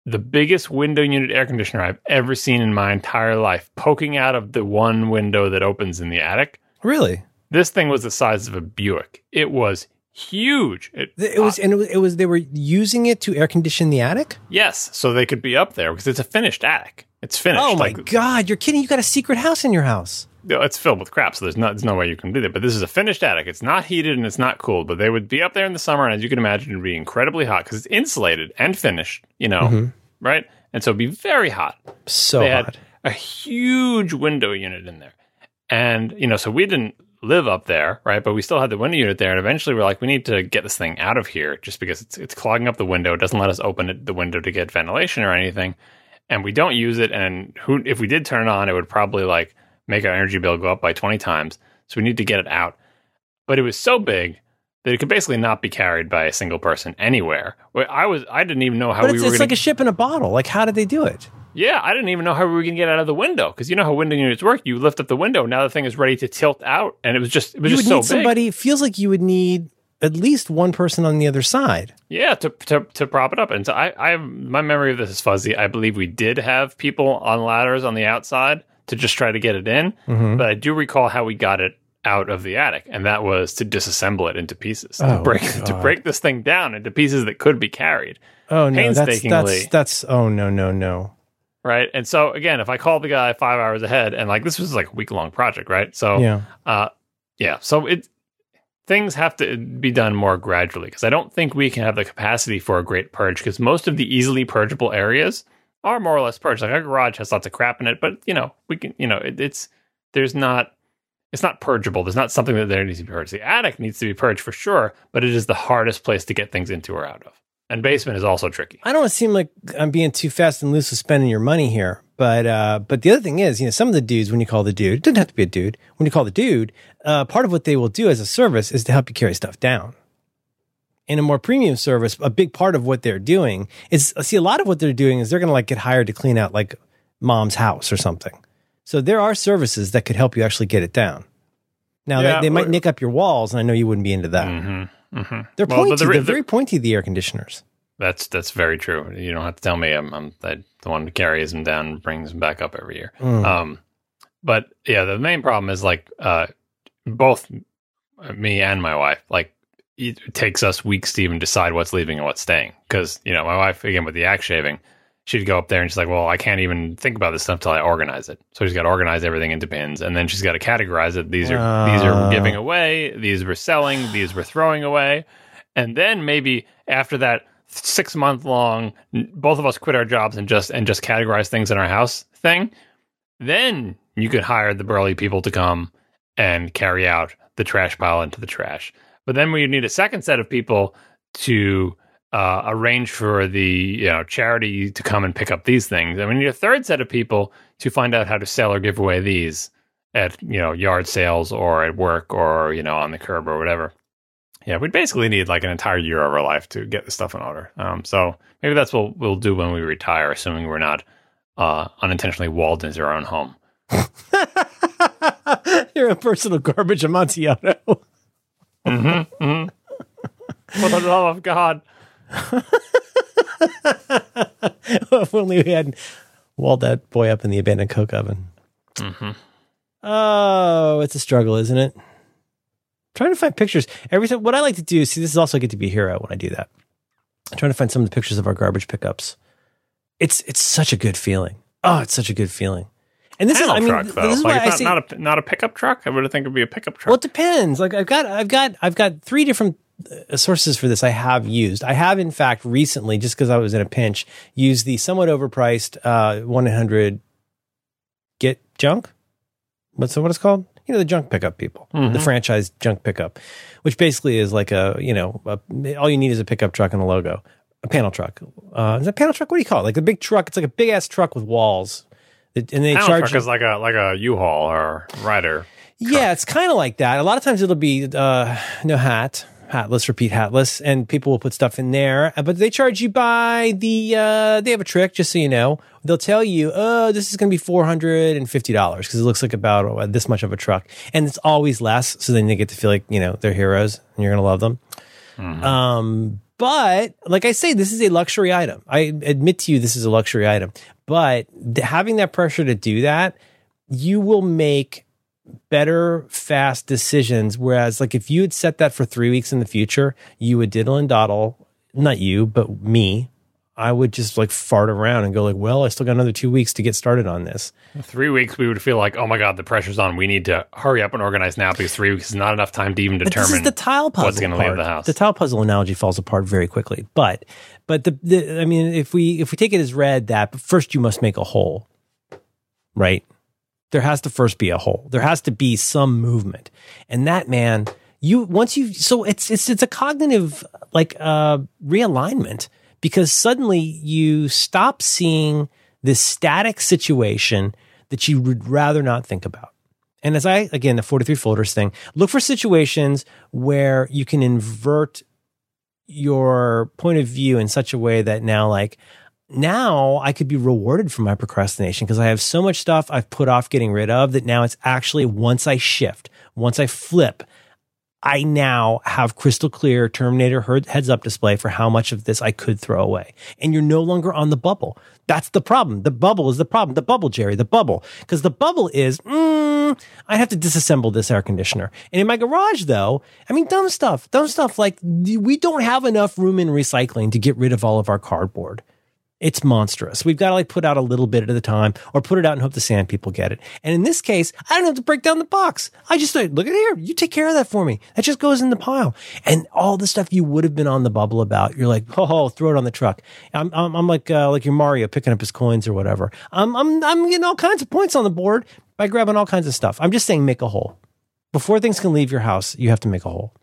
Speaker 2: the biggest window unit air conditioner I've ever seen in my entire life, poking out of the one window that opens in the attic.
Speaker 1: Really?
Speaker 2: This thing was the size of a Buick. It was huge. It,
Speaker 1: It was, and it was, it was. They were using it to air condition the attic.
Speaker 2: yes, so they could be up there because it's a finished attic. It's finished.
Speaker 1: Oh my
Speaker 2: like,
Speaker 1: god! You're kidding! You got a secret house in your house.
Speaker 2: it's filled with crap, so there's no, there's no way you can do that. But this is a finished attic. It's not heated and it's not cooled, but they would be up there in the summer, and as you can imagine, it'd be incredibly hot because it's insulated and finished, you know,
Speaker 1: Mm-hmm.
Speaker 2: right? And so it'd be very hot.
Speaker 1: So
Speaker 2: They
Speaker 1: hot.
Speaker 2: had a huge window unit in there. And, you know, so we didn't live up there, right? But we still had the window unit there. And eventually we're like, we need to get this thing out of here just because it's, it's clogging up the window. It doesn't let us open it, the window to get ventilation or anything. And we don't use it. And who, if we did turn it on, it would probably like make our energy bill go up by 20 times. So we need to get it out. But it was so big that it could basically not be carried by a single person anywhere. I was, I didn't even know how
Speaker 1: But
Speaker 2: we
Speaker 1: it's,
Speaker 2: were
Speaker 1: it's
Speaker 2: going
Speaker 1: like a ship in a bottle. Like, how did they do it?
Speaker 2: yeah, I didn't even know how we were going to get out of the window because you know how window units work. You lift up the window, now the thing is ready to tilt out, and it was just it was
Speaker 1: You
Speaker 2: just
Speaker 1: would
Speaker 2: so
Speaker 1: need
Speaker 2: big.
Speaker 1: somebody. Feels like you would need at least one person on the other side.
Speaker 2: Yeah, to, to to prop it up. And so I, I my memory of this is fuzzy. I believe we did have people on ladders on the outside to just try to get it in,
Speaker 1: Mm-hmm.
Speaker 2: but I do recall how we got it out of the attic, and that was to disassemble it into pieces,
Speaker 1: Oh,
Speaker 2: to break to break this thing down into pieces that could be carried.
Speaker 1: Oh no, that's
Speaker 2: Painstakingly.
Speaker 1: that's that's. Oh no, no, no.
Speaker 2: Right. And so again, if I called the guy five hours ahead and like this was like a week long project, right? So
Speaker 1: Yeah.
Speaker 2: uh yeah. So it things have to be done more gradually because I don't think we can have the capacity for a great purge because most of the easily purgeable areas are more or less purged. Like our garage has lots of crap in it, but you know, we can you know, it, it's there's not it's not purgeable. There's not something that there needs to be purged. The attic needs to be purged for sure, but it is the hardest place to get things into or out of. And basement is also tricky.
Speaker 1: I don't seem like I'm being too fast and loose with spending your money here, but uh, but the other thing is, you know, some of the dudes when you call the dude, it doesn't have to be a dude. When you call the dude, uh, part of what they will do as a service is to help you carry stuff down. In a more premium service, a big part of what they're doing is see a lot of what they're doing is they're going to like get hired to clean out like mom's house or something. So there are services that could help you actually get it down. Now
Speaker 2: Yeah,
Speaker 1: they, they might nick up your walls, and I know you wouldn't be into that.
Speaker 2: Mm-hmm. Mm-hmm.
Speaker 1: They're
Speaker 2: Well,
Speaker 1: pointy.
Speaker 2: the-
Speaker 1: they're very pointy. The air conditioners.
Speaker 2: That's that's very true. You don't have to tell me I'm, I'm the the one who carries them down and brings them back up every year.
Speaker 1: Mm.
Speaker 2: Um, but yeah, the main problem is like uh, both me and my wife like it takes us weeks to even decide what's leaving and what's staying because you know my wife again with the yak shaving she'd go up there and she's like well i can't even think about this stuff till i organize it so she's got to organize everything into bins and then she's got to categorize it these are these
Speaker 1: Ah.
Speaker 2: are giving away these we're selling these we're throwing away and then maybe after that six month long both of us quit our jobs and just and just categorize things in our house thing then you could hire the burly people to come and carry out the trash pile into the trash. But then we need a second set of people to uh, arrange for the you know charity to come and pick up these things. And we need a third set of people to find out how to sell or give away these at you know yard sales or at work or you know on the curb or whatever. Yeah, we'd basically need like an entire year of our life to get this stuff in order. Um, so maybe that's what we'll do when we retire, assuming we're not uh, unintentionally walled into our own home.
Speaker 1: You're a personal garbage amontillado.
Speaker 2: Mm-hmm, mm-hmm. For the love of God.
Speaker 1: if only we had Walled that boy up in the abandoned coke oven.
Speaker 2: hmm
Speaker 1: Oh, it's a struggle, isn't it? Trying to find pictures. Every time, what I like to do, see, this is also get to be a hero when I do that. I'm trying to find some of the pictures of our garbage pickups. It's it's such a good feeling. Oh, it's such a good feeling. And this
Speaker 2: Panel
Speaker 1: is, I mean,
Speaker 2: truck though.
Speaker 1: this is
Speaker 2: like
Speaker 1: why I
Speaker 2: it's
Speaker 1: say,
Speaker 2: not, not a not a pickup truck. I would have think it'd be a pickup truck.
Speaker 1: well, it depends. Like I've got, I've got, I've got three different uh, sources for this. I have used. I have, in fact, recently, just because I was in a pinch, used the somewhat overpriced uh, one eight hundred get junk. What's what it's called? You know, the junk pickup people, the franchise junk pickup, which basically is like a you know, a, all you need is a pickup truck and a logo, a panel truck. Uh, is a panel truck? What do you call it? Like a big truck. It's like a big ass truck with walls. It- And they
Speaker 2: Panel
Speaker 1: charge
Speaker 2: truck is like a like a U-Haul or Ryder.
Speaker 1: yeah, it's kind of like that. A lot of times it'll be uh, no hat, hatless, repeat hatless, and people will put stuff in there. uh, But they charge you by the. Uh, they have a trick, just so you know. They'll tell you, "Oh, this is going to be four hundred and fifty dollars because it looks like about uh, this much of a truck, and it's always less." So then they get to feel like you know they're heroes, and you're going to love them. Um, but like I say, this is a luxury item. I admit to you, this is a luxury item. But having that pressure to do that, you will make better, fast decisions. Whereas, like if you had set that for three weeks in the future, you would diddle and dawdle. Not you, but me. I would just like fart around and go like, "Well, I still got another two weeks to get started on this."
Speaker 2: Three weeks, we would feel like, oh my god, the pressure's on. We need to hurry up and organize now because three weeks is not enough time to even determine
Speaker 1: the tile puzzle.
Speaker 2: what's going to leave the house.
Speaker 1: The tile puzzle analogy falls apart very quickly. But, but the, the, I mean, if we if we take it as read that, but first you must make a hole, right? There has to first be a hole. There has to be some movement, and that man, you once you so it's it's it's a cognitive like uh realignment because suddenly you stop seeing this static situation that you would rather not think about. And as I, again, the 43 folders thing, look for situations where you can invert your point of view in such a way that now, like, now I could be rewarded for my procrastination because I have so much stuff I've put off getting rid of that now it's actually once I shift, once I flip, I now have crystal clear Terminator heads up display for how much of this I could throw away. And you're no longer on the bubble. That's the problem. The bubble is the problem. The bubble, Jerry, the bubble. Because the bubble is, mm, I have to disassemble this air conditioner. And in my garage, though, I mean, dumb stuff, dumb stuff like we don't have enough room in recycling to get rid of all of our cardboard. It's monstrous. We've got to like put out a little bit at a time or put it out and hope the sand people get it. And in this case, I don't have to break down the box. I just say, look at here. You take care of that for me. That just goes in the pile. And all the stuff you would have been on the bubble about, you're like, oh, throw it on the truck. I'm, I'm, I'm like, uh, like your Mario picking up his coins or whatever. I'm, I'm, I'm getting all kinds of points on the board by grabbing all kinds of stuff. I'm just saying, make a hole. Before things can leave your house, you have to make a hole.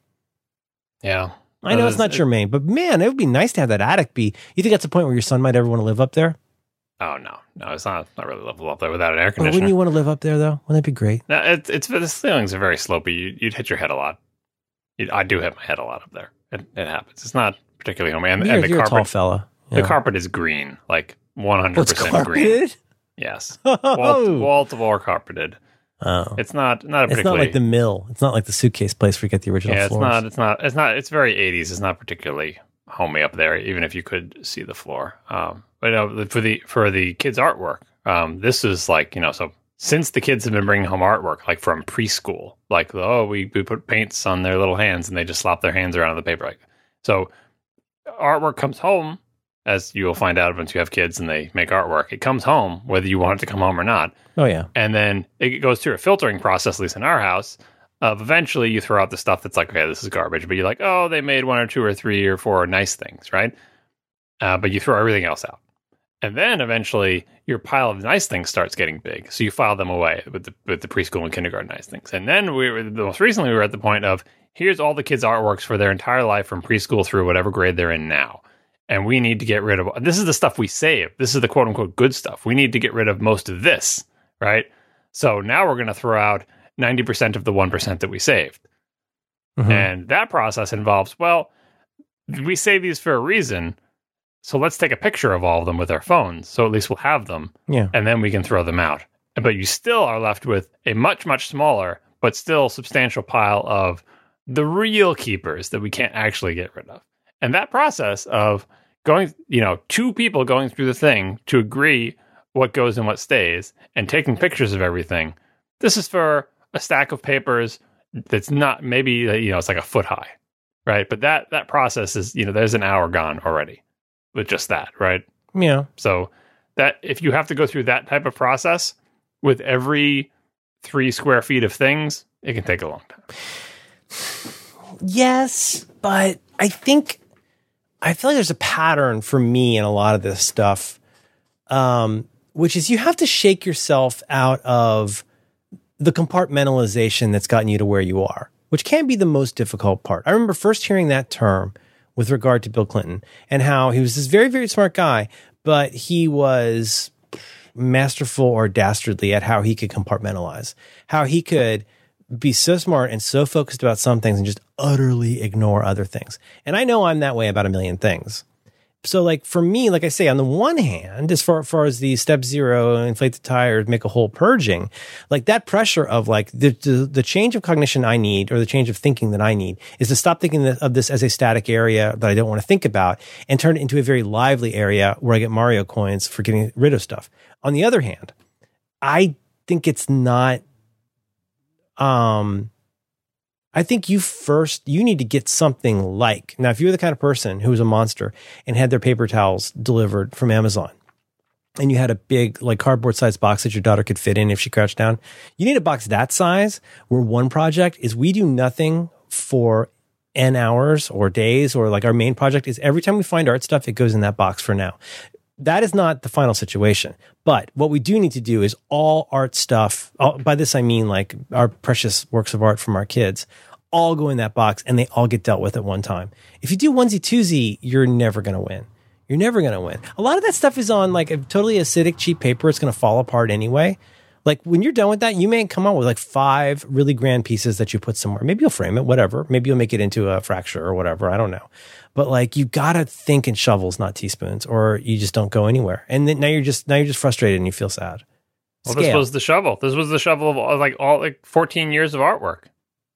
Speaker 2: yeah.
Speaker 1: I know it's not your main, but man, it would be nice to have that attic be. You think that's a point where your son might ever want to live up there?
Speaker 2: Oh no, no, it's not not really level up there without an air conditioner.
Speaker 1: wouldn't you want to live up there though? Wouldn't that be great?
Speaker 2: No, it's it's the ceilings are very slopey. You, you'd hit your head a lot. You'd, I do hit my head a lot up there. It, it happens. It's not particularly homey, and,
Speaker 1: You're,
Speaker 2: and the
Speaker 1: you're a tall
Speaker 2: carpet
Speaker 1: fella.
Speaker 2: the carpet is green, like
Speaker 1: 100
Speaker 2: percent green. Yes, wall,
Speaker 1: Oh,
Speaker 2: wall to wall carpeted.
Speaker 1: Oh.
Speaker 2: It's not not a
Speaker 1: it's not like the mill. It's not like the suitcase place where you get the original
Speaker 2: yeah, it's
Speaker 1: floors.
Speaker 2: not. It's not. It's not. It's very eighties. It's not particularly homey up there, even if you could see the floor. Um, but no, for the for the kids' artwork, um, this is like you know so. Since the kids have been bringing home artwork, like from preschool, like oh, we, we put paints on their little hands and they just slap their hands around on the paper, like so. Artwork comes home, as you will find out once you have kids and they make artwork. It comes home whether you want it to come home or not
Speaker 1: Oh yeah.
Speaker 2: and then it goes through a filtering process, at least in our house. Of eventually, you throw out the stuff that's like, okay, this is garbage, but you're like, oh, they made one or two or three or four nice things, right? Uh, but you throw everything else out, and then eventually your pile of nice things starts getting big, so you file them away with the with the preschool and kindergarten nice things, and then we were the most recently we were at the point of here's all the kids' artworks for their entire life from preschool through whatever grade they're in now. And we need to get rid of this is the stuff we save. This is the quote unquote good stuff. We need to get rid of most of this, right? So now we're going to throw out 90% of the 1% that we saved.
Speaker 1: Mhm.
Speaker 2: And that process involves, well, we save these for a reason. So let's take a picture of all of them with our phones. So at least we'll have them
Speaker 1: yeah.
Speaker 2: and then we can throw them out. But you still are left with a much, much smaller, but still substantial pile of the real keepers that we can't actually get rid of. And that process of going, you know, two people going through the thing to agree what goes and what stays and taking pictures of everything. This is for a stack of papers that's not maybe uh, you know it's like a foot high, right? But that that process is you know there's an hour gone already with just that, right?
Speaker 1: Yeah.
Speaker 2: So that if you have to go through that type of process with every three square feet of things, it can take a long time.
Speaker 1: Yes, but I think I feel like there's a pattern for me in a lot of this stuff, um, which is you have to shake yourself out of the compartmentalization that's gotten you to where you are, which can be the most difficult part. I remember first hearing that term with regard to Bill Clinton and how he was this very, very smart guy, but he was masterful or dastardly at how he could compartmentalize, how he could be so smart and so focused about some things and just utterly ignore other things. And I know I'm that way about a million things. So like for me, like I say, on the one hand, as far, far as the step zero, inflate the tires, make a whole purging, like that pressure of like the, the, the change of cognition I need or the change of thinking that I need is to stop thinking of this as a static area that I don't want to think about and turn it into a very lively area where I get Mario coins for getting rid of stuff. On the other hand, I think it's not um I think you first you need to get something like now if you're the kind of person who was a monster and had their paper towels delivered from Amazon and you had a big like cardboard sized box that your daughter could fit in if she crouched down you need a box that size where one project is we do nothing for n hours or days or like our main project is every time we find art stuff it goes in that box for now that is not the final situation. But what we do need to do is all art stuff. All, by this, I mean like our precious works of art from our kids all go in that box and they all get dealt with at one time. If you do onesie twosie, you're never going to win. You're never going to win. A lot of that stuff is on like a totally acidic, cheap paper. It's going to fall apart anyway. Like when you're done with that, you may come out with like five really grand pieces that you put somewhere. Maybe you'll frame it, whatever. Maybe you'll make it into a fracture or whatever. I don't know. But like you gotta think in shovels, not teaspoons, or you just don't go anywhere. And then now you're just now you're just frustrated and you feel sad.
Speaker 2: Well, this was the shovel. This was the shovel of all, like all like 14 years of artwork.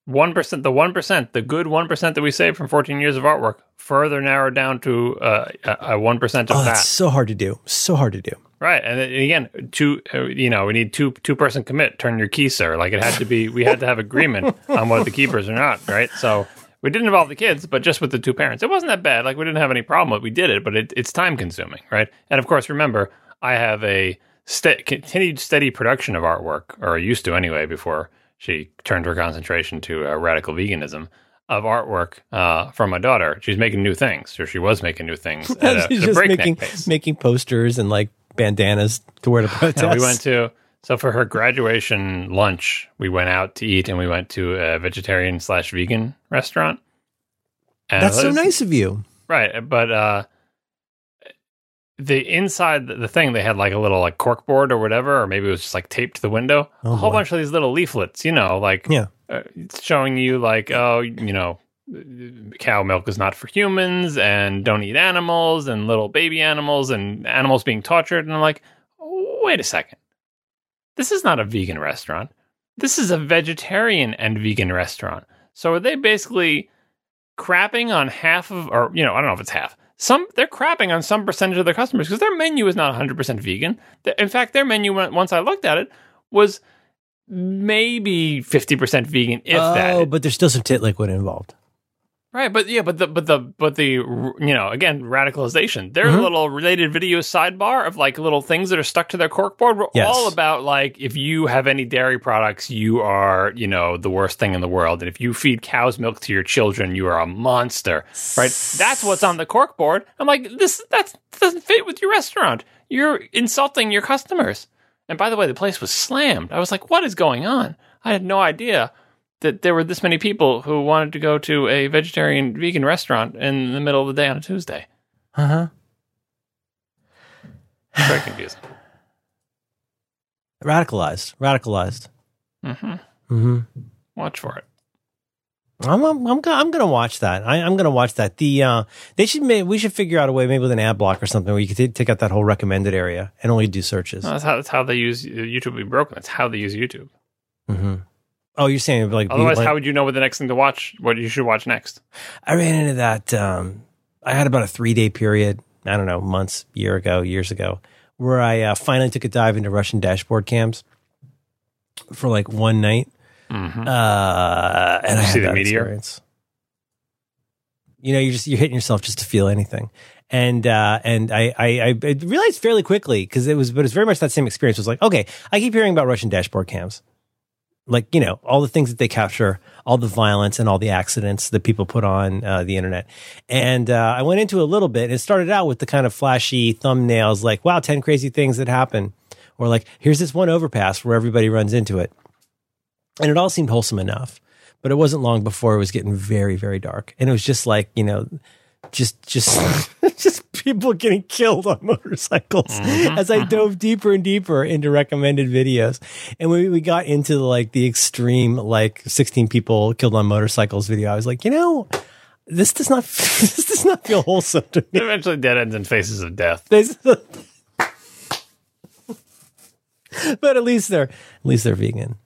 Speaker 2: One percent, the one percent, the good one percent that we saved from 14 years of artwork, further narrowed down to uh, a one percent of
Speaker 1: oh,
Speaker 2: that.
Speaker 1: So hard to do. So hard to do.
Speaker 2: Right, and again, two. Uh, you know, we need two two person commit. Turn your key, sir. Like it had to be. We had to have agreement on what the keepers are not. Right, so we didn't involve the kids, but just with the two parents. It wasn't that bad. Like we didn't have any problem with. It. We did it, but it, it's time consuming, right? And of course, remember, I have a st- continued steady production of artwork, or I used to anyway, before she turned her concentration to uh, radical veganism of artwork uh, from my daughter. She's making new things, or she was making new things. At a,
Speaker 1: She's just making
Speaker 2: pace.
Speaker 1: making posters and like bandanas to wear to protest.
Speaker 2: And we went to so for her graduation lunch, we went out to eat, and we went to a vegetarian slash vegan restaurant. And
Speaker 1: That's so
Speaker 2: was-
Speaker 1: nice of you.
Speaker 2: right? But uh, the inside the thing, they had like a little like cork board or whatever, or maybe it was just like taped to the window.
Speaker 1: Oh,
Speaker 2: a whole
Speaker 1: boy.
Speaker 2: bunch of these little leaflets, you know, like
Speaker 1: Yeah.
Speaker 2: uh, showing you like, oh, you know, cow milk is not for humans, and don't eat animals, and little baby animals, and animals being tortured. And I'm like, wait a second, this is not a vegan restaurant. This is a vegetarian and vegan restaurant. So are they basically crapping on half of, or you know, I don't know if it's half. Some they're crapping on some percentage of their customers because their menu is not 100 percent vegan. In fact, their menu once I looked at it was maybe 50 percent vegan, if
Speaker 1: oh,
Speaker 2: that.
Speaker 1: Oh, but there's still some tit liquid involved.
Speaker 2: Right, but yeah, but the but the but the you know again radicalization. Their
Speaker 1: Mhm.
Speaker 2: little related video sidebar of like little things that are stuck to their corkboard were
Speaker 1: Yes.
Speaker 2: all about like if you have any dairy products, you are you know the worst thing in the world, and if you feed cow's milk to your children, you are a monster. Right, that's what's on the corkboard. I'm like this that doesn't fit with your restaurant. You're insulting your customers. And by the way, the place was slammed. I was like, what is going on? I had no idea that there were this many people who wanted to go to a vegetarian vegan restaurant in the middle of the day on a Tuesday.
Speaker 1: Uh huh.
Speaker 2: Very confusing.
Speaker 1: Radicalized. Radicalized.
Speaker 2: Mm hmm Mm
Speaker 1: hmm
Speaker 2: Watch for it.
Speaker 1: I'm I'm I'm, I'm gonna watch that. I, I'm gonna watch that. The uh, they should may, we should figure out a way maybe with an ad block or something where you could t- take out that whole recommended area and only do searches.
Speaker 2: No, that's how that's how they use YouTube. to Be broken. That's how they use YouTube.
Speaker 1: Mm hmm Oh, you're saying like
Speaker 2: Otherwise,
Speaker 1: like-
Speaker 2: how would you know what the next thing to watch? What you should watch next?
Speaker 1: I ran into that. Um, I had about a three day period. I don't know, months, year ago, years ago, where I uh, finally took a dive into Russian dashboard cams for like one night.
Speaker 2: Mhm.
Speaker 1: Uh, and I had
Speaker 2: see the
Speaker 1: that
Speaker 2: meteor?
Speaker 1: experience. You know, you're just you're hitting yourself just to feel anything, and uh, and I I, I realized fairly quickly because it was, but it's very much that same experience. It was like, okay, I keep hearing about Russian dashboard cams, like you know all the things that they capture, all the violence and all the accidents that people put on uh, the internet, and uh, I went into a little bit. And it started out with the kind of flashy thumbnails, like wow, ten crazy things that happen, or like here's this one overpass where everybody runs into it. And it all seemed wholesome enough but it wasn't long before it was getting very very dark. And it was just like you know just just just people getting killed on motorcycles mm-hmm. as i uh-huh. dove deeper and deeper into recommended videos. And when we got into like the extreme like 16 people killed on motorcycles video. I was like you know this does not this does not feel wholesome to me.
Speaker 2: Eventually, dead ends and faces of death.
Speaker 1: But at least they're at least they're vegan